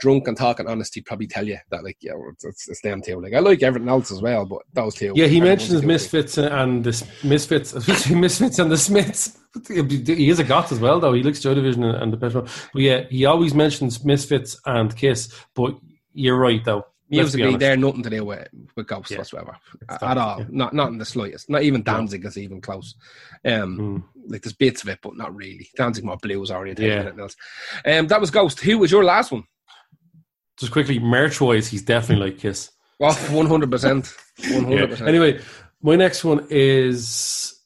drunk and talking honest, he'd probably tell you that like yeah, well, it's, it's them two. Like I like everything else as well, but those two. Yeah, he mentions Misfits and the Misfits, especially Misfits and the Smiths. He is a goth as well, though. He likes Joy Division and and the Pet Shop. But yeah, he always mentions Misfits and Kiss. But you're right, though. Let's be they're nothing to do with, with Ghost Yeah. whatsoever It's at all. yeah. Not not in the slightest. Not even Danzig is even close. Um, Mm. like there's bits of it, but not really. Danzig more blues oriented. Yeah. than anything else. Um, that was Ghost. Who was your last one? Just quickly, merch wise, he's definitely like Kiss. Well, one hundred percent, hundred percent. Anyway, my next one is.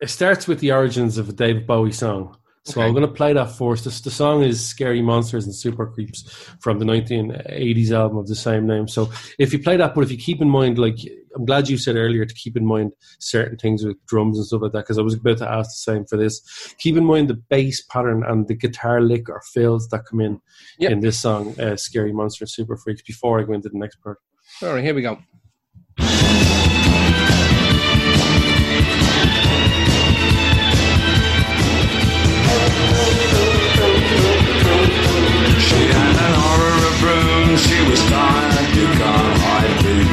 It starts with the origins of a David Bowie song. So Okay. I'm going to play that first. This, the song is Scary Monsters and Super Creeps from the 1980s album of the same name. So if you play that, but if you keep in mind, like, I'm glad you said earlier to keep in mind certain things with drums and stuff like that, because I was about to ask the same for this. Keep in mind the bass pattern and the guitar lick or fills that come in Yep. in this song, uh, Scary Monsters and Super Freaks, before I go into the next part. All right, here we go. Was tired, you can't hide it.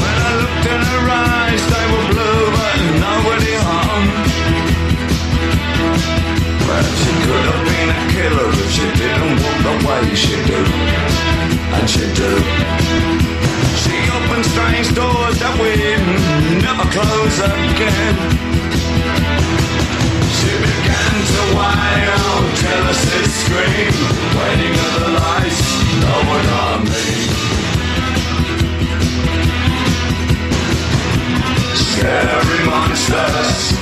When I looked in her eyes, they were blue, but nobody hung. Well, she could have been a killer if she didn't walk the way she do. And she do. She opened strange doors that we'd never close again so scream Waiting the lights on me. Scary monsters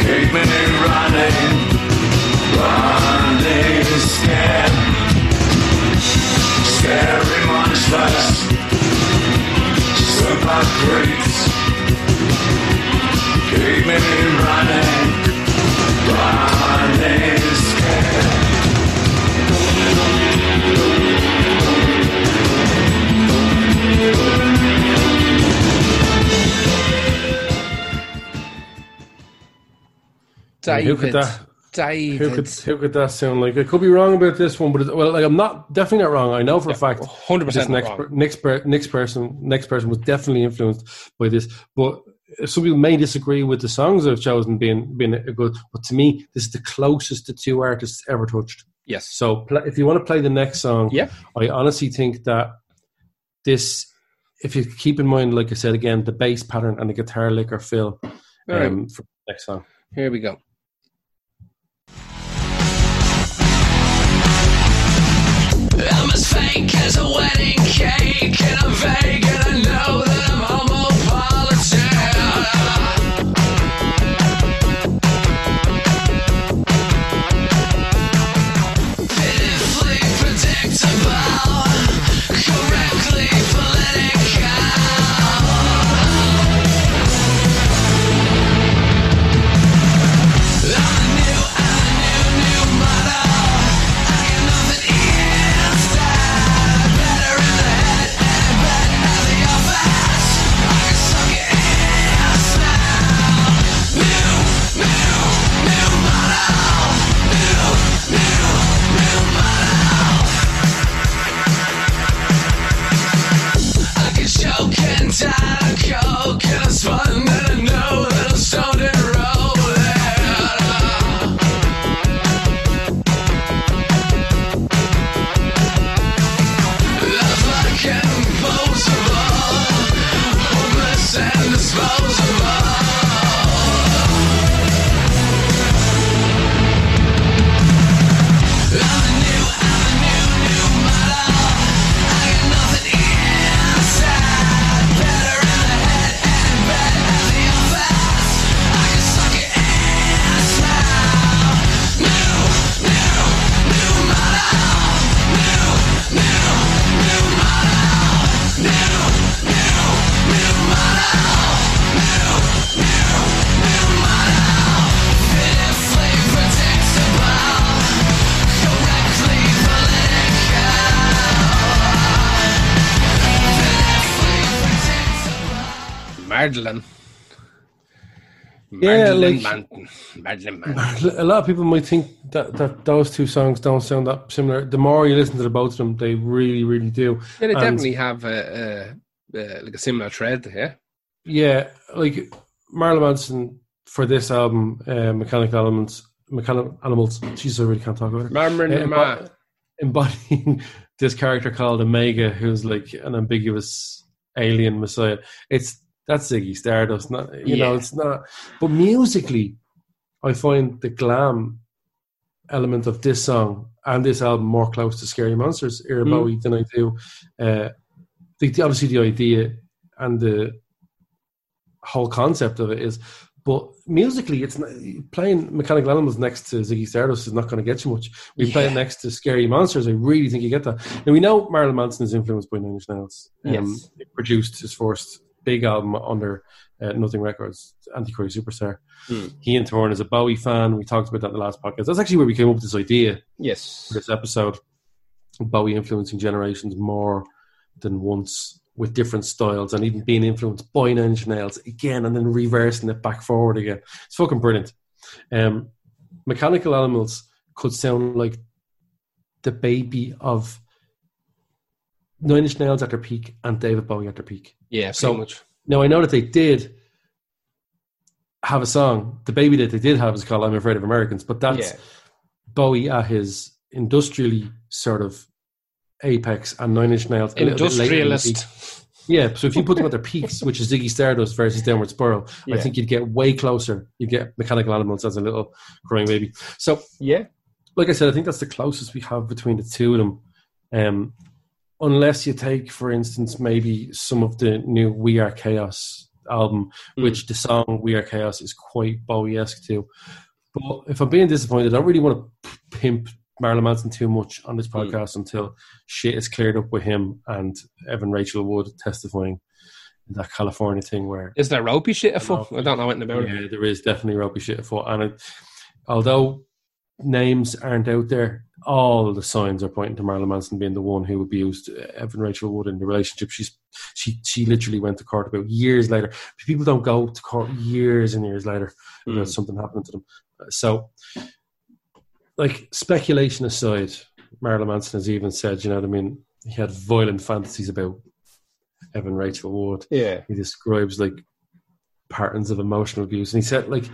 Keep me running Running scared. Scary monsters Came in running, running scared. Who could who could that sound like? I could be wrong about this one, but well, like I'm not definitely not wrong. I know for a fact. 100% next wrong. per- next per- next person next person was definitely influenced by this. But some people may disagree with the songs I've chosen being being a good. But to me, this is the closest the two artists ever touched. Yes. So if you want to play the next song, Yeah. I honestly think that this, if you keep in mind, like I said again, the bass pattern and the guitar lick are fill All right. um, for the next song. Here we go. I'm as fake as a wedding cake, and I'm vague, and I know that I'm homopolitan. Pitifully predictable, correctly political. Madeline. Yeah, Madeline like- Manton. Madeline Manton. A lot of people might think that, that those two songs don't sound that similar. The more you listen to the both of them, they really, really do. Yeah, they And- definitely have a, a, a, like a similar thread. Yeah. Yeah, like Marilyn Manson for this album, uh, Mechanical Elements, Mechanical Animals. Jesus, I really can't talk about it. Marmon Uh, embodying this character called Omega, who's like an ambiguous alien messiah. It's that's Ziggy Stardust, not you know, it's not. But musically, I find the glam element of this song and this album more close to Scary Monsters era Mm. Bowie than I do. Uh, the, the- obviously, the idea and the whole concept of it is. But musically, it's not, playing Mechanical Animals next to Ziggy Stardust is not going to get you much. We play it next to Scary Monsters. I really think you get that. Now we know Marilyn Manson is influenced by Nine Inch Nails. Um, Yes. he produced his first big album under uh, Nothing Records, Antichrist Superstar. Hmm. He in turn is a Bowie fan. We talked about that in the last podcast. That's actually where we came up with this idea Yes. this episode. Bowie influencing generations more than once with different styles and even being influenced by Nine Inch Nails again and then reversing it back forward again. It's fucking brilliant. Um, Mechanical Animals could sound like the baby of Nine Inch Nails at their peak and David Bowie at their peak. Yeah, So- much. Now I know that they did have a song. The baby that they did have is called "I'm Afraid of Americans," but that's Yeah. Bowie at his industrially sort of apex and Nine Inch Nails. a little bit later in. Industrialist. Yeah, so if you put them at their peaks, which is Ziggy Stardust versus Downward Spiral, I think you'd get way closer. You get Mechanical Animals as a little crying baby. So, Yeah. like I said, I think that's the closest we have between the two of them. Um, unless you take, for instance, maybe some of the new We Are Chaos album, hmm. which the song We Are Chaos is quite Bowie esque too. But if I'm being disappointed, I don't really want to pimp Marilyn Manson too much on this hmm. podcast until shit is cleared up with him and Evan Rachel Wood testifying in that California thing where Is there ropey shit afoot? I don't know anything about it. yeah, there is definitely ropey shit afoot. And it, although names aren't out there, all the signs are pointing to Marilyn Manson being the one who abused uh, Evan Rachel Wood in the relationship. She's she she literally went to court about years later. People don't go to court years and years later about something happening to them. Uh, So, like speculation aside, Marilyn Manson has even said, you know what I mean? He had violent fantasies about Evan Rachel Wood Yeah. he describes like patterns of emotional abuse, and he said like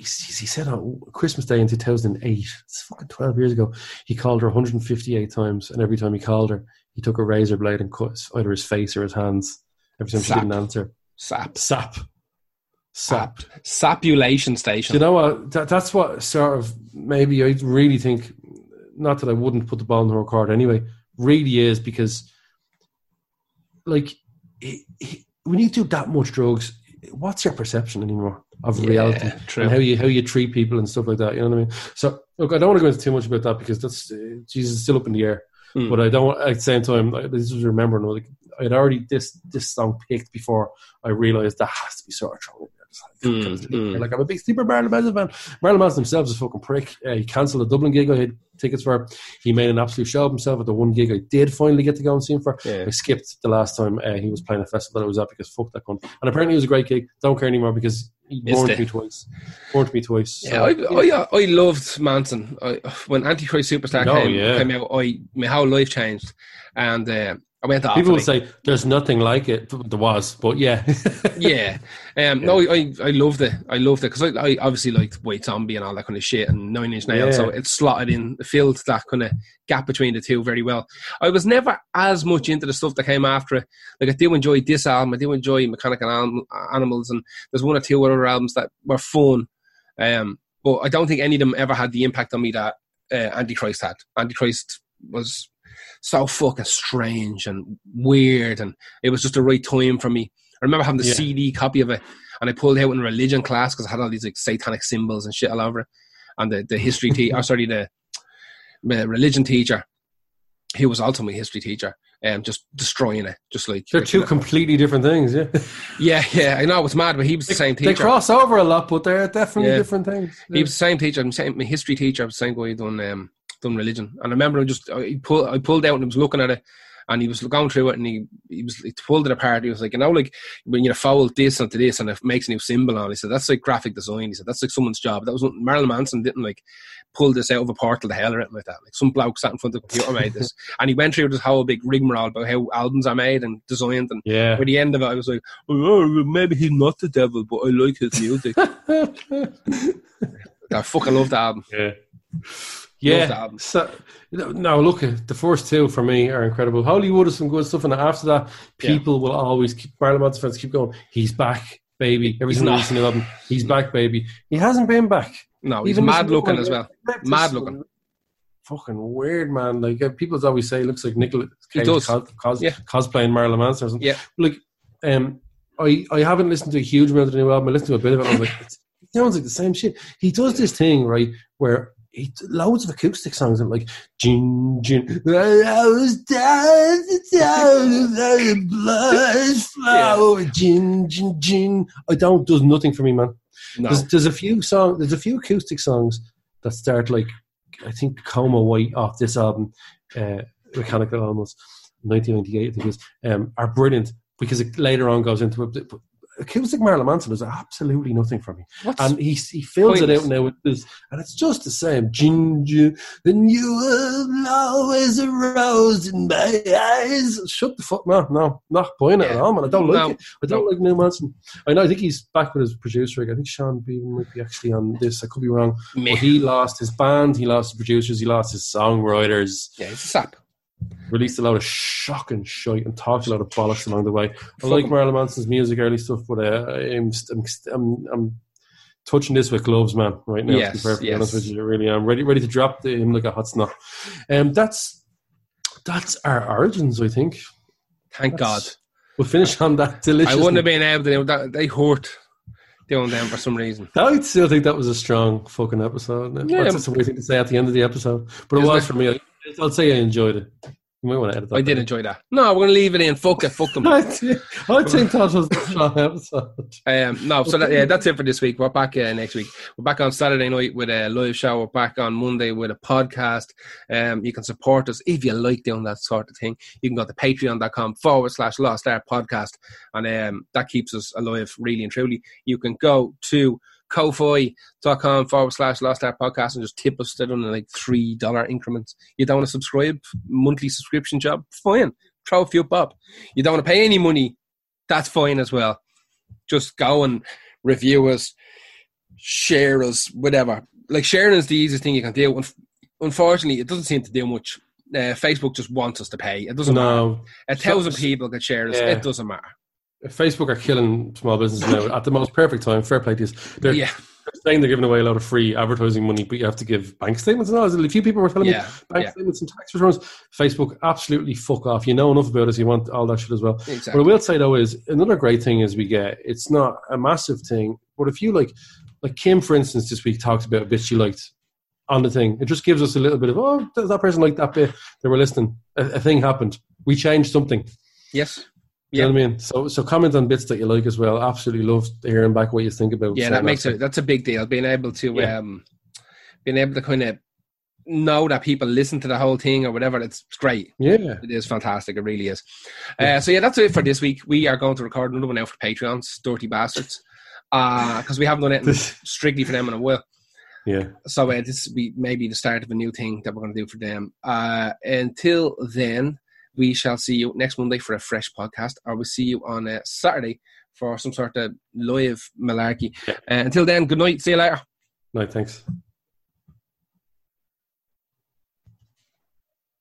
he, he said on Christmas Day in two thousand and eight, it's fucking twelve years ago. He called her one hundred and fifty eight times, and every time he called her, he took a razor blade and cut either his face or his hands. Every time Sap. she didn't answer, Sap. sap, sap. Sapulation station. Do you know what? That, that's what sort of maybe I really think. Not that I wouldn't put the ball in her court anyway. Really is because, like, he, he, when you do that much drugs, what's your perception anymore of Yeah, reality true. and how you how you treat people and stuff like that? You know what I mean? So look, I don't want to go into too much about that because that's uh, Jesus is still up in the air. Hmm. But I don't. At the same time, I- this is remembering like I'd already this this song picked before I realized that has to be sort of thrown Mm, mm. like I'm a big sleeper Marilyn Manson fan. Marilyn Manson himself is a fucking prick. Uh, he cancelled a Dublin gig I had tickets for. He made an absolute show of himself at the one gig I did finally get to go and see him for. Yeah. I skipped the last time uh, he was playing a festival that I was at because fuck that cunt. And apparently it was a great gig. Don't care anymore because he Missed warned it. me twice. Warned me twice. Yeah, I, I, I loved Manson. I, when Antichrist Superstar Oh, came, yeah. came out, I my whole life changed, and uh, I went to People will say there's nothing like it. There was, but yeah. yeah. Um, No, I, I loved it. I loved it because I, I obviously liked White Zombie and all that kind of shit and Nine Inch Nails. Yeah. So it slotted in, it filled that kind of gap between the two very well. I was never as much into the stuff that came after it. Like I do enjoy this album. I do enjoy Mechanical Anim- Animals, and there's one or two other albums that were fun. Um, but I don't think any of them ever had the impact on me that uh, Antichrist had. Antichrist was so fucking strange and weird, and it was just the right time for me. I remember having the Yeah. CD copy of it, and I pulled it out in religion class because I had all these like satanic symbols and shit all over it. And the, the history teacher, oh, sorry, the, the religion teacher, he was also my history teacher, um, just destroying it, just like They're two completely different things, yeah. yeah, yeah. I know it's mad, but he was the same teacher. They cross over a lot, but they're definitely Yeah. different things. He was the same teacher. I'm saying my history teacher was the same guy done um, done religion. And I remember him just I pulled I pulled out and I was looking at it, and he was going through it, and he he was he pulled it apart. He was like, you know, like when you fold this onto this, and it makes a new symbol on. it. He said that's like graphic design. He said that's like someone's job. That was Marilyn Manson didn't like pull this out of a portal to hell or anything like that. Like some bloke sat in front of the computer made this, and he went through this whole big rigmarole about how albums are made and designed. And Yeah. by the end of it, I was like, oh, maybe he's not the devil, but I like his music. I fucking love the album. Yeah. Yeah. So, no, look, the first two for me are incredible. Hollywood is some good stuff, and after that, people will always keep Marilyn Manson fans keep going. He's back, baby. Every single listen to album, he's back, baby. He hasn't been back. No, he's Even mad looking as well. Mad looking. Fucking weird, man. Like uh, people always say, he looks like Nicolas He Cage does. cos- cos- Yeah. cosplaying Marilyn Manson or something. Yeah. Like, um, I I haven't listened to a huge amount of the new album. I listened to a bit of it. I was like, it sounds like the same shit. He does this thing right where. He, loads of acoustic songs and like gin gin I was down the town of the blood flow gin gin gin I don't does nothing for me man No. there's, there's a few songs there's a few acoustic songs that start like I think Coma White off this album, uh, Mechanical Animals, 1998 I think it is, um, are brilliant because it later on goes into it. But acoustic Marilyn Manson is absolutely nothing for me, What's and he he fills it out now with this, and it's just the same. Ginger, and you will always a rose in my eyes. Shut the fuck, no, no, not buying it at all, man. I don't like No. it. I don't like New Manson. I know. I think he's back with his producer. Again. I think Sean Beavan might be actually on this. I could be wrong. He lost his band. He lost his producers. He lost his songwriters. yeah, it's a sap. Released a lot of shocking shit and talked a lot of bollocks along the way. I like Marilyn Manson's music, early stuff, but uh, I'm, I'm, I'm, I'm touching this with gloves, man. Right now, to Yes, be perfectly yes. honest with you, I really am ready, ready to drop the, him like a hot snot. Um, that's that's our origins, I think. Thank God. We'll finish on that delicious. I wouldn't have been able to do that. They hurt doing them for some reason. I still think that was a strong fucking episode. Yeah. That's a weird thing to say at the end of the episode, but it was it? for me. I'll say I enjoyed it. You might want to edit that. I did enjoy that. No, we're gonna leave it in. Fuck it. Fuck them. I think I think that was the strong episode. Um, no, so that, yeah, that's it for this week. We're back uh, next week. We're back on Saturday night with a live show. We're back on Monday with a podcast. Um, you can support us if you like doing that sort of thing. You can go to patreon.com forward slash lost art podcast, and um, that keeps us alive, really and truly. You can go to ko-fi.com forward slash lost art podcast and just tip us in like three dollar increments. You don't want to subscribe, monthly subscription job, fine. Throw a few bob. You don't want to pay any money, that's fine as well. Just go and review us, share us, whatever. Like sharing is the easiest thing you can do. Unfortunately, it doesn't seem to do much. Uh, Facebook just wants us to pay. It doesn't matter. No, A thousand people could share us. Yeah. It doesn't matter. Facebook are killing small businesses now at the most perfect time. Fair play to you. They're Yeah. saying they're giving away a lot of free advertising money, but you have to give bank statements and all. A few people were telling Yeah, me bank yeah. statements and tax returns. Facebook, absolutely fuck off. You know enough about us. You want all that shit as well. Exactly. What I will say though is another great thing is we get. It's not a massive thing, but if you like, like Kim, for instance, this week talked about a bit she liked on the thing. It just gives us a little bit of oh, that person like that bit? They were listening. A, a thing happened. We changed something. Yes. You know what I mean? So, so comment on bits that you like as well. Absolutely love hearing back what you think about. Yeah, that makes it. That's a big deal. Being able to, Yeah. um, being able to kind of know that people listen to the whole thing or whatever. It's, it's great. Yeah, It is fantastic. It really is. Uh, so yeah, that's it for this week. We are going to record another one now for Patreons, dirty bastards, because we haven't done it strictly for them in a while. yeah. So uh, this will be maybe the start of a new thing that we're going to do for them. Uh, until then, we shall see you next Monday for a fresh podcast, or we'll see you on uh, Saturday for some sort of live malarkey. Yeah. Uh, until then, good night. See you later. No, thanks.